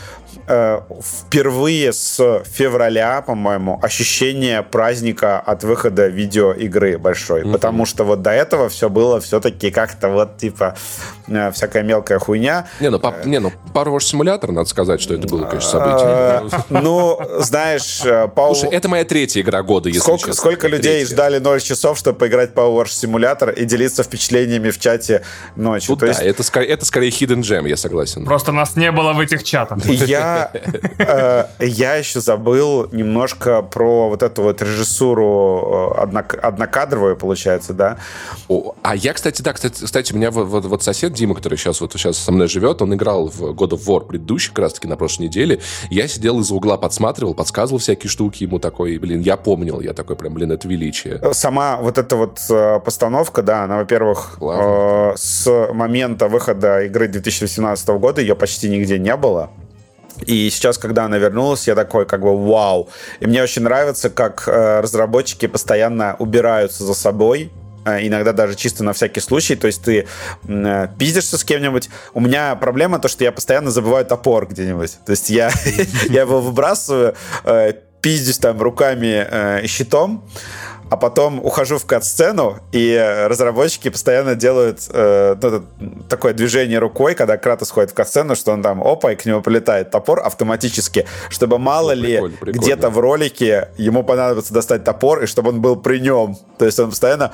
э, впервые с февраля, по-моему, ощущение праздника от выхода видеоигры большой. Mm-hmm. Потому что вот до этого все было все-таки как-то вот типа э, всякая мелкая хуйня. Не, ну, по, э, не, ну Power Wash Simulator, надо сказать, что это было, конечно, событие. Э, ну, знаешь, Слушай, это моя третья игра года, если сколько, Сколько людей ждали 0 часов, чтобы поиграть в Power Simulator и делиться впечатлениями в чате ночью. да, это, это скорее hidden gem, я согласен. Просто нас не было в этих чатах. Я э, я еще забыл немножко про вот эту вот режиссуру э, однокадровую, получается, да. а я, кстати, да, кстати, кстати у меня вот, вот сосед Дима, который сейчас вот сейчас со мной живет, он играл в God of War предыдущий, как раз-таки на прошлой неделе. Я сидел из-за угла, подсматривал, подсказывал всякие штуки ему такой, блин, я помнил, я такой прям, блин, это величие. Сама вот эта вот э, постановка, да, она, во-первых, э, с момента выхода игры 2018 года ее почти нигде не было. И сейчас, когда она вернулась, я такой, как бы, вау. И мне очень нравится, как э, разработчики постоянно убираются за собой, э, иногда даже чисто на всякий случай, то есть ты э, пиздишься с кем-нибудь. У меня проблема то, что я постоянно забываю топор где-нибудь. То есть я, я его выбрасываю, э, пиздюсь там руками и щитом, а потом ухожу в кат-сцену, и разработчики постоянно делают э, ну, такое движение рукой, когда Кратос ходит в кат-сцену, что он там, опа, и к нему полетает топор автоматически, чтобы мало О, ли где-то в ролике ему понадобится достать топор, и чтобы он был при нем. То есть он постоянно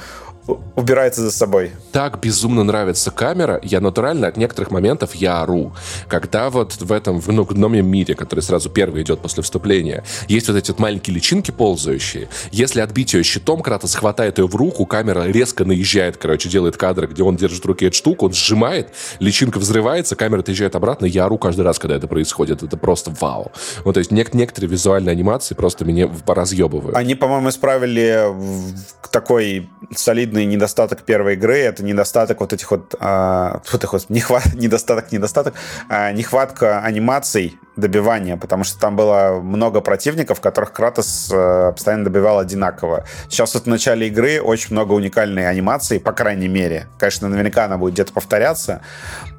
убирается за собой. Так безумно нравится камера, я натурально от некоторых моментов я ору. Когда вот в этом в ну, мире, который сразу первый идет после вступления, есть вот эти вот маленькие личинки ползающие, если отбить ее щитом, Кратос хватает ее в руку, камера резко наезжает, короче, делает кадры, где он держит в руке эту штуку, он сжимает, личинка взрывается, камера отъезжает обратно, я ору каждый раз, когда это происходит. Это просто вау. Вот, то есть нек- некоторые визуальные анимации просто меня поразъебывают. Они, по-моему, исправили такой солидный недостаток первой игры это недостаток вот этих вот, а, вот их вот нехват, недостаток, недостаток, а, нехватка анимаций добивания, потому что там было много противников, которых Кратос э, постоянно добивал одинаково. Сейчас вот в начале игры очень много уникальной анимации, по крайней мере. Конечно, наверняка она будет где-то повторяться.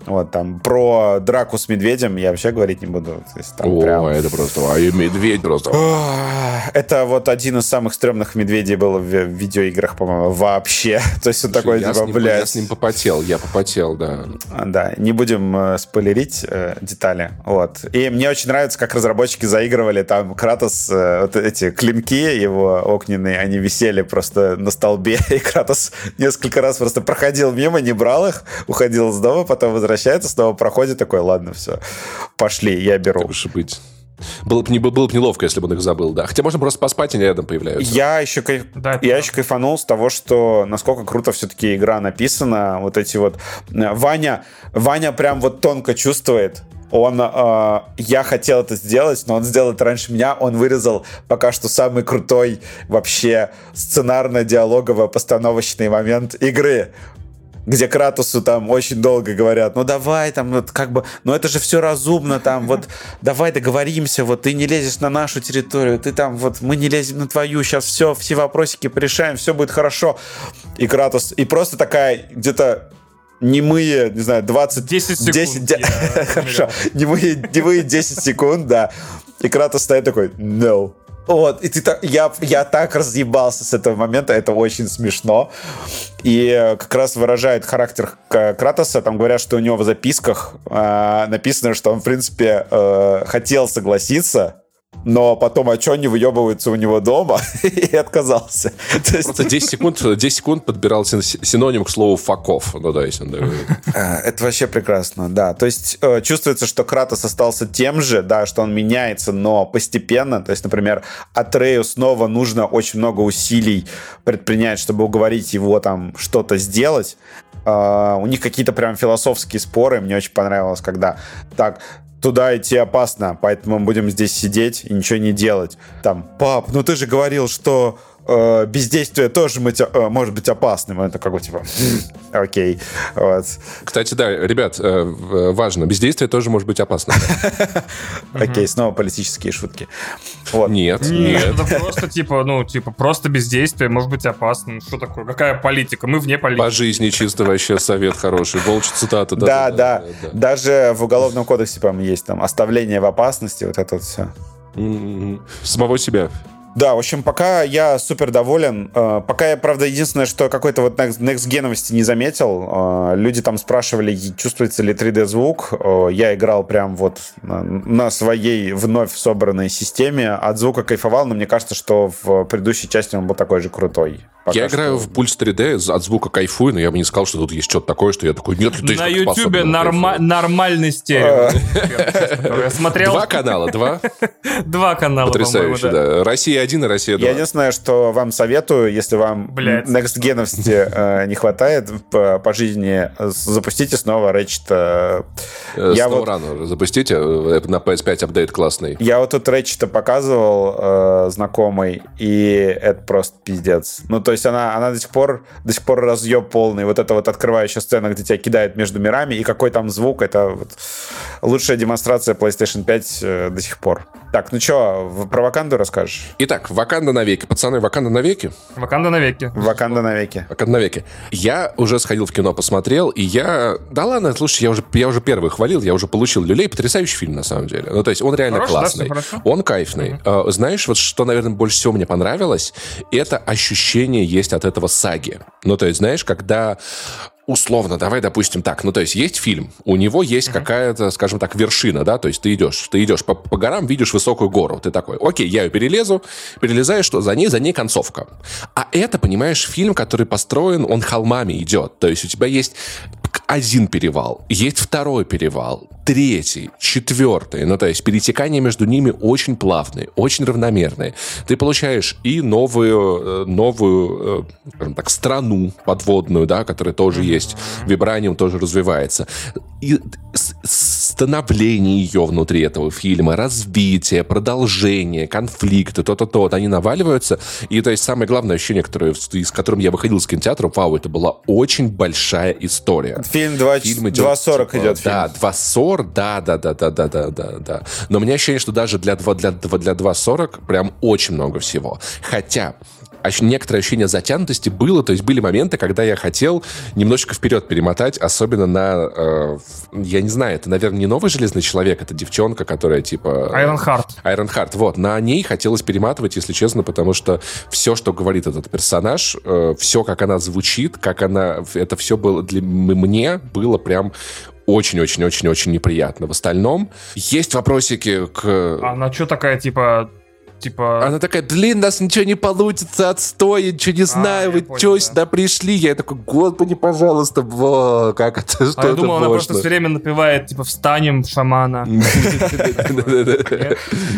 Вот там про драку с медведем я вообще говорить не буду. То есть, там О, прям... это просто, а и медведь просто. Это вот один из самых стрёмных медведей был в видеоиграх, по-моему, вообще. То есть он такой, я типа, блядь. Я с ним попотел, я попотел, да. Да, не будем э, спойлерить э, детали. Вот. И мне очень нравится, как разработчики заигрывали там Кратос, э, вот эти клинки его огненные, они висели просто на столбе, и Кратос несколько раз просто проходил мимо, не брал их, уходил из дома, потом возвращается, снова проходит, такой, ладно, все, пошли, я беру. Так уж и быть. Было бы, не, было бы неловко, если бы он их забыл, да. Хотя можно просто поспать, и они рядом появляются. Я еще, кайф... да, я еще кайфанул с того, что насколько круто все-таки игра написана. Вот эти вот... Э, Ваня, Ваня прям вот тонко чувствует, он, э, я хотел это сделать, но он сделал это раньше меня. Он вырезал пока что самый крутой вообще сценарно-диалогово-постановочный момент игры где Кратусу там очень долго говорят, ну давай там, вот как бы, ну это же все разумно там, вот давай договоримся, вот ты не лезешь на нашу территорию, ты там вот, мы не лезем на твою, сейчас все, все вопросики порешаем, все будет хорошо. И Кратус, и просто такая где-то немые, не знаю, 20... 10 секунд. 10, хорошо, немые, немые 10 секунд, да. И Кратос стоит такой, no. Вот, и ты так, я, я так разъебался с этого момента, это очень смешно. И как раз выражает характер Кратоса, там говорят, что у него в записках э, написано, что он, в принципе, э, хотел согласиться, но потом, а что они выебываются у него дома, и отказался. Просто 10 секунд, 10 секунд подбирал синоним к слову «факов». Ну да, если он а, Это вообще прекрасно, да. То есть э, чувствуется, что Кратос остался тем же, да, что он меняется, но постепенно. То есть, например, Атрею снова нужно очень много усилий предпринять, чтобы уговорить его там что-то сделать. Uh, у них какие-то прям философские споры. Мне очень понравилось, когда так, туда идти опасно, поэтому мы будем здесь сидеть и ничего не делать. Там, пап, ну ты же говорил, что э, бездействие тоже быть, э, может быть опасным. Это как бы типа, окей. Вот. Кстати, да, ребят, э, важно, бездействие тоже может быть опасным. Окей, снова политические шутки. Нет, нет. Это просто типа, ну, типа, просто бездействие может быть опасным. Что такое? Какая политика? Мы вне политики. По жизни чисто вообще совет хороший. Волчья цитата. Да, да. Даже в Уголовном кодексе, по-моему, есть там оставление в опасности, вот это вот все. Самого себя. Да, в общем, пока я супер доволен. Э, пока я, правда, единственное, что какой-то вот next геновости не заметил. Э, люди там спрашивали, чувствуется ли 3D-звук. Э, я играл прям вот на своей вновь собранной системе. От звука кайфовал, но мне кажется, что в предыдущей части он был такой же крутой. Пока я что... играю в Pulse 3D, от звука кайфую, но я бы не сказал, что тут есть что-то такое, что я такой, нет, ты На Ютубе норма- нормальный стерео. смотрел. Два канала, два? Два канала, Потрясающе, да. Россия один и Россия 2. Я единственное, что вам советую, если вам next геновости э, не хватает по жизни, запустите снова Ratchet. Э, я вот рано запустите, э, на PS5 апдейт классный. Я вот тут Ratchet показывал знакомый, и это просто пиздец. Ну, то есть она, она до сих пор до сих пор разъеб полный. Вот эта вот открывающая сцена, где тебя кидает между мирами, и какой там звук, это вот лучшая демонстрация PlayStation 5 э, до сих пор. Так, ну что, про Ваканду расскажешь? Итак, Ваканда навеки. Пацаны, Ваканда навеки? Ваканда навеки. Ваканда навеки. Ваканда навеки. Я уже сходил в кино, посмотрел, и я... Да ладно, слушай, я уже, я уже первый хвалил, я уже получил люлей. Потрясающий фильм, на самом деле. Ну, то есть он реально Хороший, классный. Да, он кайфный. Uh-huh. Знаешь, вот что, наверное, больше всего мне понравилось, это ощущение есть от этого саги. Ну, то есть, знаешь, когда условно, давай допустим так, ну то есть есть фильм, у него есть mm-hmm. какая-то, скажем так, вершина, да, то есть ты идешь, ты идешь по, по горам, видишь высокую гору, ты такой, окей, я ее перелезу, перелезаешь, что за ней, за ней концовка. А это, понимаешь, фильм, который построен, он холмами идет, то есть у тебя есть один перевал, есть второй перевал, третий, четвертый. Ну, то есть перетекания между ними очень плавные, очень равномерные. Ты получаешь и новую, э, новую э, скажем так, страну подводную, да, которая тоже есть, вибраниум тоже развивается. И становление ее внутри этого фильма, развитие, продолжение, конфликты, то-то, то, они наваливаются. И то есть самое главное ощущение, которое, с которым я выходил из кинотеатра, вау, это была очень большая история. Фильм 2.40 фильм идет, 2.40 типа. Да, 2.40, да, да, да, да, да, да, да, да. Но у меня ощущение, что даже для, для, для 2.40 прям очень много всего. Хотя некоторое ощущение затянутости было, то есть были моменты, когда я хотел немножечко вперед перемотать, особенно на, э, я не знаю, это, наверное, не новый Железный Человек, это девчонка, которая типа... Айрон Харт. Айрон Харт, вот. На ней хотелось перематывать, если честно, потому что все, что говорит этот персонаж, э, все, как она звучит, как она... Это все было для мне было прям очень-очень-очень-очень неприятно. В остальном есть вопросики к... Она что такая, типа, типа... Она такая, блин, нас ничего не получится, отстой, ничего не а, знаю, а, вы понял, что да. сюда пришли? Я такой, господи, пожалуйста, во, как это, что а я думал, она просто все время напевает, типа, встанем, шамана.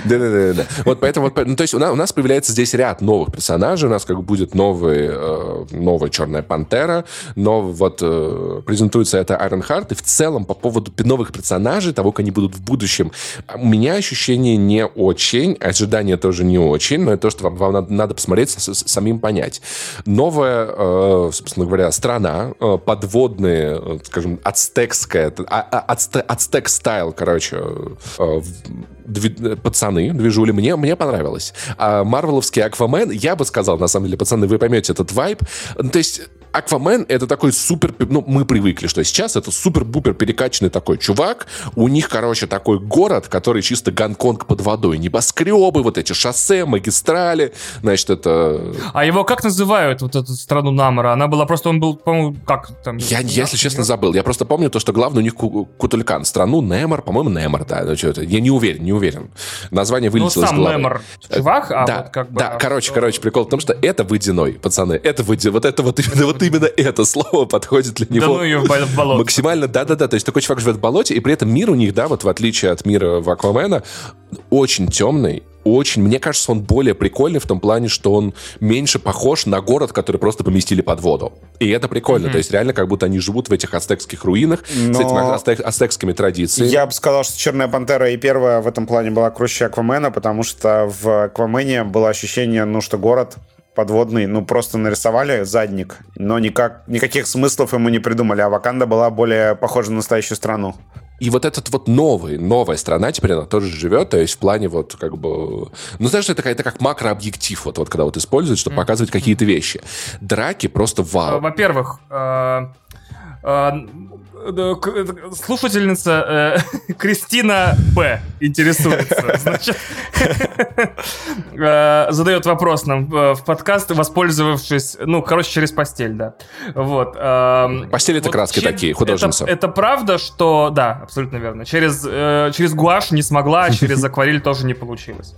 Да-да-да. Вот поэтому, ну, то есть у нас появляется здесь ряд новых персонажей, у нас как бы будет новый, э, новая Черная Пантера, но вот э, презентуется это Айрон Харт, и в целом по поводу новых персонажей, того, как они будут в будущем, у меня ощущение не очень, ожидания тоже тоже не очень, но это то, что вам, вам надо, надо посмотреть, с, с, самим понять. Новая, э, собственно говоря, страна, э, подводные, э, скажем, ацтекская, а, а, ацтек стайл, короче, э, дви, пацаны, движули, мне, мне понравилось. А марвеловский Аквамен, я бы сказал, на самом деле, пацаны, вы поймете этот вайб. То есть Аквамен это такой супер... Ну, мы привыкли, что сейчас это супер-бупер перекачанный такой чувак. У них, короче, такой город, который чисто Гонконг под водой. Небоскребы, вот эти шоссе, магистрали. Значит, это... А его как называют, вот эту страну Намара? Она была просто... Он был, по-моему, как там... Я, я, если честно, забыл. Я просто помню то, что главный у них Кутулькан. Страну Немар, по-моему, Немар, да. Ну, что-то. Я не уверен, не уверен. Название ну, вылетело ну, сам из головы. Немар чувак, а да, вот как бы... Да, короче, короче, прикол в том, что это водяной, пацаны. Это водяной. Вот это вот именно, вот именно это слово подходит для него. Да ну ее в болото. Максимально, да-да-да. То есть такой чувак живет в болоте, и при этом мир у них, да, вот в отличие от мира в Аквамена, очень темный, очень, мне кажется, он более прикольный в том плане, что он меньше похож на город, который просто поместили под воду. И это прикольно. Mm-hmm. То есть реально как будто они живут в этих ацтекских руинах Но... с этими ацтек, ацтекскими традициями. Я бы сказал, что «Черная пантера» и первая в этом плане была круче Аквамена, потому что в Аквамене было ощущение, ну, что город подводный, ну, просто нарисовали задник, но никак, никаких смыслов ему не придумали, а Ваканда была более похожа на настоящую страну. И вот этот вот новый, новая страна теперь она тоже живет, то есть в плане вот как бы... Ну, знаешь, это, это как макрообъектив, вот, вот когда вот используют, чтобы mm-hmm. показывать какие-то вещи. Драки просто вау. Во-первых, э, э, слушательница э, Кристина Б. интересуется. Значит, э, задает вопрос нам в подкаст, воспользовавшись, ну, короче, через постель, да. Вот. Э, Постель это вот краски че- такие, художницы. Это, это правда, что... Да, абсолютно верно. Через, э, через гуашь не смогла, а через акварель тоже не получилось.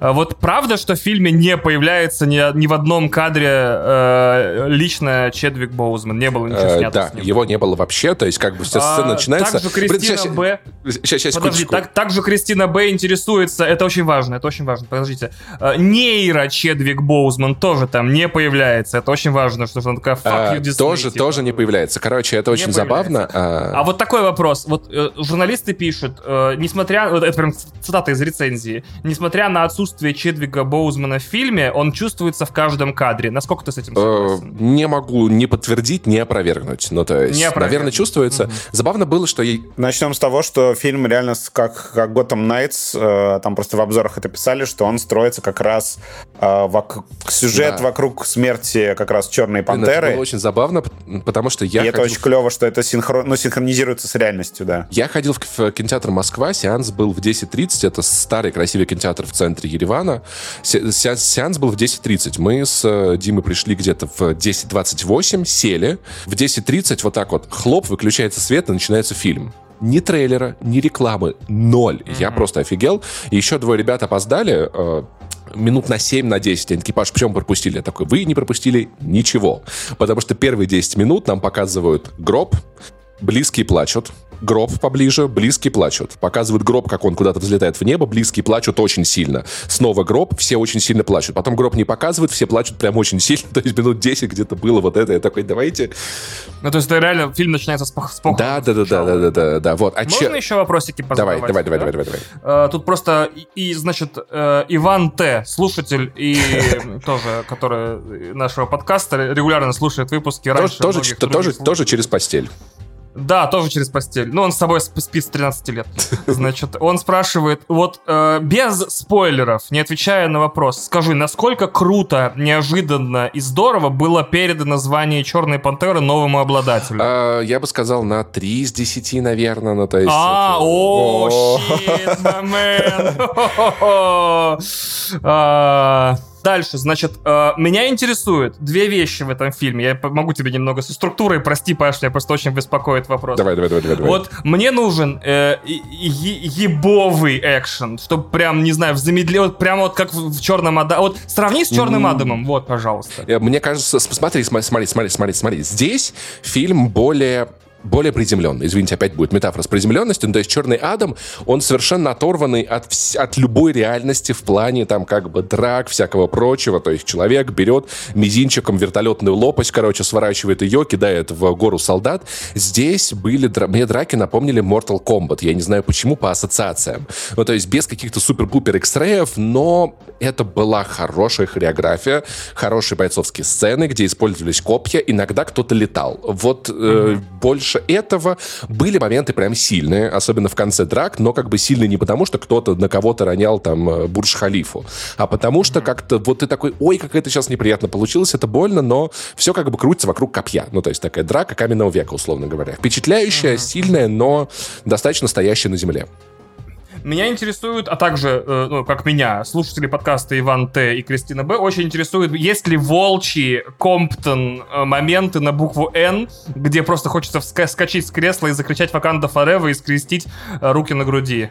Э, вот правда, что в фильме не появляется ни, ни в одном кадре э, лично Чедвик Боузман? Не было ничего э, снято Да, его не было вообще, то есть как бы вся сцена а, начинается... Также Кристина Блин, Б... Сейчас, сейчас, Подожди, так, также Кристина Б интересуется, это очень важно, это очень важно, подождите. А, Нейра Чедвик Боузман тоже там не появляется, это очень важно, что он такая, fuck а, you, Disney, Тоже, типа. тоже не появляется. Короче, это очень забавно. А... а вот такой вопрос. Вот э, журналисты пишут, э, несмотря... Вот это прям цитата из рецензии. Несмотря на отсутствие Чедвига Боузмана в фильме, он чувствуется в каждом кадре. Насколько ты с этим согласен? Э, не могу не подтвердить, не опровергнуть. Ну, то есть, наверное, чувствуется. Угу. Забавно было, что ей... Начнем с того, что фильм реально как, как Gotham Knights, э, там просто в обзорах это писали, что он строится как раз э, вок... сюжет да. вокруг смерти как раз Черной Пантеры. Это было очень забавно, потому что я... И ходил... это очень клево, что это синхрон... ну, синхронизируется с реальностью, да. Я ходил в, кинотеатр Москва, сеанс был в 10.30, это старый красивый кинотеатр в центре Еревана. Се... Сеанс, сеанс был в 10.30. Мы с э, Димой пришли где-то в 10.28, сели. В 10.30 вот так вот, хлоп, выключается свет, и начинается фильм. Ни трейлера, ни рекламы, ноль. Mm-hmm. Я просто офигел. И еще двое ребят опоздали, э, минут на 7, на 10. Они такие, Паш, почему пропустили? Я такой, вы не пропустили ничего. Потому что первые 10 минут нам показывают гроб, близкие плачут, гроб поближе, близкие плачут. Показывают гроб, как он куда-то взлетает в небо, близкие плачут очень сильно. Снова гроб, все очень сильно плачут. Потом гроб не показывают, все плачут прям очень сильно. То есть минут 10 где-то было вот это. Я такой, давайте... Ну, то есть это реально фильм начинается с, пох- с похорон. Да, да, да, да, да, да, да, да, вот. А Можно че... еще вопросики позадавать? Давай, давай, да? давай, давай, давай, давай. Uh, тут просто, и, значит, uh, Иван Т., слушатель и тоже, который нашего подкаста, регулярно слушает выпуски раньше. Тоже, тоже, тоже через постель. Да, тоже через постель. Ну, он с собой спит с 13 лет. Значит, он спрашивает, вот э, без спойлеров, не отвечая на вопрос, скажи, насколько круто, неожиданно и здорово было передано звание Черной Пантеры новому обладателю? А, я бы сказал на 3 из 10, наверное. Ну, то есть а, это... о, щит, момент. Дальше, значит, э, меня интересуют две вещи в этом фильме. Я могу тебе немного со структурой, прости, Паш, я просто очень беспокоит вопрос. Давай, давай, давай, давай. Вот мне нужен э, ебовый экшен, чтобы прям, не знаю, в замедле, вот прямо вот как в, в Черном Адаме. Вот сравни с Черным mm. Адамом, вот, пожалуйста. Э, мне кажется, смотри, смотри, смотри, смотри, смотри. Здесь фильм более более приземленный. Извините, опять будет метафора с приземленностью. Ну, то есть Черный Адам, он совершенно оторванный от, от любой реальности в плане там как бы драк, всякого прочего. То есть человек берет мизинчиком вертолетную лопасть, короче, сворачивает ее, кидает в гору солдат. Здесь были... Мне драки напомнили Mortal Kombat. Я не знаю почему, по ассоциациям. Ну, то есть без каких-то супер-пупер экстреев, но это была хорошая хореография, хорошие бойцовские сцены, где использовались копья. Иногда кто-то летал. Вот mm-hmm. э, больше больше этого. Были моменты прям сильные, особенно в конце драк, но как бы сильные не потому, что кто-то на кого-то ронял там э, Бурдж-Халифу, а потому что как-то вот ты такой, ой, как это сейчас неприятно получилось, это больно, но все как бы крутится вокруг копья. Ну, то есть такая драка каменного века, условно говоря. Впечатляющая, сильная, но достаточно стоящая на земле. Меня интересуют, а также, э, ну, как меня, слушатели подкаста Иван Т. и Кристина Б. очень интересуют, есть ли волчьи Комптон э, моменты на букву Н, где просто хочется вскочить с кресла и закричать «Ваканда Форева» и скрестить э, руки на груди.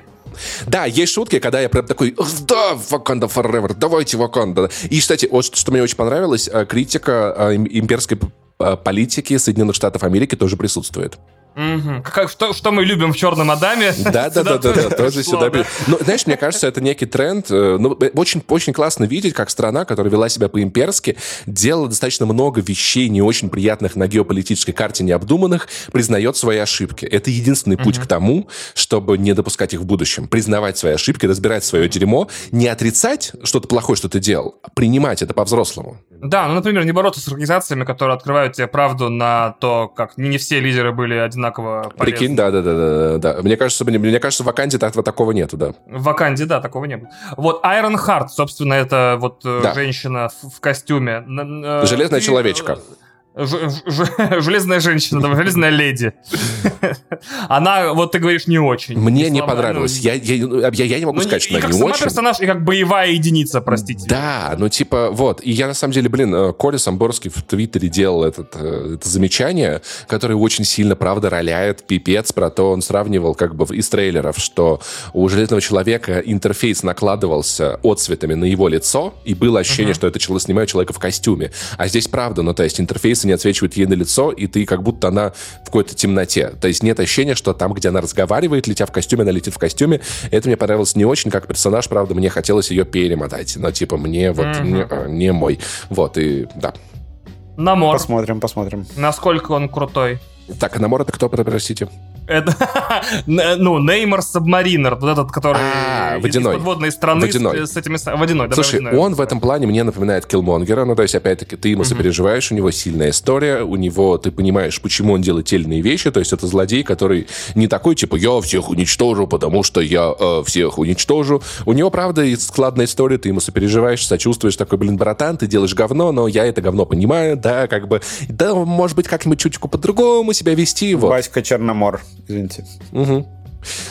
Да, есть шутки, когда я прям такой, да, Ваканда Forever, давайте Ваканда. И, кстати, вот что мне очень понравилось, критика имперской политики Соединенных Штатов Америки тоже присутствует. Угу. Как, что, что мы любим в Черном Адаме. Да, да, да, да, да, тоже сюда. Ну, знаешь, мне кажется, это некий тренд. Э, ну, э, очень, очень классно видеть, как страна, которая вела себя по-имперски, делала достаточно много вещей не очень приятных на геополитической карте необдуманных, признает свои ошибки. Это единственный путь к тому, чтобы не допускать их в будущем. Признавать свои ошибки, разбирать свое дерьмо, не отрицать что-то плохое, что ты делал, а принимать это по-взрослому. Да, ну, например, не бороться с организациями, которые открывают тебе правду на то, как не все лидеры были одинаковые одинаково полезны. Прикинь, да, да, да, да, да. Мне кажется, мне, мне кажется, в Ваканде так, такого нету, да. В Ваканде, да, такого не было. Вот Iron Heart, собственно, это вот э, да. женщина в, в костюме. Э, Железная Ты, человечка. Железная женщина, там, железная леди. Она, вот ты говоришь, не очень. Мне не понравилось. Я, я, я, я не могу ну, сказать, что она не очень. персонаж, и как боевая единица, простите. Да, ну типа, вот. И я на самом деле, блин, э, Коля Самборский в Твиттере делал этот, э, это замечание, которое очень сильно, правда, роляет пипец про то, он сравнивал как бы из трейлеров, что у Железного Человека интерфейс накладывался отцветами на его лицо, и было ощущение, uh-huh. что это снимают человека в костюме. А здесь правда, ну то есть интерфейс не отсвечивает ей на лицо, и ты как будто она в какой-то темноте. То есть нет ощущения, что там, где она разговаривает, летя в костюме, она летит в костюме. Это мне понравилось не очень, как персонаж, правда, мне хотелось ее перемотать. Но типа мне вот mm-hmm. не, а, не мой. Вот, и да. Намор. Посмотрим, посмотрим. Насколько он крутой. Так, а Намор это кто, простите? Это, ну, Неймор Сабмаринер, вот этот, который а, водяной. из подводной страны водяной. С, с этими... Водяной, Слушай, водяной. он в этом плане мне напоминает Киллмонгера, ну, то есть, опять-таки, ты ему сопереживаешь, у него сильная история, у него, ты понимаешь, почему он делает те или иные вещи, то есть, это злодей, который не такой, типа, я всех уничтожу, потому что я э, всех уничтожу. У него, правда, складная история, ты ему сопереживаешь, сочувствуешь, такой, блин, братан, ты делаешь говно, но я это говно понимаю, да, как бы, да, может быть, как-нибудь чуточку по-другому себя вести, вот. Батька Черномор извините. Угу.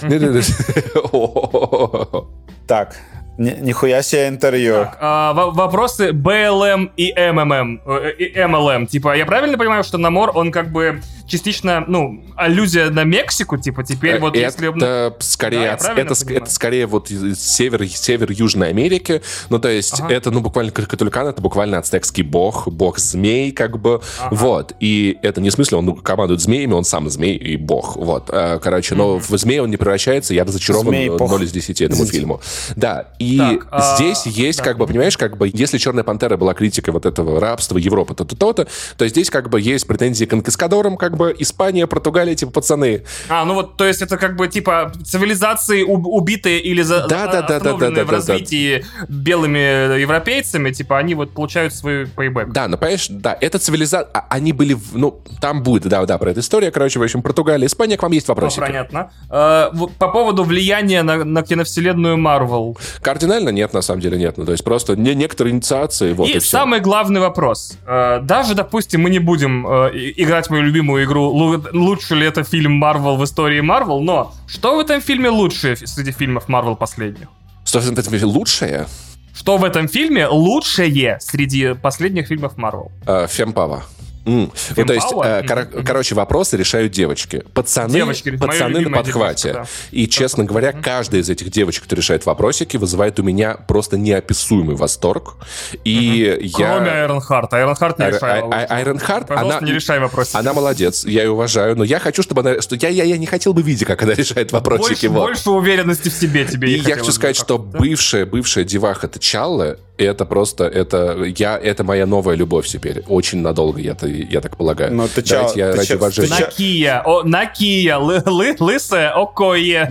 Так, Нихуя себе интервью. Так, а, вопросы BLM и MMM, и MLM. Типа, я правильно понимаю, что Намор, он как бы частично, ну, аллюзия на Мексику, типа, теперь вот это если... Это скорее, да, это, это скорее вот север, север Южной Америки, ну, то есть ага. это, ну, буквально Катулькан, это буквально ацтекский бог, бог змей, как бы, ага. вот, и это не в смысле, он командует змеями, он сам змей и бог, вот, а, короче, но mm-hmm. в змей он не превращается, я разочарован 0 из 10 этому фильму. Да, и так, а, здесь есть, да. как бы, понимаешь, как бы, если «Черная пантера» была критикой вот этого рабства, Европы, то-то, то-то, то здесь как бы есть претензии к конкискадорам, как бы Испания, Португалия, типа пацаны. А, ну вот, то есть это как бы типа цивилизации убитые или за да, да, да, да, да, да, в развитии да, да. белыми европейцами, типа они вот получают свой пейбэк. Да, ну понимаешь, да, это цивилизация, а, они были, ну, там будет, да, да, про эту историю, короче, в общем, Португалия, Испания, к вам есть вопросы. Ну, понятно. А, по поводу влияния на, на киновселенную Марвел. Кардинально нет, на самом деле нет, ну то есть просто не, некоторые инициации, вот и, и все. самый главный вопрос. А, даже, допустим, мы не будем э, играть мою любимую игру лучше ли это фильм Марвел в истории Марвел, но что в этом фильме лучше среди фильмов Марвел последних? Что в этом фильме лучшее? Что в этом фильме лучшее среди последних фильмов Марвел? Фемпава. Mm. Ну, то есть, э, кор- mm-hmm. короче, вопросы решают девочки. Пацаны, девочки, пацаны на подхвате. Девочка, да. И, честно да. говоря, mm-hmm. каждая из этих девочек, кто решает вопросики, вызывает у меня просто неописуемый восторг. И mm-hmm. я... Кроме Айрон Харт. Айрон Харт не решает Айрон Харт, она... не решай вопросы. Она молодец, я ее уважаю, но я хочу, чтобы она... Что я, я, я не хотел бы видеть, как она решает вопросики. Больше, вот. больше уверенности в себе тебе. И я хочу сказать, что бывшая, бывшая деваха Тачалла, это просто, это я, это моя новая любовь теперь. Очень надолго, я, я так полагаю. Но ты чё, я ты ради чё, уважения. Накия, о, Накия, lı, lı, лысая, окое.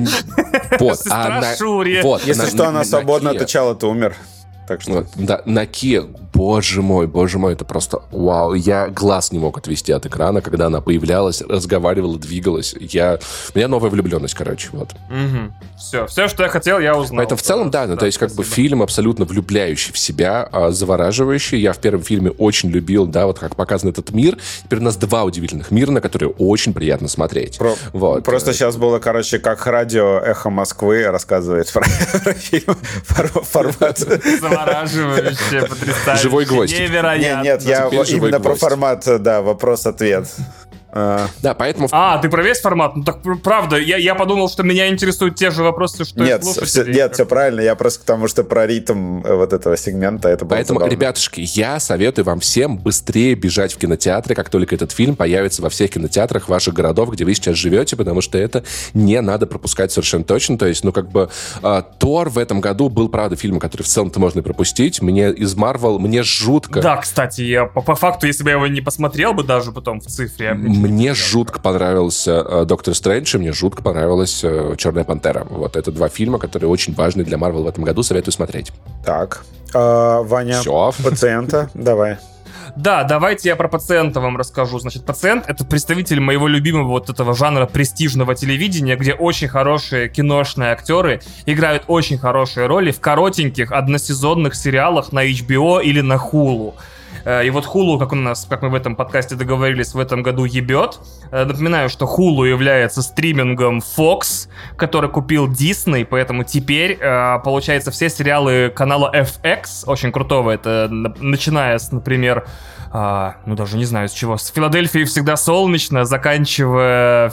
Вот, а на, вот, Если на, что, она свободно отвечала, то умер. Так что... Да, на Ке, боже мой, боже мой, это просто вау. Я глаз не мог отвести от экрана, когда она появлялась, разговаривала, двигалась. Я... У меня новая влюбленность, короче, вот. Угу. Все, все, что я хотел, я узнал. Это в целом, да, ну, то есть как бы фильм абсолютно влюбляющий в себя, а, завораживающий. Я в первом фильме очень любил, да, вот как показан этот мир. Теперь у нас два удивительных мира, на которые очень приятно смотреть. Про... Вот. Просто сейчас было, короче, как радио «Эхо Москвы» рассказывает про, про фильм формат. Завораживающе, потрясающе. Живой гвоздь. Невероятно. Нет, нет, я именно про формат, да, вопрос-ответ. А... Да, поэтому... А, ты про весь формат? Ну так правда, я, я подумал, что меня интересуют те же вопросы, что нет, и Все, нет, все правильно, я просто к тому, что про ритм э, вот этого сегмента это Поэтому, забавно. ребятушки, я советую вам всем быстрее бежать в кинотеатры, как только этот фильм появится во всех кинотеатрах ваших городов, где вы сейчас живете, потому что это не надо пропускать совершенно точно. То есть, ну, как бы, э, Тор в этом году был, правда, фильм, который в целом-то можно пропустить. Мне из Марвел, мне жутко. Да, кстати, я по, по факту, если бы я его не посмотрел бы даже потом в цифре, мне жутко понравился э, Доктор Стрэндж, и мне жутко понравилась э, Черная Пантера. Вот это два фильма, которые очень важны для Марвел в этом году. Советую смотреть. Так, э, Ваня, Все. пациента, давай. Да, давайте я про пациента вам расскажу. Значит, пациент — это представитель моего любимого вот этого жанра престижного телевидения, где очень хорошие киношные актеры играют очень хорошие роли в коротеньких односезонных сериалах на HBO или на Hulu. Э, и вот Hulu, как у нас, как мы в этом подкасте договорились, в этом году ебет. Э, напоминаю, что Hulu является стримингом Fox, который купил Disney, поэтому теперь, э, получается, все сериалы канала FX, очень крутого, это начиная с, например, а, ну даже не знаю с чего, с Филадельфии всегда солнечно, заканчивая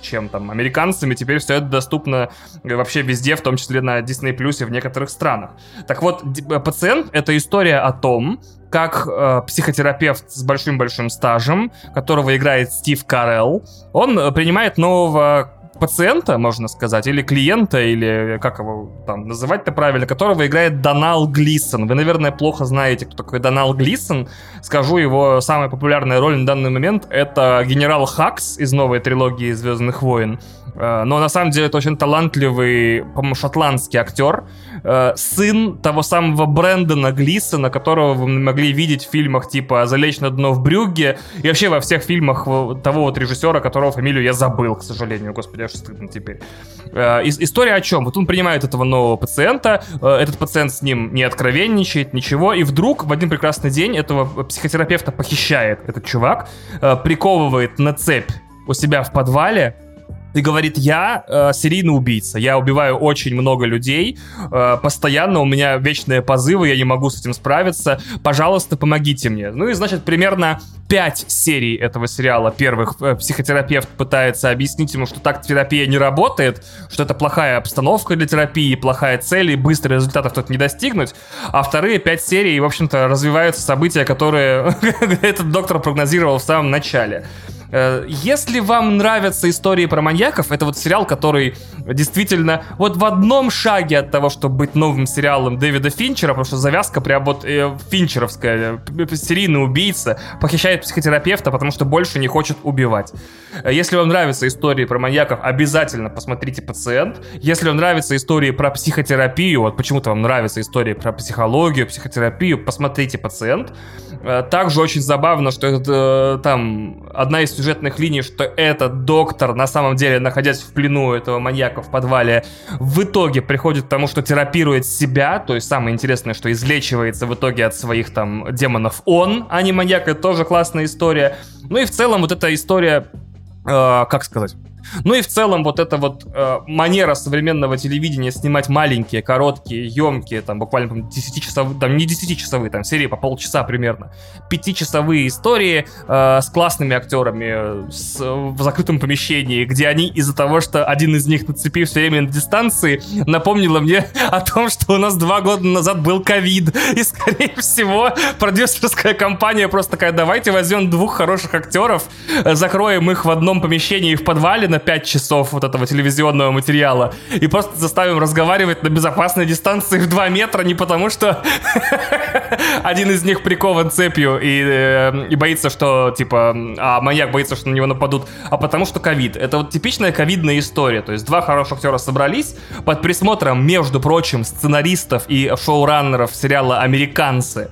чем там, американцами, теперь все это доступно вообще везде, в том числе на Disney Plus и в некоторых странах. Так вот, пациент — это история о том, как э, психотерапевт с большим-большим стажем, которого играет Стив Карелл, он э, принимает нового пациента, можно сказать, или клиента, или как его там называть-то правильно, которого играет Донал Глисон. Вы, наверное, плохо знаете, кто такой Донал Глисон. Скажу, его самая популярная роль на данный момент — это генерал Хакс из новой трилогии «Звездных войн». Э, но на самом деле это очень талантливый, по-моему, шотландский актер, э, сын того самого Брэндона Глисона, которого вы могли видеть в фильмах типа «Залечь на дно в Брюгге» и вообще во всех фильмах того вот режиссера, которого фамилию я забыл, к сожалению, господи, аж стыдно теперь. Э, история о чем? Вот он принимает этого нового пациента, этот пациент с ним не откровенничает, ничего, и вдруг в один прекрасный день этого психотерапевта похищает этот чувак, приковывает на цепь у себя в подвале, и говорит, я э, серийный убийца, я убиваю очень много людей, э, постоянно у меня вечные позывы, я не могу с этим справиться, пожалуйста, помогите мне. Ну и, значит, примерно пять серий этого сериала первых э, психотерапевт пытается объяснить ему, что так терапия не работает, что это плохая обстановка для терапии, плохая цель, и быстро результатов тут не достигнуть. А вторые пять серий, в общем-то, развиваются события, которые этот доктор прогнозировал в самом начале. Э, если вам нравятся истории про маньяков, это вот сериал, который действительно вот в одном шаге от того, чтобы быть новым сериалом Дэвида Финчера, потому что завязка прям вот э, финчеровская, э, серийный убийца, похищает психотерапевта, потому что больше не хочет убивать. Э, если вам нравятся истории про маньяков, обязательно посмотрите «Пациент». Если вам нравятся истории про психотерапию, вот почему-то вам нравятся истории про психологию, психотерапию, посмотрите «Пациент». Также очень забавно, что это там одна из сюжетных линий, что этот доктор, на самом деле, находясь в плену этого маньяка в подвале, в итоге приходит к тому, что терапирует себя, то есть самое интересное, что излечивается в итоге от своих там демонов он, а не маньяк, это тоже классная история. Ну и в целом вот эта история, э, как сказать, ну и в целом вот эта вот э, манера современного телевидения снимать маленькие, короткие, емкие, там буквально 10-часовые, там не 10-часовые, там серии по полчаса примерно, пятичасовые истории э, с классными актерами с, в закрытом помещении, где они из-за того, что один из них на цепи все время на дистанции, напомнило мне о том, что у нас два года назад был ковид, и скорее всего продюсерская компания просто такая, давайте возьмем двух хороших актеров, закроем их в одном помещении в подвале на 5 часов вот этого телевизионного материала и просто заставим разговаривать на безопасной дистанции в 2 метра не потому, что один из них прикован цепью и, э, и боится, что, типа, а маньяк боится, что на него нападут, а потому что ковид. Это вот типичная ковидная история. То есть два хороших актера собрались под присмотром, между прочим, сценаристов и шоураннеров сериала «Американцы».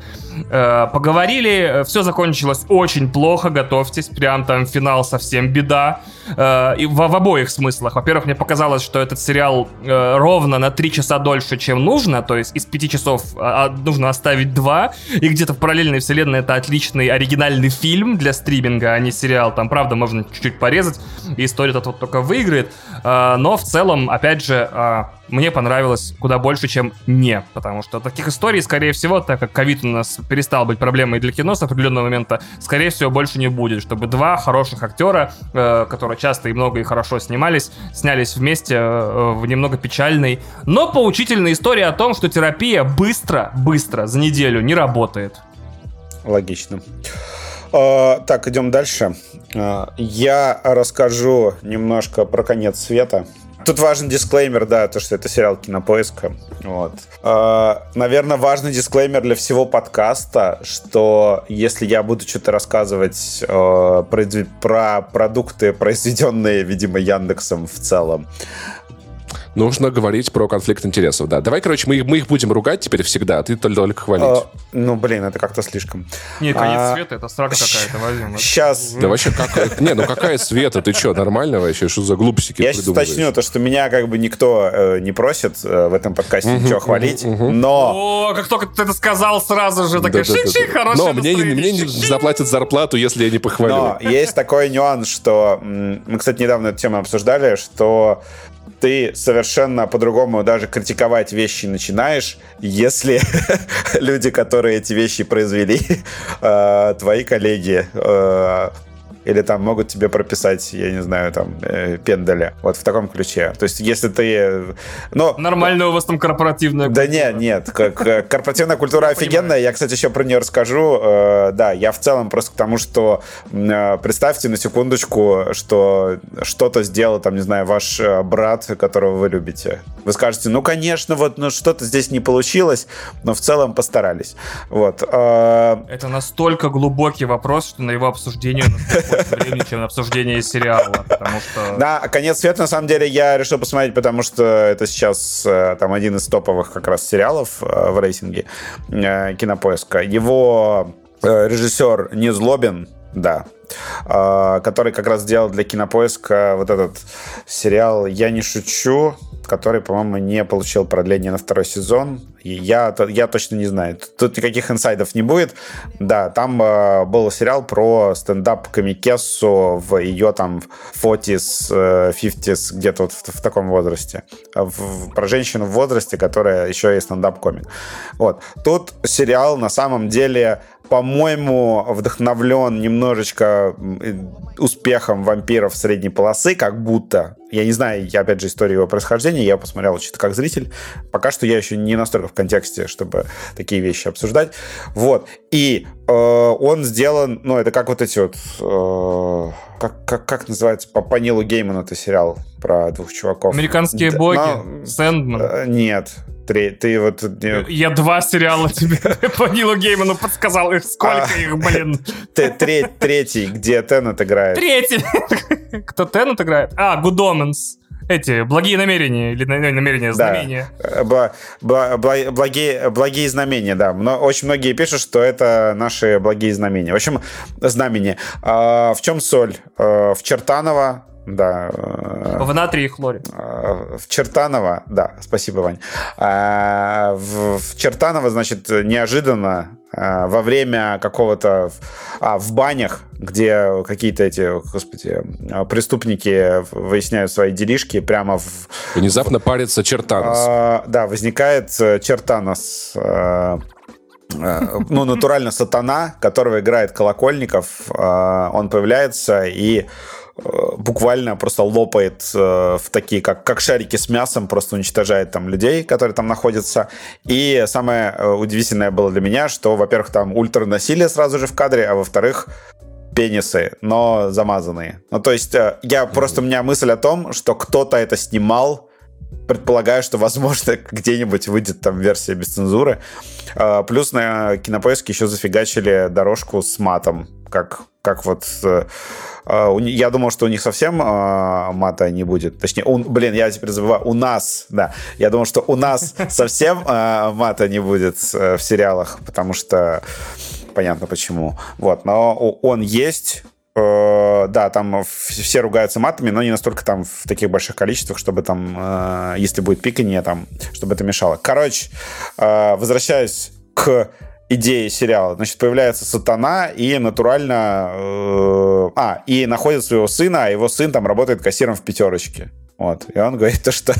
Э, поговорили, все закончилось очень плохо, готовьтесь, прям там финал совсем беда. Э, и в, в обоих смыслах. Во-первых, мне показалось, что этот сериал э, ровно на 3 часа дольше, чем нужно, то есть из 5 часов а, а, нужно оставить 2, и где-то в параллельной вселенной это отличный оригинальный фильм для стриминга, а не сериал. Там, правда, можно чуть-чуть порезать, и история тут вот только выиграет. Э, но в целом, опять же, э, мне понравилось куда больше, чем не, потому что таких историй, скорее всего, так как ковид у нас перестал быть проблемой для кино с определенного момента, скорее всего, больше не будет, чтобы два хороших актера, э, которые часто и много и хорошо снимались, снялись вместе э, в немного печальной, но поучительной истории о том, что терапия быстро, быстро, за неделю не работает. Логично. Uh, так, идем дальше. Uh, я расскажу немножко про конец света. Тут важен дисклеймер, да, то, что это сериал Кинопоиска. Вот. Э, наверное, важный дисклеймер для всего подкаста, что если я буду что-то рассказывать э, про, про продукты, произведенные, видимо, Яндексом в целом, нужно говорить про конфликт интересов, да. Давай, короче, мы, мы их будем ругать теперь всегда, а ты только хвалить. А, ну, блин, это как-то слишком. Не, конец а, света, это срака какая-то, Вадим. Сейчас. Да вообще, как... Не, ну какая света? Ты что, нормально вообще? Что за глупости Я сейчас уточню, то, что меня как бы никто э, не просит э, в этом подкасте uh-huh, ничего хвалить, uh-huh. но... О, как только ты это сказал, сразу же такая да, да, да. Но мне, мне не заплатят зарплату, если я не похвалю. Но есть такой нюанс, что... Мы, кстати, недавно эту тему обсуждали, что ты совершенно по-другому даже критиковать вещи начинаешь, если люди, которые эти вещи произвели, э, твои коллеги, э, или там могут тебе прописать, я не знаю, там, э, пендаля. Вот в таком ключе. То есть, если ты... Ну, Нормальная у вас там корпоративная культура. Да нет, нет. Как, корпоративная культура офигенная. Я, кстати, еще про нее расскажу. Э, да, я в целом просто к тому, что э, представьте на секундочку, что что-то сделал, там, не знаю, ваш э, брат, которого вы любите. Вы скажете, ну, конечно, вот ну, что-то здесь не получилось, но в целом Вот. Э, Это настолько глубокий вопрос, что на его обсуждение больше времени, чем на обсуждение сериала, потому что... Да, «Конец света», на самом деле, я решил посмотреть, потому что это сейчас э, там один из топовых как раз сериалов э, в рейтинге э, Кинопоиска. Его режиссер Незлобин, да, который как раз сделал для Кинопоиска вот этот сериал «Я не шучу», который, по-моему, не получил продление на второй сезон. И я, я точно не знаю. Тут никаких инсайдов не будет. Да, там э, был сериал про стендап комикессу в ее там 40s, э, 50s, где-то вот в, в таком возрасте. В, про женщину в возрасте, которая еще и стендап-комик. Вот. Тут сериал на самом деле по-моему, вдохновлен немножечко успехом вампиров средней полосы, как будто. Я не знаю, я опять же историю его происхождения, я посмотрел чисто как зритель. Пока что я еще не настолько в контексте, чтобы такие вещи обсуждать. Вот. И э, он сделан, ну, это как вот эти вот... Э, как, как, как называется? По, по Нилу Гейману это сериал про двух чуваков. Американские боги? Но, Сэндман? Э, нет. Три, ты вот... Я два сериала тебе по Нилу Гейману подсказал. Их сколько а, их, блин? Третий, где Теннет играет. Третий! Кто Теннет играет? А, Good Omens эти благие намерения или намерения, знамения. Да. Бла, бла, благие, благие знамения, да. Но очень многие пишут, что это наши благие знамения. В общем, знамения. А, в чем соль? А, в Чертаново да. В натрии и хлоре. В Чертаново, да, спасибо, Вань. А, в, Чертаново, значит, неожиданно во время какого-то... А, в банях, где какие-то эти, господи, преступники выясняют свои делишки прямо в... Внезапно парится Чертанос. А, да, возникает Чертанос ну, натурально сатана, которого играет Колокольников, он появляется и Э, буквально просто лопает э, в такие, как, как шарики с мясом, просто уничтожает там людей, которые там находятся. И самое э, удивительное было для меня, что, во-первых, там ультра насилие сразу же в кадре, а во-вторых, пенисы, но замазанные. Ну, то есть, я просто, у меня мысль о том, что кто-то это снимал, предполагаю, что, возможно, где-нибудь выйдет там версия без цензуры. А, плюс на кинопоиске еще зафигачили дорожку с матом, как, как вот... Э, а, я думал, что у них совсем а, мата не будет. Точнее, у, блин, я теперь забываю, у нас, да. Я думал, что у нас совсем мата не будет э, в сериалах, потому что понятно почему. Вот, но он есть, да, там все ругаются матами, но не настолько там в таких больших количествах, чтобы там, э, если будет пикание, там, чтобы это мешало. Короче, э, возвращаясь к идее сериала. Значит, появляется сатана и натурально... Э, а, и находит своего сына, а его сын там работает кассиром в пятерочке. Вот. И он говорит то, что,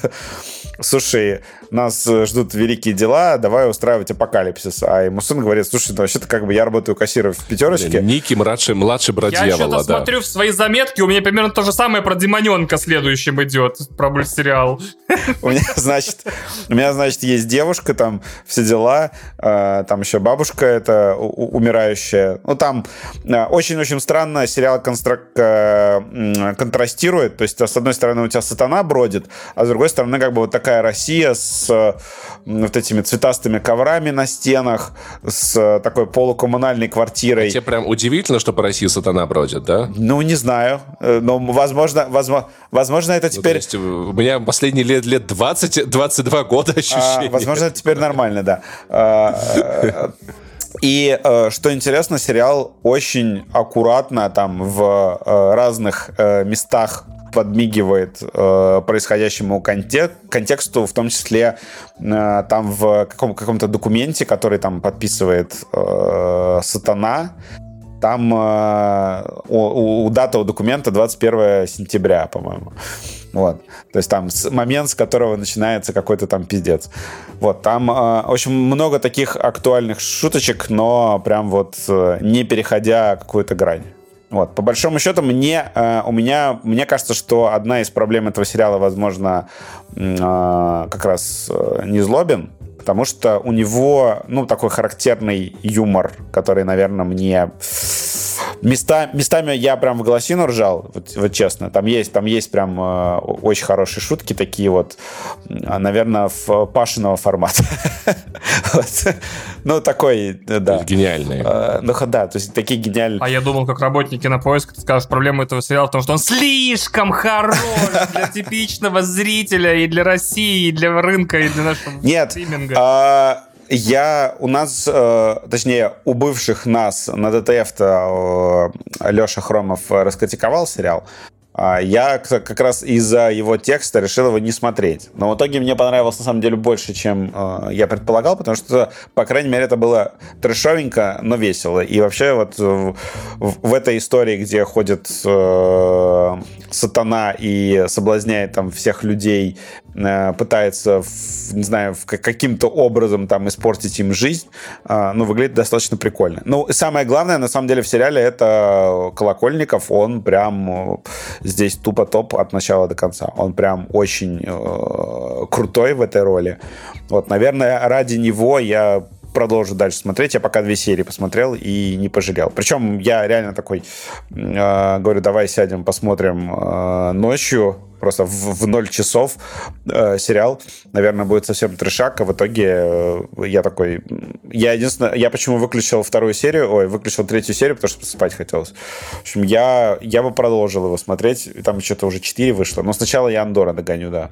слушай, нас ждут великие дела, давай устраивать апокалипсис. А ему сын говорит, слушай, ну вообще-то как бы я работаю кассиром в пятерочке. Ники, младший, младший брат я дьявола, Я что-то смотрю в свои заметки, у меня примерно то же самое про Демоненка следующим идет, про мультсериал. У меня, значит, у меня, значит, есть девушка, там все дела, а, там еще бабушка это умирающая. Ну, там а, очень-очень странно сериал контрастирует. То есть, с одной стороны, у тебя сатана страна бродит, а с другой стороны, как бы вот такая Россия с вот этими цветастыми коврами на стенах, с такой полукоммунальной квартирой. А тебе прям удивительно, что по России сатана бродит, да? Ну, не знаю. Э, но, возможно, возможно, возможно это теперь... Ну, есть, у меня последние лет, лет 20, 22 года ощущение. А, возможно, это теперь нормально, да. И э, что интересно, сериал очень аккуратно там в э, разных э, местах подмигивает э, происходящему контек контексту, в том числе э, там в каком- каком-то документе, который там подписывает э, Сатана, там э, у, у дата у документа 21 сентября, по-моему. Вот. То есть там момент, с которого начинается какой-то там пиздец. Вот. Там, э, общем, много таких актуальных шуточек, но прям вот э, не переходя какую-то грань. Вот, по большому счету, мне, э, у меня, мне кажется, что одна из проблем этого сериала, возможно, э, как раз э, не злобен, потому что у него, ну, такой характерный юмор, который, наверное, мне Места, местами я прям в голосину ржал, вот, вот честно. Там есть, там есть прям э, очень хорошие шутки, такие вот, наверное, в Пашиного формата. Ну, такой, да. Гениальный. Э, ну, да, то есть такие гениальные. А я думал, как работники на поиск, ты скажешь, проблема этого сериала в том, что он слишком хорош для типичного зрителя и для России, и для рынка, и для нашего Нет, стриминга. Я у нас, э, точнее, у бывших нас на ДТФ-то э, Леша Хромов раскритиковал сериал. А я как раз из-за его текста решил его не смотреть. Но в итоге мне понравилось на самом деле больше, чем э, я предполагал, потому что, по крайней мере, это было трешовенько, но весело. И вообще вот в, в этой истории, где ходит э, сатана и соблазняет там всех людей, э, пытается, в, не знаю, каким-то образом там испортить им жизнь, э, ну, выглядит достаточно прикольно. Ну, самое главное, на самом деле, в сериале это Колокольников, он прям здесь тупо топ от начала до конца. Он прям очень э, крутой в этой роли. Вот, наверное, ради него я продолжу дальше смотреть. Я пока две серии посмотрел и не пожалел. Причем я реально такой э, говорю, давай сядем, посмотрим э, ночью просто в, в 0 часов э, сериал, наверное, будет совсем трешак, а в итоге э, я такой... Я единственное... Я почему выключил вторую серию, ой, выключил третью серию, потому что спать хотелось. В общем, я, я бы продолжил его смотреть, там что-то уже 4 вышло, но сначала я Андора догоню, да.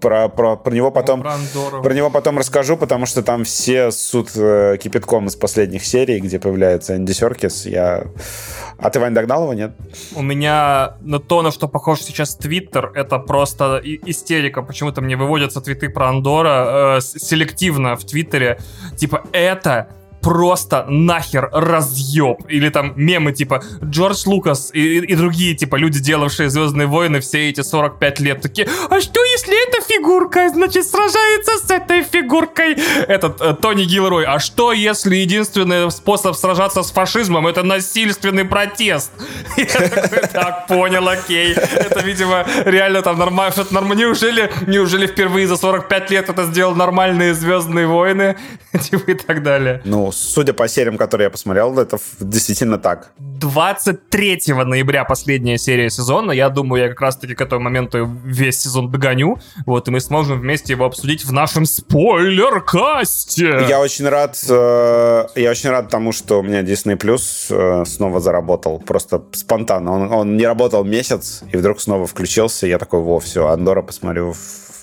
Про, про, про него потом... Про, про него потом расскажу, потому что там все суд э, кипятком из последних серий, где появляется Энди Серкис. Я... А ты, Вань, догнал его, нет? У меня на то, на что похож сейчас Твиттер, это просто истерика. Почему-то мне выводятся твиты про Андора э, селективно в Твиттере. Типа, это просто нахер разъеб. Или там мемы типа Джордж Лукас и, и другие типа люди, делавшие Звездные войны все эти 45 лет, такие, а что если эта фигурка, значит, сражается с этой фигуркой? Этот э, Тони Гилрой, а что если единственный способ сражаться с фашизмом это насильственный протест? Так, понял, окей. Это, видимо, реально там нормально, что-то нормально. Неужели, неужели впервые за 45 лет это сделал нормальные Звездные войны? Типа и так далее. Ну, судя по сериям, которые я посмотрел, это действительно так. 23 ноября последняя серия сезона. Я думаю, я как раз-таки к этому моменту весь сезон догоню. Вот, и мы сможем вместе его обсудить в нашем спойлер-касте. Я очень рад, э, я очень рад тому, что у меня Disney Plus э, снова заработал. Просто спонтанно. Он, он не работал месяц, и вдруг снова включился. Я такой, во, все, Андора посмотрю в,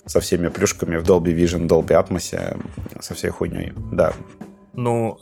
со всеми плюшками в Dolby Vision, Dolby Atmos, со всей хуйней. Да, ну,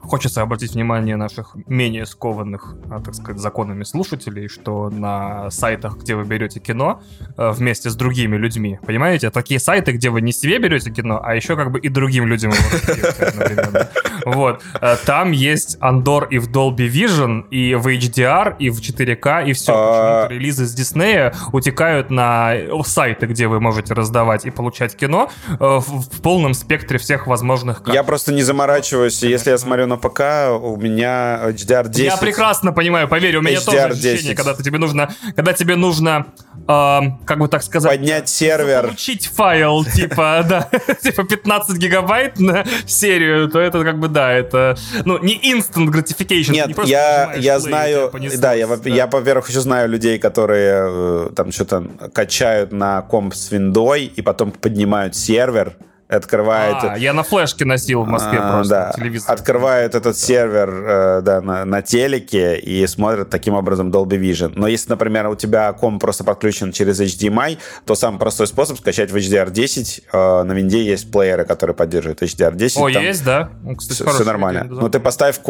хочется обратить внимание наших менее скованных, а, так сказать, законами слушателей, что на сайтах, где вы берете кино э, вместе с другими людьми, понимаете, такие сайты, где вы не себе берете кино, а еще как бы и другим людям его Вот. Э, там есть Андор и в Dolby Vision, и в HDR, и в 4K, и все. А. Релизы с Диснея утекают на сайты, где вы можете раздавать и получать кино э, в полном спектре всех возможных Я просто не заморачиваюсь заморачиваюсь. Если я смотрю на ПК, у меня HDR10. Я прекрасно понимаю, поверь, у меня HDR тоже ощущение, когда тебе нужно, когда тебе нужно, э, как бы так сказать, поднять сервер, получить файл типа, да, типа 15 гигабайт на серию, то это как бы да, это, ну не instant gratification. Нет, не я я знаю, да, я я во-первых еще знаю людей, которые э, там что-то качают на комп с виндой и потом поднимают сервер открывает... А, я на флешке носил в Москве а, просто да, телевизор. Открывает этот сервер э, да, на, на телеке и смотрит таким образом Dolby Vision. Но если, например, у тебя комп просто подключен через HDMI, то самый простой способ скачать в HDR10. Э, на винде есть плееры, которые поддерживают HDR10. О, там есть, да? Ну, кстати, все, все нормально. Ну, ты поставь,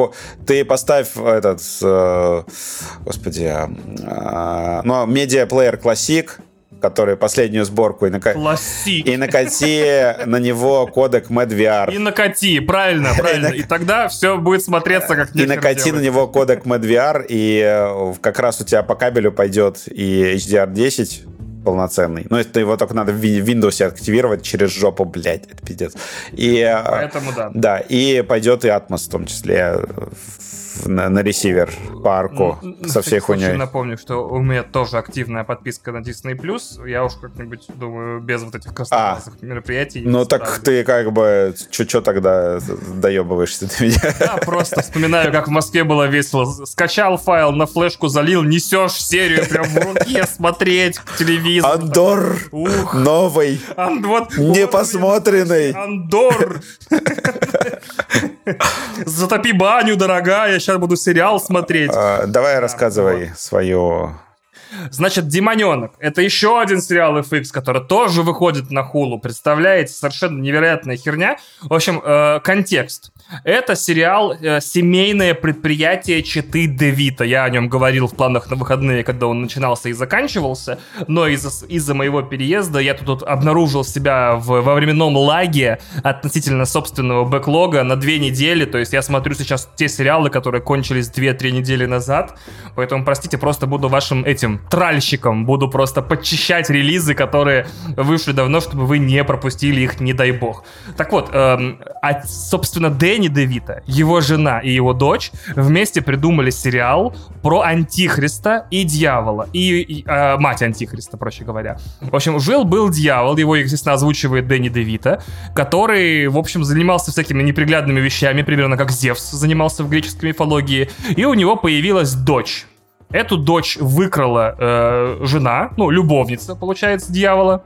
ты поставь этот, э, господи, э, ну, медиаплеер Classic, который последнюю сборку, и, нака... и накати на него кодек MedVR. И накати, правильно, правильно. И тогда все будет смотреться как И накати на него кодек MedVR, и э, как раз у тебя по кабелю пойдет и HDR10 полноценный. Но это его только надо в Windows активировать через жопу, блядь, это пиздец. И, э, Поэтому да. Да, и пойдет и Atmos в том числе на, на ресивер по арку ну, со всей хуйней. Напомню, что у меня тоже активная подписка на Disney+. Я уж как-нибудь, думаю, без вот этих красноглазых а, мероприятий. Ну так ты как бы, что тогда доебываешься ты меня? Я просто вспоминаю, как в Москве было весело. Скачал файл, на флешку залил, несешь серию прям в руке смотреть телевизор. Андор Ух. новый, Анд, вот, непосмотренный. Андор. Затопи баню, дорогая, сейчас буду сериал смотреть. А, давай рассказывай вот. Значит, «Демоненок» — это еще один сериал FX, который тоже выходит на хулу. Представляете? Совершенно невероятная херня. В общем, э, контекст. Это сериал э, «Семейное предприятие Читы Девита». Я о нем говорил в планах на выходные, когда он начинался и заканчивался. Но из-за из моего переезда я тут, тут обнаружил себя в, во временном лаге относительно собственного бэклога на две недели. То есть я смотрю сейчас те сериалы, которые кончились две-три недели назад. Поэтому, простите, просто буду вашим этим тральщиком. Буду просто подчищать релизы, которые вышли давно, чтобы вы не пропустили их, не дай бог. Так вот, эм, а, собственно, Дэнни Девита, его жена и его дочь вместе придумали сериал про Антихриста и дьявола. И, и э, мать Антихриста, проще говоря. В общем, жил-был дьявол, его, естественно, озвучивает Дэнни Девита, который, в общем, занимался всякими неприглядными вещами, примерно как Зевс занимался в греческой мифологии. И у него появилась дочь. Эту дочь выкрала э, жена, ну, любовница, получается, дьявола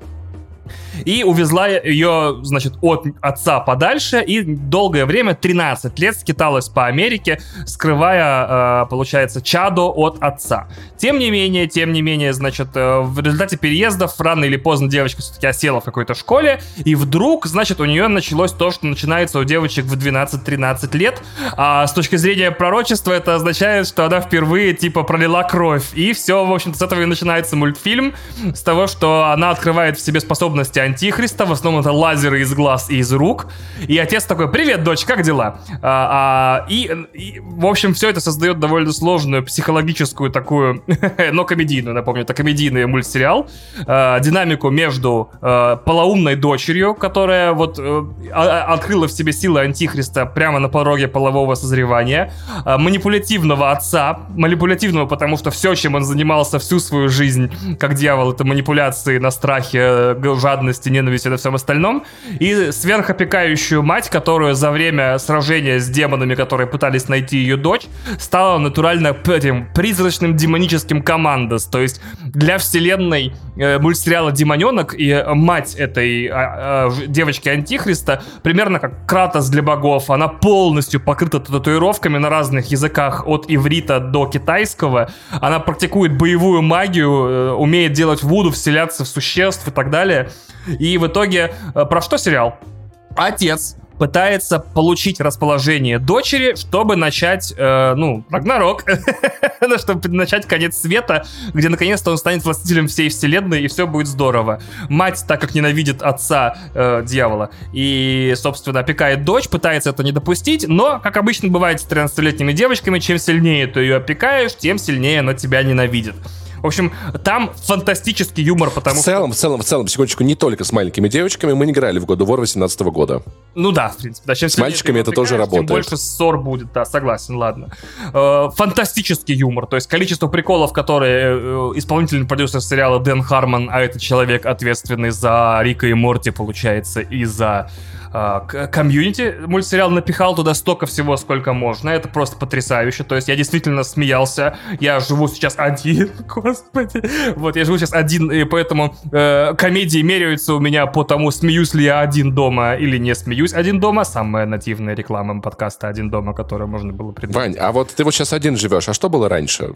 и увезла ее, значит, от отца подальше, и долгое время, 13 лет, скиталась по Америке, скрывая, э, получается, чадо от отца. Тем не менее, тем не менее, значит, э, в результате переездов рано или поздно девочка все-таки осела в какой-то школе, и вдруг, значит, у нее началось то, что начинается у девочек в 12-13 лет, а с точки зрения пророчества это означает, что она впервые, типа, пролила кровь, и все, в общем-то, с этого и начинается мультфильм, с того, что она открывает в себе способности антихриста, в основном это лазеры из глаз и из рук. И отец такой, привет, дочь, как дела? А, а, и, и, в общем, все это создает довольно сложную психологическую такую, но комедийную, напомню, это комедийный мультсериал, а, динамику между а, полоумной дочерью, которая вот а, а, открыла в себе силы антихриста прямо на пороге полового созревания, а, манипулятивного отца, манипулятивного, потому что все, чем он занимался всю свою жизнь, как дьявол, это манипуляции на страхе, жадности, ревности, ненависти на всем остальном, и сверхопекающую мать, которую за время сражения с демонами, которые пытались найти ее дочь, стала натурально этим призрачным демоническим командос. То есть для вселенной э, мультсериала «Демоненок» и мать этой э, э, девочки Антихриста примерно как Кратос для богов. Она полностью покрыта татуировками на разных языках от иврита до китайского. Она практикует боевую магию, э, умеет делать вуду, вселяться в существ и так далее. И в итоге э, про что сериал? Отец пытается получить расположение дочери, чтобы начать, э, ну, Рагнарок, ну, чтобы начать конец света, где наконец-то он станет властителем всей вселенной, и все будет здорово. Мать, так как ненавидит отца э, дьявола, и, собственно, опекает дочь, пытается это не допустить, но, как обычно бывает с 13-летними девочками, чем сильнее ты ее опекаешь, тем сильнее она тебя ненавидит. В общем, там фантастический юмор, потому в целом, что... В целом, в целом, секундочку, не только с маленькими девочками. Мы не играли в God of War 18 года. Ну да, в принципе. Да, чем с мальчиками это тоже работает. Тем больше ссор будет, да, согласен, ладно. Э, фантастический юмор, то есть количество приколов, которые э, исполнительный продюсер сериала Дэн Харман, а это человек, ответственный за Рика и Морти, получается, и за комьюнити мультсериал напихал туда столько всего, сколько можно. Это просто потрясающе. То есть я действительно смеялся. Я живу сейчас один, господи. Вот, я живу сейчас один, и поэтому э, комедии меряются у меня по тому, смеюсь ли я один дома или не смеюсь один дома. Самая нативная реклама подкаста «Один дома», которую можно было придумать. Вань, а вот ты вот сейчас один живешь, а что было раньше?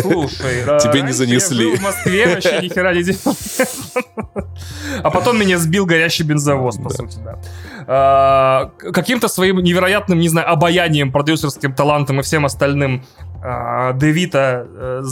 Слушай, тебе не занесли. Я в Москве, вообще ни хера не делал. А потом меня сбил горящий бензовоз, по сути, да. А, каким-то своим невероятным, не знаю, обаянием, продюсерским талантом и всем остальным а, Девита э,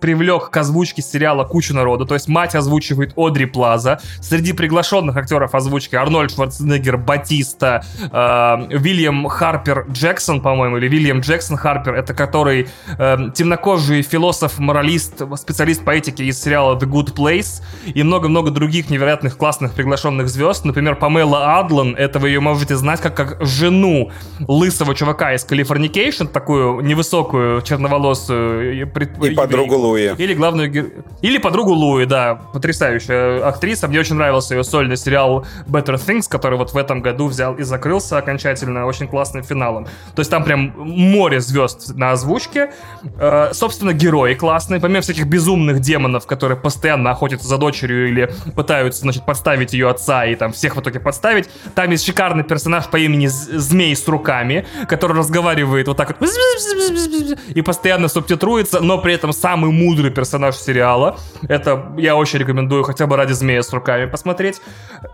привлек к озвучке сериала кучу народу. То есть мать озвучивает Одри Плаза. Среди приглашенных актеров озвучки Арнольд Шварценеггер, Батиста, э, Вильям Харпер Джексон, по-моему, или Вильям Джексон Харпер, это который э, темнокожий философ, моралист, специалист по этике из сериала The Good Place и много-много других невероятных классных приглашенных звезд. Например, Памела Адлан, это вы ее можете знать как, как жену лысого чувака из Californication, такую невысокую черноволосую. И, и подругу Луи. Или главную гер... Или подругу Луи, да, потрясающая актриса. Мне очень нравился ее сольный сериал Better Things, который вот в этом году взял и закрылся окончательно очень классным финалом. То есть там прям море звезд на озвучке. Э, собственно, герои классные. Помимо всяких безумных демонов, которые постоянно охотятся за дочерью или пытаются, значит, подставить ее отца и там всех в итоге подставить. Там есть шикарный персонаж по имени Змей с руками, который разговаривает вот так вот и постоянно субтитруется, но при этом самый мудрый персонаж сериала. Это я очень рекомендую хотя бы ради змея с руками посмотреть.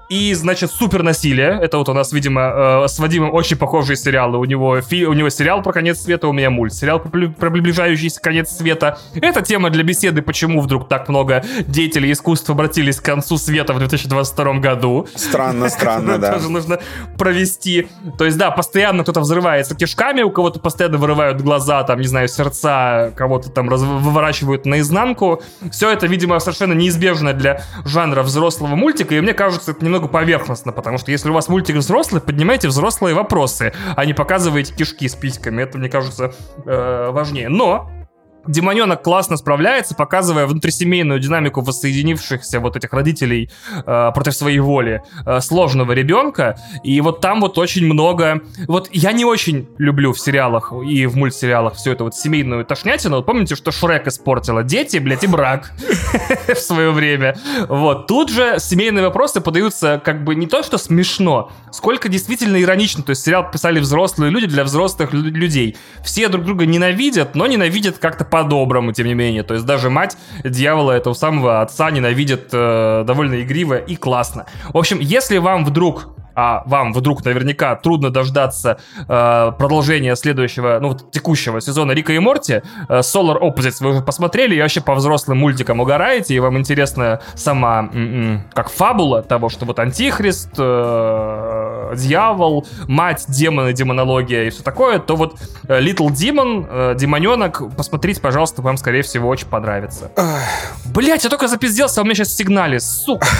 И, значит, супер насилие. Это вот у нас, видимо, э, с Вадимом очень похожие сериалы. У него, фи, у него сериал про конец света, у меня мульт. Сериал про, про приближающийся конец света. Это тема для беседы, почему вдруг так много деятелей искусства обратились к концу света в 2022 году. Странно, странно, да. Тоже нужно провести. То есть, да, постоянно кто-то взрывается кишками, у кого-то постоянно вырывают глаза, там, не знаю, сердца, кого-то там раз, выворачивают наизнанку. Все это, видимо, совершенно неизбежно для жанра взрослого мультика, и мне кажется, это немного поверхностно, потому что если у вас мультик взрослый, поднимайте взрослые вопросы, а не показывайте кишки с письками. Это, мне кажется, э, важнее. Но Демоненок классно справляется, показывая внутрисемейную динамику воссоединившихся вот этих родителей э, против своей воли э, сложного ребенка. И вот там вот очень много... Вот я не очень люблю в сериалах и в мультсериалах всю эту вот семейную тошнятину. Вот помните, что Шрек испортила? Дети, блядь, и брак в свое время. Вот. Тут же семейные вопросы подаются как бы не то, что смешно, сколько действительно иронично. То есть сериал писали взрослые люди для взрослых людей. Все друг друга ненавидят, но ненавидят как-то по по-доброму, тем не менее. То есть даже мать дьявола этого самого отца ненавидит э, довольно игриво и классно. В общем, если вам вдруг а вам вдруг наверняка трудно дождаться э, продолжения следующего, ну, вот, текущего сезона Рика и Морти, э, Solar Opposites вы уже посмотрели и вообще по взрослым мультикам угораете, и вам интересна сама, м-м, как фабула того, что вот Антихрист, э, дьявол, мать, демоны, демонология и все такое, то вот э, Little Demon, э, демоненок, посмотрите, пожалуйста, вам, скорее всего, очень понравится. Блять, я только запизделся, а у меня сейчас сигнали, сука.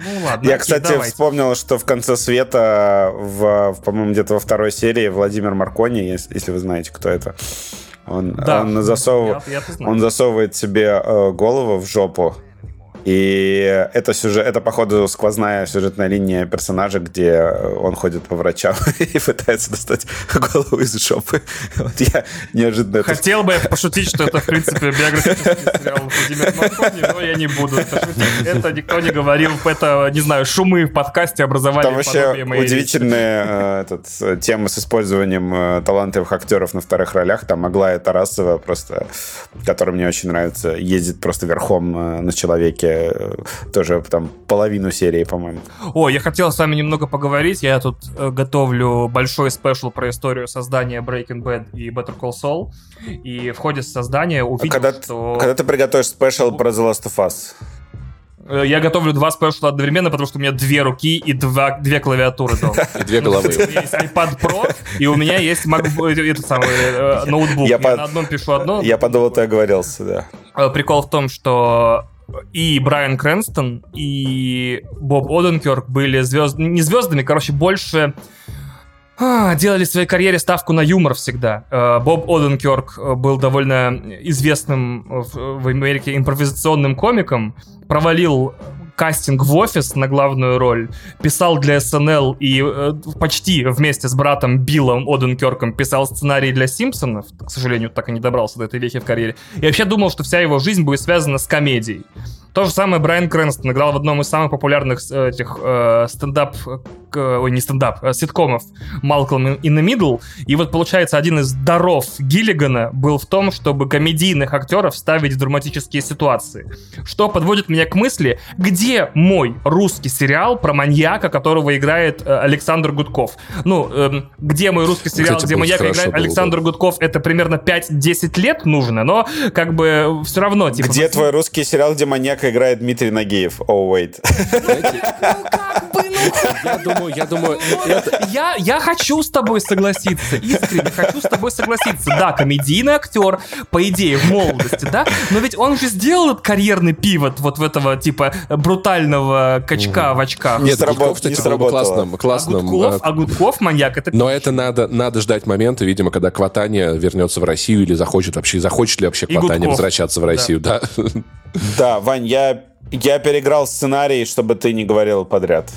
Ну ладно. Я, кстати, вспомнил, что в конце света, в, по-моему, где-то во второй серии Владимир Маркони, если, вы знаете, кто это. Он, да, он, засов... я, я он засовывает себе э, голову в жопу И это сюжет, это, походу, сквозная сюжетная линия персонажа, где он ходит по врачам и пытается достать голову из жопы. Вот я неожиданно... Хотел бы пошутить, что это, в принципе, биографический сериал Владимира Маркони, но я не буду это. Это никто не говорил. Это, не знаю, шумы в подкасте образовали Там вообще удивительная э, этот, тема с использованием э, талантливых актеров на вторых ролях. Там Аглая Тарасова просто, которая мне очень нравится, ездит просто верхом э, на человеке Э, тоже там половину серии, по-моему. О, я хотел с вами немного поговорить. Я тут э, готовлю большой спешл про историю создания Breaking Bad и Better Call Saul. И в ходе создания увидел, а когда, что... Когда ты приготовишь спешл про The Last of Us? Э, я готовлю два спешла одновременно, потому что у меня две руки и два, две клавиатуры дома. И две головы. У меня есть iPad Pro, и у меня есть этот самый ноутбук. Я, я на одном пишу одно. Я подумал, ты оговорился, да. Прикол в том, что и Брайан Крэнстон, и Боб Оденкерк были звезд... не звездами, короче, больше а, делали в своей карьере ставку на юмор всегда. Э, Боб Оденкерк э, был довольно известным в Америке импровизационным комиком, провалил кастинг в офис на главную роль, писал для SNL и э, почти вместе с братом Биллом Оденкерком писал сценарий для Симпсонов, к сожалению, так и не добрался до этой вехи в карьере, и вообще думал, что вся его жизнь будет связана с комедией. То же самое Брайан Крэнстон играл в одном из самых популярных э, этих э, стендап, э, ой, не стендап, а ситкомов Малкольм in the Middle. И вот получается, один из даров Гиллигана был в том, чтобы комедийных актеров ставить в драматические ситуации. Что подводит меня к мысли, где мой русский сериал про маньяка, которого играет э, Александр Гудков? Ну, э, где мой русский сериал, Кстати, где маньяка играет Александр бы. Гудков, это примерно 5-10 лет нужно, но как бы все равно. Типа, где твой русский сериал, где маньяк как играет Дмитрий Нагиев. Oh, wait. Я думаю, я думаю... Я, я хочу с тобой согласиться, искренне хочу с тобой согласиться. Да, комедийный актер, по идее, в молодости, да? Но ведь он же сделал этот карьерный пивот вот в этого, типа, брутального качка в очках. Нет, Гудков, кстати, был классным. классным. А Гудков, а Гудков маньяк, это... Но это надо, надо ждать момента, видимо, когда Кватания вернется в Россию или захочет вообще, захочет ли вообще Кватания возвращаться в Россию, да? Да, Вань, я, я переиграл сценарий, чтобы ты не говорил подряд.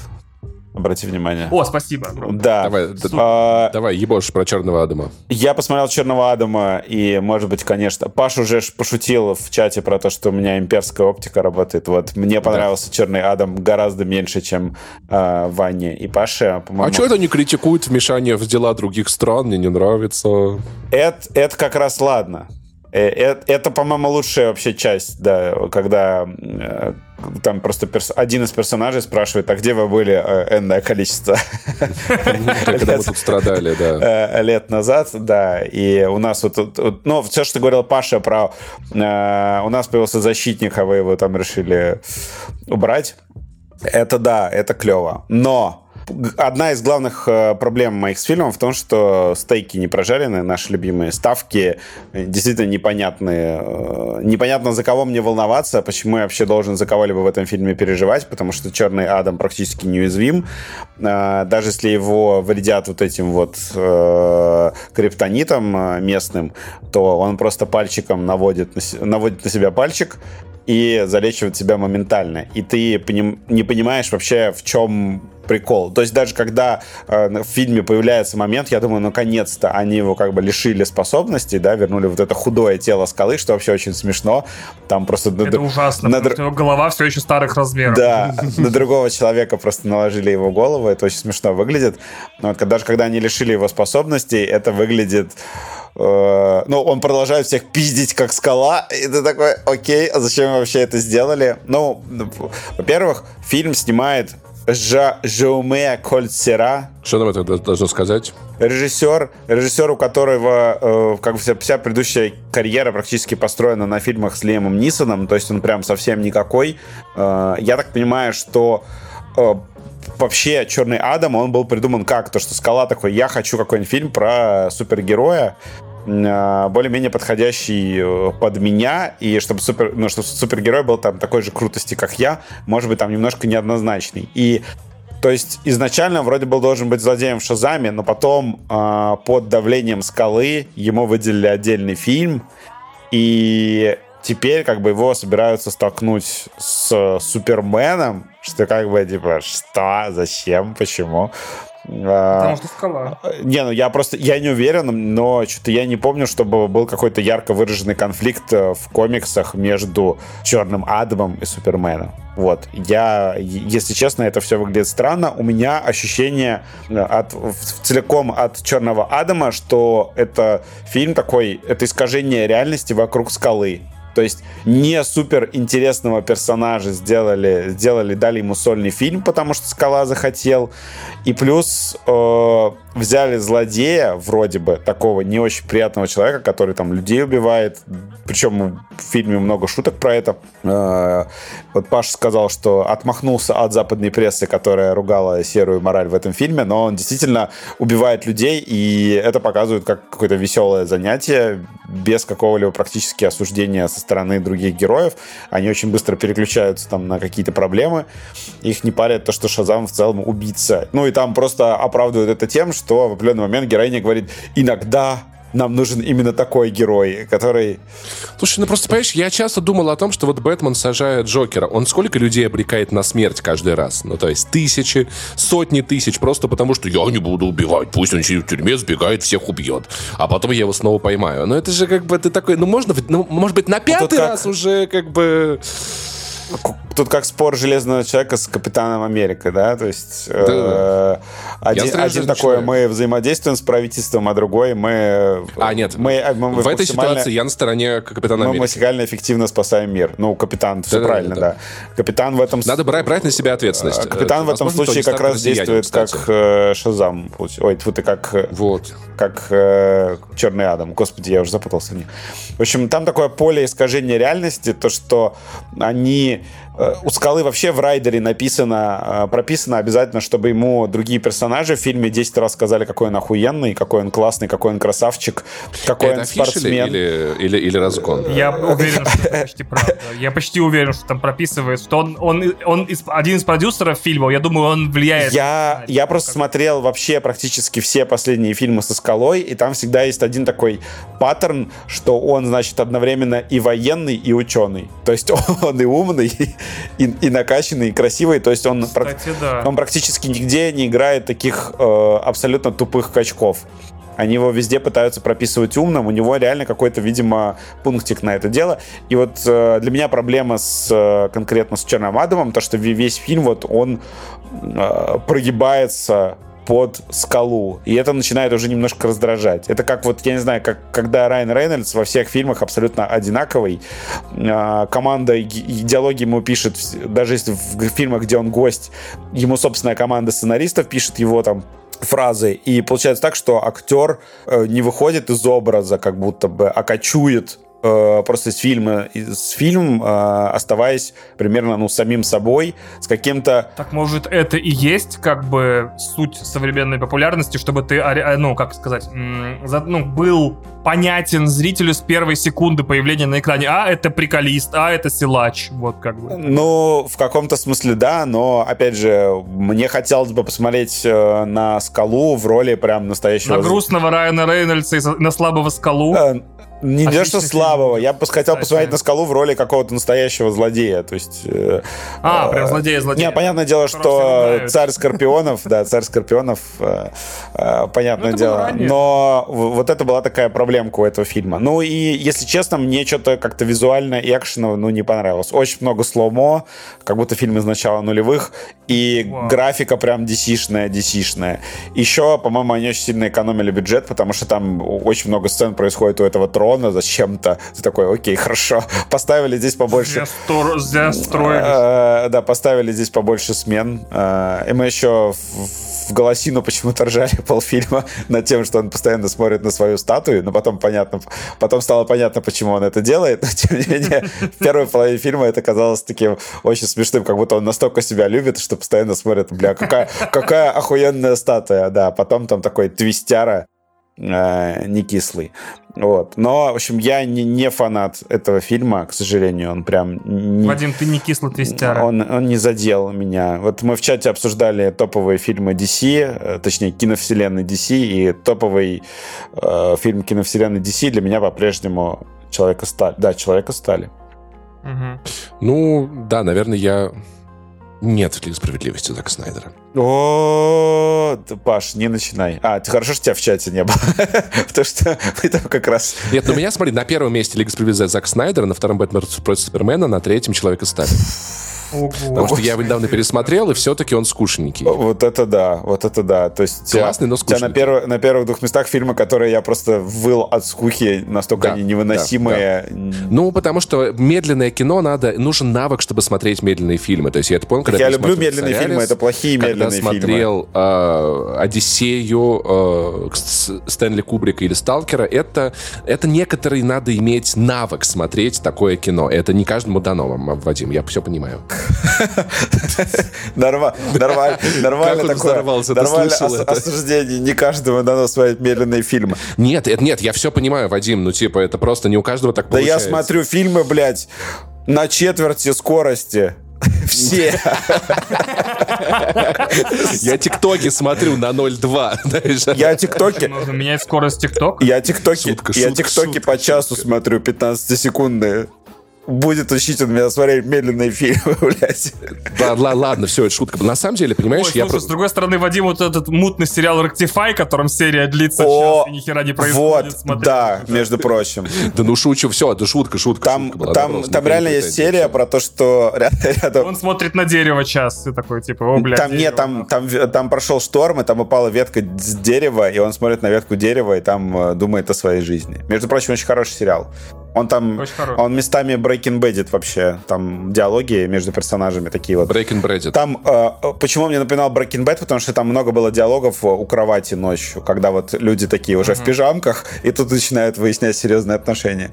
Обрати внимание. О, спасибо. Да. Давай, а, давай, ебошь про Черного Адама. Я посмотрел Черного Адама, и, может быть, конечно, Паш уже пошутил в чате про то, что у меня имперская оптика работает. Вот мне понравился да. Черный Адам гораздо меньше, чем э, Ване и Паше. А что это не критикуют вмешание в дела других стран? Мне не нравится. Это, это как раз ладно. Это, э, это, по-моему, лучшая вообще часть, да, когда э, там просто перс... один из персонажей спрашивает, а где вы были э, энное количество Когда мы тут страдали, да. Лет назад, да. И у нас вот, ну, все, что говорил Паша про... У нас появился защитник, а вы его там решили убрать. Это да, это клево. Но Одна из главных э, проблем моих с фильмом в том, что стейки не прожарены, наши любимые ставки действительно непонятные. Э, непонятно, за кого мне волноваться, почему я вообще должен за кого-либо в этом фильме переживать, потому что Черный Адам практически неуязвим. Э, даже если его вредят вот этим вот криптонитом местным, то он просто пальчиком наводит на себя пальчик, и залечивает себя моментально. И ты не понимаешь вообще, в чем прикол. То есть даже когда э, в фильме появляется момент, я думаю, наконец-то они его как бы лишили способностей, да, вернули вот это худое тело скалы, что вообще очень смешно. Там просто... Это на, ужасно, на, потому что его голова все еще старых размеров. Да, на другого человека просто наложили его голову, это очень смешно выглядит. Но даже когда они лишили его способностей, это выглядит ну, он продолжает всех пиздить как скала, и ты такой, окей, а зачем вы вообще это сделали? Ну, во-первых, фильм снимает Жа Жауме Кольцера. Что нам это должно сказать? Режиссер, режиссер, у которого э, как вся, вся предыдущая карьера практически построена на фильмах с Лемом Нисоном, то есть он прям совсем никакой. Э, я так понимаю, что э, вообще Черный Адам, он был придуман как? То, что Скала такой, я хочу какой-нибудь фильм про супергероя, более-менее подходящий э, под меня, и чтобы, супер, ну, чтобы супергерой был там такой же крутости, как я, может быть, там немножко неоднозначный. И то есть изначально вроде был должен быть злодеем в Шазаме, но потом э, под давлением скалы ему выделили отдельный фильм, и теперь как бы его собираются столкнуть с Суперменом, что как бы типа, что, зачем, почему? А, Потому что скала. Не, ну я просто, я не уверен, но что-то я не помню, чтобы был какой-то ярко выраженный конфликт э, в комиксах между Черным Адамом и Суперменом. Вот. Я, если честно, это все выглядит странно. У меня ощущение э, от, целиком от Черного Адама, что это фильм такой, это искажение реальности вокруг скалы. То есть не супер интересного персонажа сделали, сделали, дали ему сольный фильм, потому что Скала захотел. И плюс э, взяли злодея, вроде бы, такого не очень приятного человека, который там людей убивает. Причем в фильме много шуток про это. Э, вот Паша сказал, что отмахнулся от западной прессы, которая ругала серую мораль в этом фильме, но он действительно убивает людей, и это показывает как какое-то веселое занятие, без какого-либо практически осуждения со стороны других героев. Они очень быстро переключаются там на какие-то проблемы. Их не парят то, что Шазам в целом убийца. Ну и там просто оправдывают это тем, что в определенный момент героиня говорит, иногда нам нужен именно такой герой, который... Слушай, ну просто, понимаешь, я часто думал о том, что вот Бэтмен сажает Джокера. Он сколько людей обрекает на смерть каждый раз? Ну, то есть тысячи, сотни тысяч, просто потому что я не буду убивать. Пусть он сидит в тюрьме, сбегает, всех убьет. А потом я его снова поймаю. Но это же как бы ты такой, ну можно, ну, может быть, на пятый вот раз как... уже как бы тут как спор железного человека с Капитаном Америка, да, то есть да, э, один, один такой мы взаимодействуем с правительством, а другой мы... А, нет, мы, э, мы, в этой ситуации я на стороне Капитана Америки. Мы максимально эффективно спасаем мир. Ну, Капитан, да, все да, правильно, да, да. да. Капитан в этом... Надо брать, брать на себя ответственность. Капитан в этом случае как раз действует как э, Шазам. Ой, ты как... Э, вот. Как э, Черный Адам. Господи, я уже запутался. В общем, там такое поле искажения реальности, то, что они Э, у Скалы вообще в райдере написано, э, прописано обязательно, чтобы ему другие персонажи в фильме 10 раз сказали, какой он охуенный, какой он классный, какой он красавчик, какой это он спортсмен. Или, или, или разгон? Я уверен, что это почти правда. Я почти уверен, что там прописывается, что он, он, он из, один из продюсеров фильма, я думаю, он влияет. Я, на, я просто как... смотрел вообще практически все последние фильмы со Скалой, и там всегда есть один такой паттерн, что он, значит, одновременно и военный, и ученый. То есть он и умный, и, и накачанный, и красивый. То есть он, Кстати, да. он практически нигде не играет таких э, абсолютно тупых качков. Они его везде пытаются прописывать умным, у него реально какой-то, видимо, пунктик на это дело. И вот э, для меня проблема с э, конкретно с Черным Адамом, то, что весь фильм вот он э, прогибается под скалу. И это начинает уже немножко раздражать. Это как вот, я не знаю, как когда Райан Рейнольдс во всех фильмах абсолютно одинаковый. А, команда идеологии ему пишет, даже если в фильмах, где он гость, ему собственная команда сценаристов пишет его там фразы. И получается так, что актер э, не выходит из образа, как будто бы, а кочует просто из фильма, из фильм, э, оставаясь примерно ну самим собой, с каким-то. Так может это и есть как бы суть современной популярности, чтобы ты, ну как сказать, ну был понятен зрителю с первой секунды появления на экране. А это приколист, а это силач, вот как бы. Ну в каком-то смысле да, но опять же мне хотелось бы посмотреть э, на скалу в роли прям настоящего. На грустного Райана Рейнольдса и на слабого скалу. Э, не то, что слабого. Я бы хотел посмотреть на скалу в роли какого-то настоящего злодея. То есть... Э, а, прям злодея-злодея. Не, понятное дело, что царь Скорпионов, да, царь Скорпионов, э, э, понятное ну, дело. Но вот это была такая проблемка у этого фильма. Ну и, если честно, мне что-то как-то визуально и экшеново, ну, не понравилось. Очень много сломо, как будто фильм из начала нулевых. И графика прям DC-шная, DC-шная. Еще, по-моему, они очень сильно экономили бюджет, потому что там очень много сцен происходит у этого трона дрона зачем-то. Ты такой, окей, хорошо. Поставили здесь побольше... Зря строили. Э, да, поставили здесь побольше смен. Э, и мы еще в голосину почему-то ржали полфильма над тем, что он постоянно смотрит на свою статую, но потом понятно, потом стало понятно, почему он это делает, но тем не менее в первой половине фильма это казалось таким очень смешным, как будто он настолько себя любит, что постоянно смотрит, бля, какая, какая охуенная статуя, да, потом там такой твистяра, э, не кислый. Вот. Но, в общем, я не, не фанат этого фильма, к сожалению. Он прям... Не, Вадим, ты не кислый твистяра. Он, он не задел меня. Вот мы в чате обсуждали топовые фильмы DC, э, точнее, киновселенной DC, и топовый э, фильм киновселенной DC для меня по-прежнему Человека стали. Да, Человека стали. Угу. Ну, да, наверное, я... Нет в Лиге справедливости Зака Снайдера. О, Паш, не начинай. А, ты хорошо, что тебя в чате не было. Потому что мы там как раз... Нет, ну меня, смотри, на первом месте Лига справедливости Зак Снайдера, на втором Бэтмен против Супермена, на третьем Человека стали. Ого. Потому что я его недавно пересмотрел, и все-таки он скучненький. Вот это да, вот это да. То есть Классный, но скучный. на, перв, на первых двух местах фильмы, которые я просто выл от скуки, настолько да, они невыносимые. Да, да. Ну, потому что медленное кино надо, нужен навык, чтобы смотреть медленные фильмы. То есть я это понял, когда я люблю медленные фильмы, это плохие медленные фильмы. Когда смотрел э, «Одиссею», э, Стэнли Кубрика или «Сталкера», это, это некоторые надо иметь навык смотреть такое кино. Это не каждому дано, Вадим, я все понимаю. Нормально, нормально такое. Нормально осуждение. Не каждому дано смотреть медленные фильмы. Нет, нет, я все понимаю, Вадим. Ну, типа, это просто не у каждого так получается. Да я смотрю фильмы, блядь, на четверти скорости. Все. Я тиктоки смотрю на 0.2. Я тиктоки... Нужно менять скорость тикток? Я тиктоки, я тиктоки по часу смотрю 15-секундные будет учить он меня смотреть медленные фильмы, блядь. Ладно, ладно, все, это шутка. На самом деле, понимаешь, Ой, я... Слушай, с другой стороны, Вадим, вот этот мутный сериал «Rectify», которым серия длится О, час и ни хера не происходит. Вот, да, между прочим. Да ну шучу, все, это шутка, шутка. Там, шутка была, там, там реально есть серия про то, что рядом... Он смотрит на дерево час и такой, типа, о, блядь, Там нет, там, там, там прошел шторм, и там упала ветка с дерева, и он смотрит на ветку дерева, и там э, думает о своей жизни. Между прочим, очень хороший сериал. Он там, он местами Breaking Bad вообще. Там диалоги между персонажами такие вот. Breaking Bad. Там, э, почему мне напоминал Breaking Bad, потому что там много было диалогов у кровати ночью, когда вот люди такие уже mm-hmm. в пижамках, и тут начинают выяснять серьезные отношения.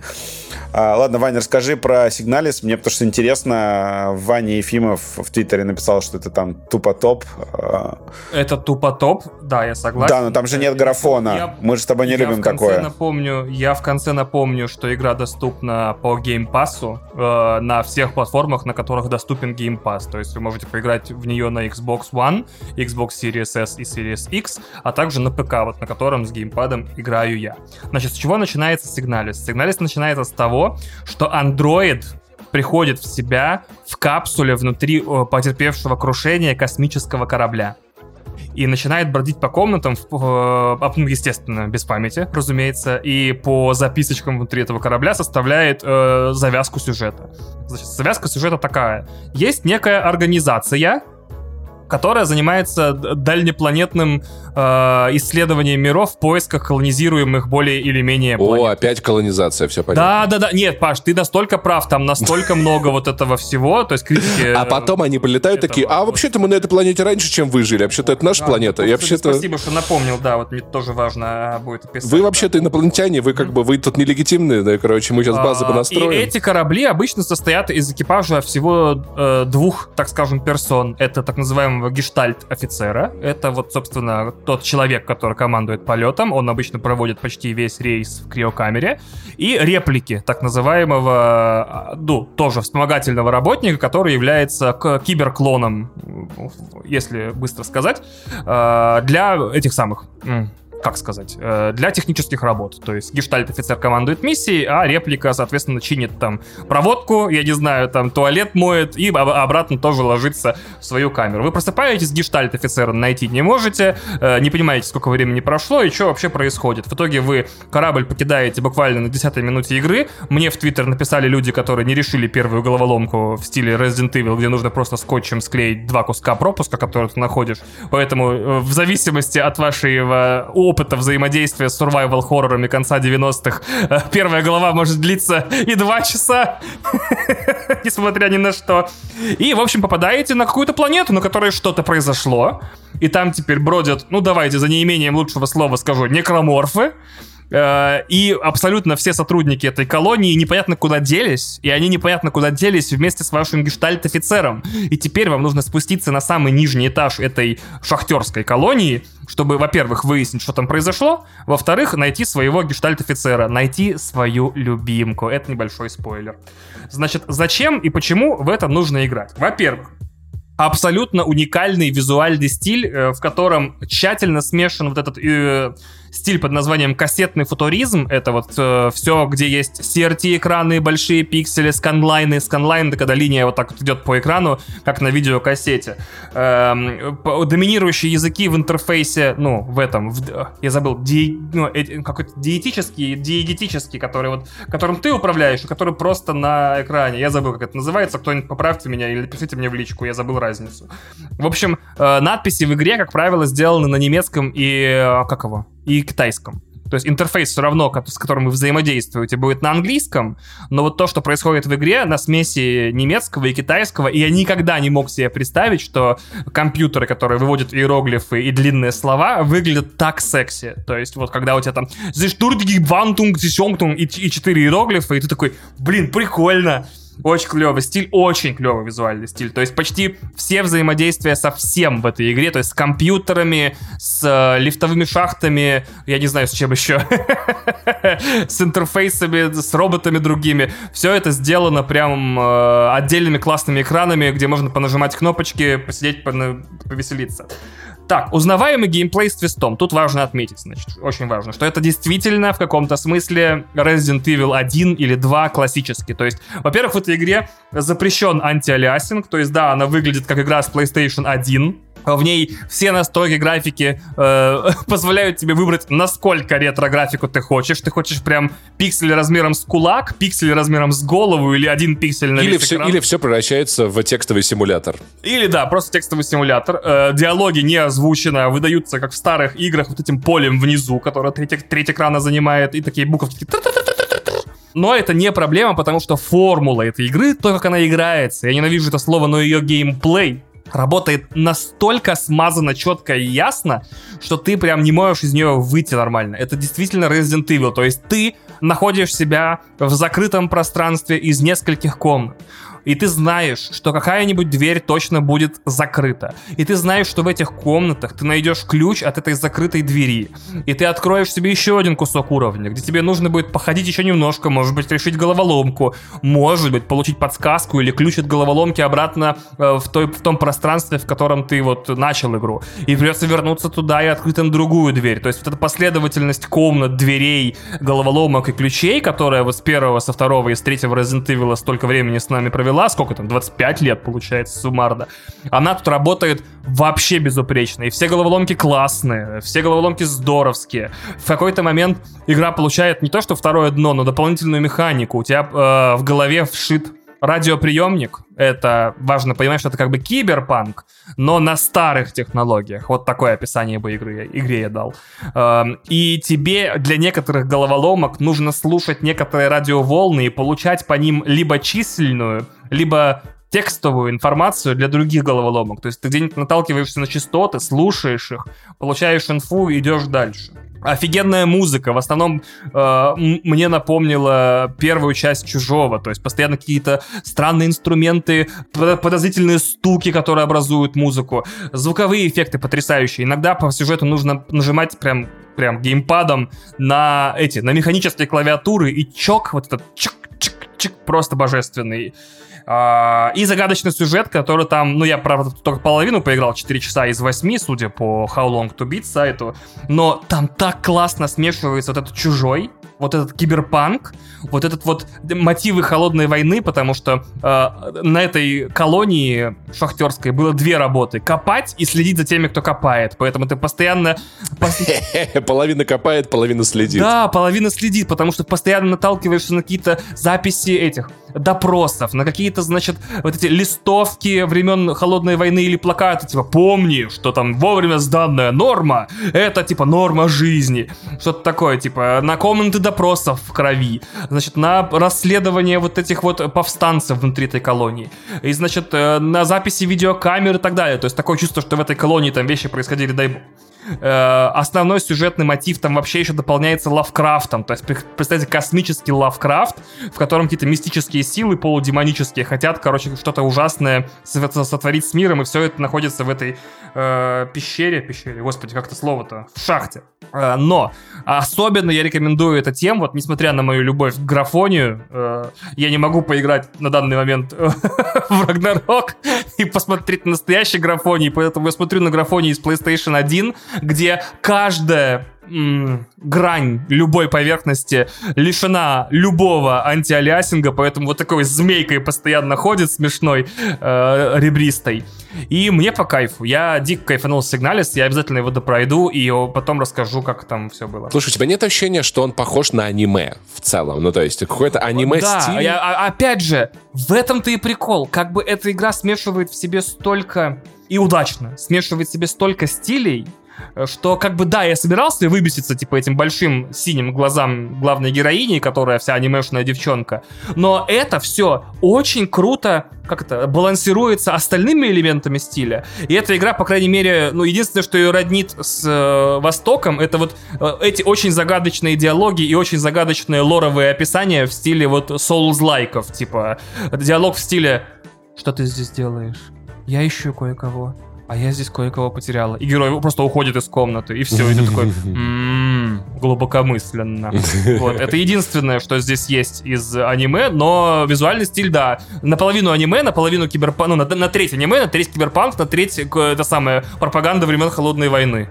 А, ладно, Ваня, расскажи про Сигналис. Мне потому что интересно, Ваня Ефимов в Твиттере написал, что это там тупо топ. А. Это тупо топ, да, я согласен. Да, но там же нет графона. Я, Мы же с тобой не любим такое. Напомню, я в конце напомню, что игра доступна по Pass э, на всех платформах, на которых доступен Pass. То есть вы можете поиграть в нее на Xbox One, Xbox Series S и Series X, а также на ПК, вот на котором с геймпадом играю я. Значит, с чего начинается Сигналис? Сигналис начинается с того, что Android приходит в себя в капсуле внутри потерпевшего крушения космического корабля и начинает бродить по комнатам, ну, естественно, без памяти, разумеется, и по записочкам внутри этого корабля составляет э, завязку сюжета. Значит, завязка сюжета такая. Есть некая организация, которая занимается дальнепланетным э, исследованием миров в поисках колонизируемых более или менее планет. О, опять колонизация, все понятно. Да, да, да. Нет, Паш, ты настолько прав, там настолько много вот этого всего, то есть критики... А потом они полетают такие, а вообще-то мы на этой планете раньше, чем вы жили, вообще-то это наша планета. И вообще-то... Спасибо, что напомнил, да, вот мне тоже важно а, будет описать. Вы вообще-то инопланетяне, вы как бы, вы тут нелегитимные, да, короче, мы сейчас базы понастроим. И эти корабли обычно состоят из экипажа всего э, двух, так скажем, персон. Это так называемого гештальт-офицера. Это вот, собственно, тот человек, который командует полетом. Он обычно проводит почти весь рейс в криокамере. И реплики так называемого, а, ну, тоже вспомогательного работника, который является киберклоном, если быстро сказать, а, для этих самых как сказать, э, для технических работ. То есть гештальт-офицер командует миссией, а реплика, соответственно, чинит там проводку, я не знаю, там туалет моет и обратно тоже ложится в свою камеру. Вы просыпаетесь, гештальт-офицера найти не можете, э, не понимаете, сколько времени прошло и что вообще происходит. В итоге вы корабль покидаете буквально на 10 минуте игры. Мне в Твиттер написали люди, которые не решили первую головоломку в стиле Resident Evil, где нужно просто скотчем склеить два куска пропуска, которые ты находишь. Поэтому э, в зависимости от вашего опыта взаимодействия с survival-хоррорами конца 90-х, э, первая глава может длиться и два часа, несмотря ни на что. И, в общем, попадаете на какую-то планету, на которой что-то произошло, и там теперь бродят, ну давайте, за неимением лучшего слова скажу, некроморфы, и абсолютно все сотрудники этой колонии непонятно куда делись, и они непонятно куда делись вместе с вашим гештальт-офицером. И теперь вам нужно спуститься на самый нижний этаж этой шахтерской колонии, чтобы, во-первых, выяснить, что там произошло, во-вторых, найти своего гештальт-офицера, найти свою любимку. Это небольшой спойлер. Значит, зачем и почему в это нужно играть? Во-первых, абсолютно уникальный визуальный стиль, э, в котором тщательно смешан вот этот э, стиль под названием кассетный футуризм. Это вот э, все, где есть CRT-экраны, большие пиксели, сканлайны. Сканлайн — это когда линия вот так вот идет по экрану, как на видеокассете. Эм, доминирующие языки в интерфейсе, ну, в этом, в, я забыл, ди, ну, э, какой-то диетический, диегетический, который вот, которым ты управляешь, и который просто на экране. Я забыл, как это называется. Кто-нибудь поправьте меня или пишите мне в личку, я забыл разницу. В общем, э, надписи в игре, как правило, сделаны на немецком и... Э, как его? И китайском. То есть интерфейс все равно, с которым вы взаимодействуете, будет на английском, но вот то, что происходит в игре, на смеси немецкого и китайского, и я никогда не мог себе представить, что компьютеры, которые выводят иероглифы и длинные слова, выглядят так секси. То есть вот когда у тебя там и, и четыре иероглифа, и ты такой, блин, прикольно. Очень клевый стиль, очень клевый визуальный стиль. То есть почти все взаимодействия со всем в этой игре, то есть с компьютерами, с э, лифтовыми шахтами, я не знаю, с чем еще, с интерфейсами, с роботами другими. Все это сделано прям э, отдельными классными экранами, где можно понажимать кнопочки, посидеть, повеселиться. Так, узнаваемый геймплей с твистом. Тут важно отметить, значит, очень важно, что это действительно в каком-то смысле Resident Evil 1 или 2 классический. То есть, во-первых, в этой игре запрещен антиалиасинг, то есть, да, она выглядит как игра с PlayStation 1, в ней все настройки графики э, позволяют тебе выбрать, насколько ретро-графику ты хочешь. Ты хочешь прям пиксель размером с кулак, пиксель размером с голову или один пиксель на или весь все, экран. Или все превращается в текстовый симулятор. Или да, просто текстовый симулятор. Э, диалоги не озвучены, а выдаются, как в старых играх, вот этим полем внизу, которое треть, треть экрана занимает, и такие буковки но это не проблема, потому что формула этой игры, то, как она играется, я ненавижу это слово, но ее геймплей работает настолько смазано, четко и ясно, что ты прям не можешь из нее выйти нормально. Это действительно Resident Evil, то есть ты находишь себя в закрытом пространстве из нескольких комнат и ты знаешь, что какая-нибудь дверь точно будет закрыта, и ты знаешь, что в этих комнатах ты найдешь ключ от этой закрытой двери, и ты откроешь себе еще один кусок уровня, где тебе нужно будет походить еще немножко, может быть, решить головоломку, может быть, получить подсказку или ключ от головоломки обратно э, в, той, в том пространстве, в котором ты вот начал игру, и придется вернуться туда и открыть там другую дверь. То есть вот эта последовательность комнат, дверей, головоломок и ключей, которая вот с первого, со второго и с третьего Resident Evil столько времени с нами провела, провела, сколько там, 25 лет, получается, суммарно. Она тут работает вообще безупречно. И все головоломки классные, все головоломки здоровские. В какой-то момент игра получает не то, что второе дно, но дополнительную механику. У тебя э, в голове вшит радиоприемник. Это важно понимать, что это как бы киберпанк, но на старых технологиях. Вот такое описание бы игры, игре я дал. Эм, и тебе для некоторых головоломок нужно слушать некоторые радиоволны и получать по ним либо численную, либо текстовую информацию для других головоломок. То есть ты где-нибудь наталкиваешься на частоты, слушаешь их, получаешь инфу и идешь дальше. Офигенная музыка. В основном э, мне напомнила первую часть Чужого. То есть постоянно какие-то странные инструменты, подозрительные стуки, которые образуют музыку. Звуковые эффекты потрясающие. Иногда по сюжету нужно нажимать прям прям геймпадом на эти, на механические клавиатуры, и чок, вот этот чик-чик-чик, просто божественный. А, и загадочный сюжет, который там, ну, я, правда, только половину поиграл, 4 часа из 8, судя по How Long To Beat сайту, но там так классно смешивается вот этот чужой, вот этот киберпанк, вот этот вот мотивы холодной войны, потому что э, на этой колонии шахтерской было две работы: копать и следить за теми, кто копает. Поэтому ты постоянно половина копает, половина следит. Да, половина следит, потому что постоянно наталкиваешься на какие-то записи этих допросов, на какие-то, значит, вот эти листовки времен холодной войны или плакаты, типа помни, что там вовремя сданная норма, это типа норма жизни, что-то такое, типа на комнаты допросов в крови, значит, на расследование вот этих вот повстанцев внутри этой колонии. И, значит, э, на записи видеокамер и так далее. То есть такое чувство, что в этой колонии там вещи происходили, дай бог Э, основной сюжетный мотив там вообще еще дополняется Лавкрафтом. То есть, представьте, космический Лавкрафт, в котором какие-то мистические силы полудемонические хотят, короче, что-то ужасное сотворить с миром, и все это находится в этой э, пещере, пещере, господи, как это слово-то, в шахте. Э, но особенно я рекомендую эту тему, вот несмотря на мою любовь к графонию, э, я не могу поиграть на данный момент в Рагнарок и посмотреть на настоящий графоний, поэтому я смотрю на графоний из PlayStation 1, где каждая грань любой поверхности лишена любого антиалиасинга, поэтому вот такой змейкой постоянно ходит смешной, э, ребристой. И мне по кайфу. Я дико кайфанул с Сигналис, я обязательно его допройду и потом расскажу, как там все было. Слушай, у тебя нет ощущения, что он похож на аниме в целом? Ну, то есть, какой-то аниме-стиль? Да, я, а, опять же, в этом-то и прикол. Как бы эта игра смешивает в себе столько... И удачно смешивает в себе столько стилей, что как бы да, я собирался выбеситься типа этим большим синим глазам главной героини, которая вся анимешная девчонка, но это все очень круто как это, балансируется остальными элементами стиля. И эта игра, по крайней мере, ну, единственное, что ее роднит с э, Востоком, это вот э, эти очень загадочные диалоги и очень загадочные лоровые описания в стиле вот Souls-лайков, типа диалог в стиле «Что ты здесь делаешь? Я ищу кое-кого» а я здесь кое-кого потеряла. И герой просто уходит из комнаты, и все, и ты такой, м-м, глубокомысленно. Вот, это единственное, что здесь есть из аниме, но визуальный стиль, да, наполовину аниме, наполовину киберпанк, ну, на, на треть аниме, на треть киберпанк, на треть, это самое, пропаганда времен Холодной войны.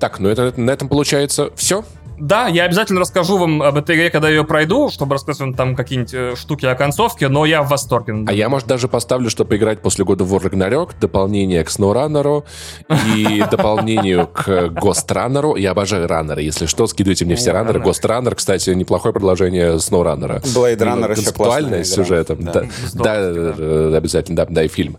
Так, ну это на этом получается все. Да, я обязательно расскажу вам об этой игре, когда ее пройду, чтобы рассказать вам там какие-нибудь э, штуки о концовке, но я в восторге. А я, может, даже поставлю, чтобы играть после года в War Ragnarok, дополнение к SnowRunner и дополнению к Ghost Runner. Я обожаю раннеры, если что, скидывайте мне все раннеры. Ghost Runner, кстати, неплохое продолжение SnowRunner. Blade Runner еще классная с сюжетом. Да, да, обязательно, да, да, и фильм.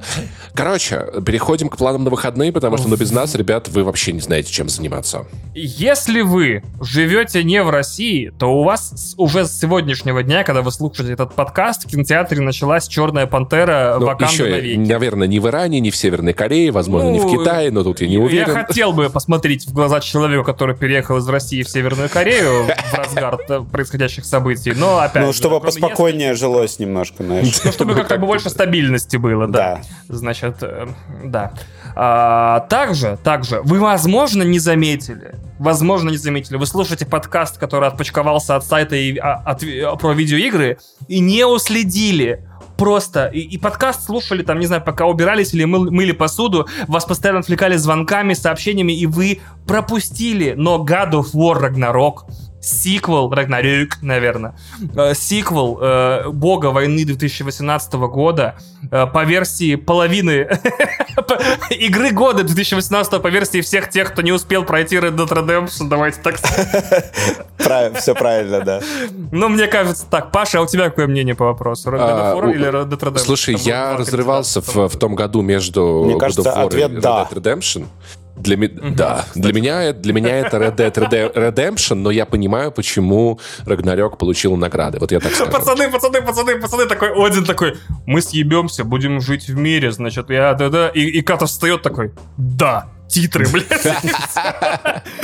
Короче, переходим к планам на выходные, потому что, ну, без нас, ребят, вы вообще не знаете, чем заниматься. Если вы живете живете не в России, то у вас уже с сегодняшнего дня, когда вы слушаете этот подкаст, в кинотеатре началась «Черная пантера» ну, Ваканда еще, навеки. наверное, не в Иране, не в Северной Корее, возможно, ну, не в ну, Китае, но тут я не уверен. Я хотел бы посмотреть в глаза человека, который переехал из России в Северную Корею в разгар происходящих событий, но опять Ну, чтобы поспокойнее жилось немножко, знаешь. Ну, чтобы как-то больше стабильности было, да. Значит, э, да. А, также, также, вы, возможно, не заметили, возможно, не заметили, вы слушаете подкаст, который отпочковался от сайта и, а, от, про видеоигры, и не уследили. Просто. И, и подкаст слушали там, не знаю, пока убирались или мыл, мыли посуду, вас постоянно отвлекали звонками, сообщениями, и вы пропустили, но God of War Ragnarok сиквел, Рагнарёк, наверное, э, сиквел э, Бога войны 2018 года э, по версии половины игры года 2018 по версии всех тех, кто не успел пройти Red Dead Redemption, давайте так сказать. Все правильно, да. Ну, мне кажется так. Паша, а у тебя какое мнение по вопросу? Red Dead 4 а, или Red Dead Redemption? Слушай, я разрывался в том году между Мне кажется, ответ да. Red Dead Redemption. Для, ми... угу. да, для меня, для меня это Red Dead Redemption, но я понимаю, почему Рагнарёк получил награды. Вот я так скажу. Пацаны, пацаны, пацаны, пацаны, такой Один такой, мы съебемся, будем жить в мире, значит, я, да-да, и, и Ката встает такой, да, титры, блядь.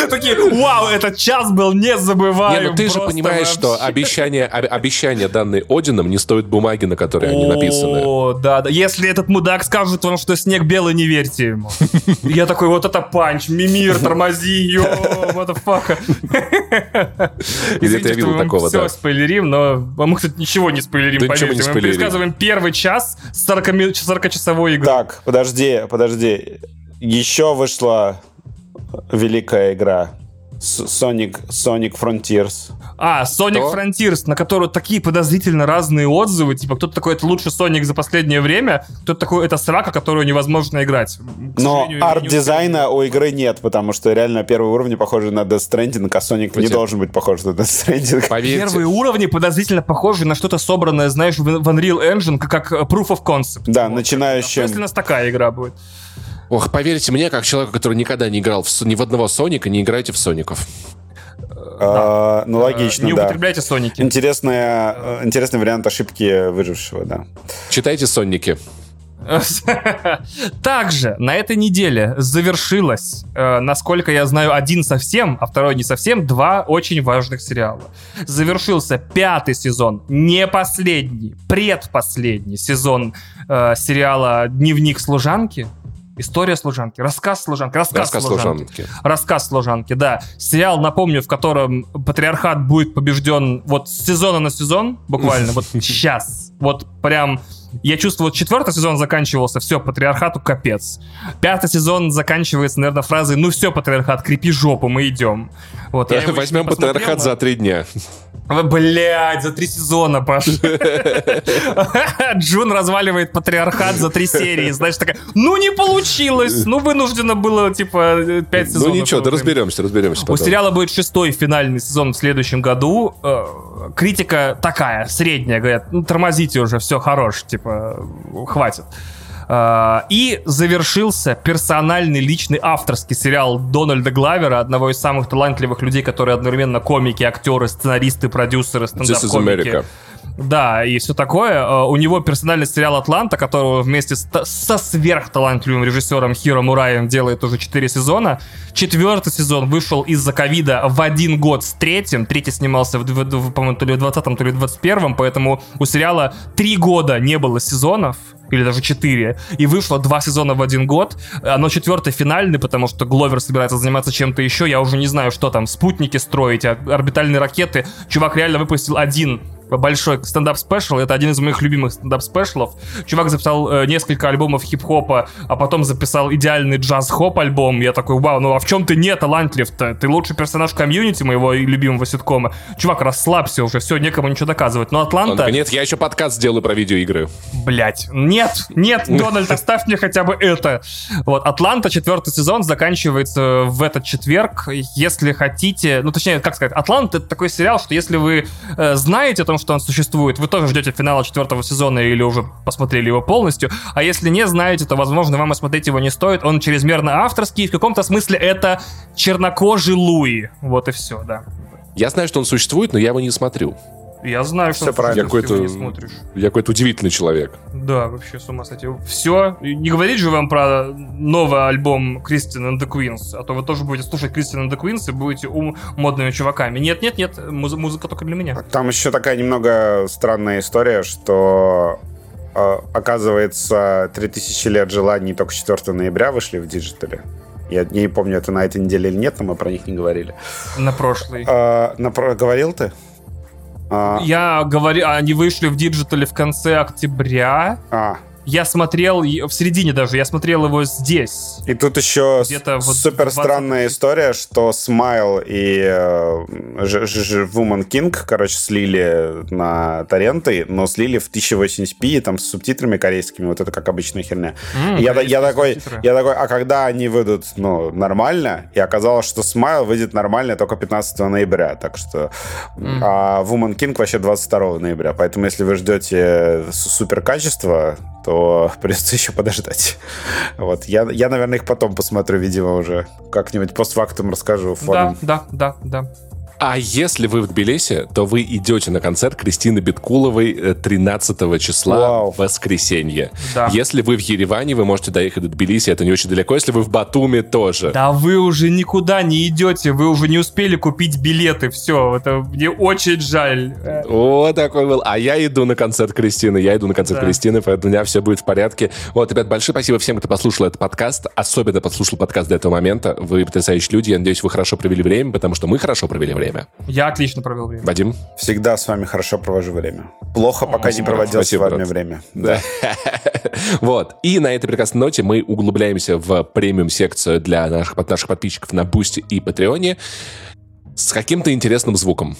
Такие, вау, этот час был незабываем. Не, ну ты же понимаешь, что обещание, обещание данные Одином не стоит бумаги, на которой они написаны. О, да, да. Если этот мудак скажет вам, что снег белый, не верьте ему. Я такой, вот это панч, мимир, тормози, йо, motherfucker. Извините, я видел такого, все спойлерим, но мы, кстати, ничего не спойлерим, поверьте. Мы пересказываем первый час 40-часовой игры. Так, подожди, подожди. Еще вышла великая игра Sonic, Sonic Frontiers. А, Sonic Что? Frontiers, на которую такие подозрительно разные отзывы. Типа, кто-то такой, это лучший Sonic за последнее время, кто-то такой, это срака, которую невозможно играть. Но арт-дизайна у игры нет, потому что реально первые уровни похожи на Death Stranding, а Sonic Хотя... не должен быть похож на Death Stranding. Поверьте. Первые уровни подозрительно похожи на что-то собранное, знаешь, в Unreal Engine, как, как Proof of Concept. Да, вот. начинающим... Если у нас такая игра будет. Ох, поверьте мне, как человеку, который никогда не играл в, ни в одного Соника, не играйте в Соников. А, ну, логично, Не да. употребляйте Соники. Интересная, интересный вариант ошибки выжившего, да. Читайте Сонники. Также на этой неделе завершилось, э, насколько я знаю, один совсем, а второй не совсем, два очень важных сериала. Завершился пятый сезон, не последний, предпоследний сезон э, сериала «Дневник служанки». История служанки, рассказ служанки, рассказ, рассказ служанки. служанки. Рассказ служанки, да. Сериал, напомню, в котором патриархат будет побежден вот с сезона на сезон, буквально, вот сейчас. Вот прям я чувствую, вот четвертый сезон заканчивался, все, патриархату капец. Пятый сезон заканчивается, наверное, фразой, ну все, патриархат, крепи жопу, мы идем. Вот, Возьмем патриархат за три дня. Блять, за три сезона, Паш. Джун разваливает патриархат за три серии. Знаешь, такая, ну не получилось. Ну вынуждено было, типа, пять сезонов. Ну ничего, да разберемся, разберемся У сериала будет шестой финальный сезон в следующем году. Э, критика такая, средняя, говорят, ну тормозите уже, все хорош, типа, хватит. А, и завершился персональный личный авторский сериал Дональда Главера, одного из самых талантливых людей, которые одновременно комики, актеры, сценаристы, продюсеры, стендап-комики. Да, и все такое. А, у него персональный сериал «Атланта», которого вместе с, со сверхталантливым режиссером Хиро Мураем делает уже 4 сезона. Четвертый сезон вышел из-за ковида в один год с третьим. Третий снимался, в, в, по-моему, то ли в 20-м, то ли в 21-м, поэтому у сериала три года не было сезонов или даже четыре, и вышло два сезона в один год. Оно четвертый финальный, потому что Гловер собирается заниматься чем-то еще. Я уже не знаю, что там, спутники строить, а орбитальные ракеты. Чувак реально выпустил один большой стендап-спешл. Это один из моих любимых стендап-спешлов. Чувак записал э, несколько альбомов хип-хопа, а потом записал идеальный джаз-хоп альбом. Я такой, вау, ну а в чем ты не талантлив-то? Ты лучший персонаж комьюнити моего любимого ситкома. Чувак, расслабься уже, все, некому ничего доказывать. Но Атланта... Нет, я еще подкаст сделаю про видеоигры. Блять, нет, нет, Дональд, оставь мне хотя бы это. Вот, Атланта, четвертый сезон, заканчивается в этот четверг. Если хотите, ну точнее, как сказать, Атланта это такой сериал, что если вы э, знаете о том, что он существует, вы тоже ждете финала четвертого сезона или уже посмотрели его полностью. А если не знаете, то, возможно, вам осмотреть его не стоит. Он чрезмерно авторский, и в каком-то смысле это чернокожий Луи. Вот и все, да. Я знаю, что он существует, но я его не смотрю. Я знаю, что Все правильно. Я какой-то, не смотришь. Я какой-то удивительный человек. Да, вообще с ума сойти. Все. Не говорить же вам про новый альбом Кристин and the Queens, а то вы тоже будете слушать Кристин and the Queens и будете ум модными чуваками. Нет, нет, нет, муз- музыка только для меня. Там еще такая немного странная история, что э, оказывается 3000 лет желаний только 4 ноября вышли в диджитале. Я не помню, это на этой неделе или нет, но мы про них не говорили. На прошлой. А, на про... Говорил ты? А... Я говорю, они вышли в диджитале в конце октября. А, я смотрел, в середине даже, я смотрел его здесь. И тут еще супер странная история, что Smile и э, Woman King, короче, слили на торренты, но слили в 1080p, там, с субтитрами корейскими, вот это как обычная херня. Mm, я, я, такой, я такой, а когда они выйдут, ну, нормально? И оказалось, что Смайл выйдет нормально только 15 ноября, так что... Mm. А Woman King вообще 22 ноября, поэтому если вы ждете супер качества, то придется еще подождать. Вот. Я, я, наверное, их потом посмотрю, видимо, уже как-нибудь постфактум расскажу. Фоном. Да, да, да, да. А если вы в Тбилиси, то вы идете на концерт Кристины Биткуловой 13 э, числа Вау. в воскресенье. Да. Если вы в Ереване, вы можете доехать до Тбилиси, это не очень далеко. Если вы в Батуме, тоже. Да вы уже никуда не идете, вы уже не успели купить билеты, все, это мне очень жаль. О, такой был. А я иду на концерт Кристины, я иду на концерт да. Кристины, поэтому у меня все будет в порядке. Вот, ребят, большое спасибо всем, кто послушал этот подкаст, особенно послушал подкаст до этого момента. Вы потрясающие люди, я надеюсь, вы хорошо провели время, потому что мы хорошо провели время время. Я отлично провел время. Вадим? Всегда с вами хорошо провожу время. Плохо, пока О, не проводил Спасибо, с вами брат. время. Да. вот. И на этой прекрасной ноте мы углубляемся в премиум-секцию для наших, наших подписчиков на Бусти и Патреоне с каким-то интересным звуком.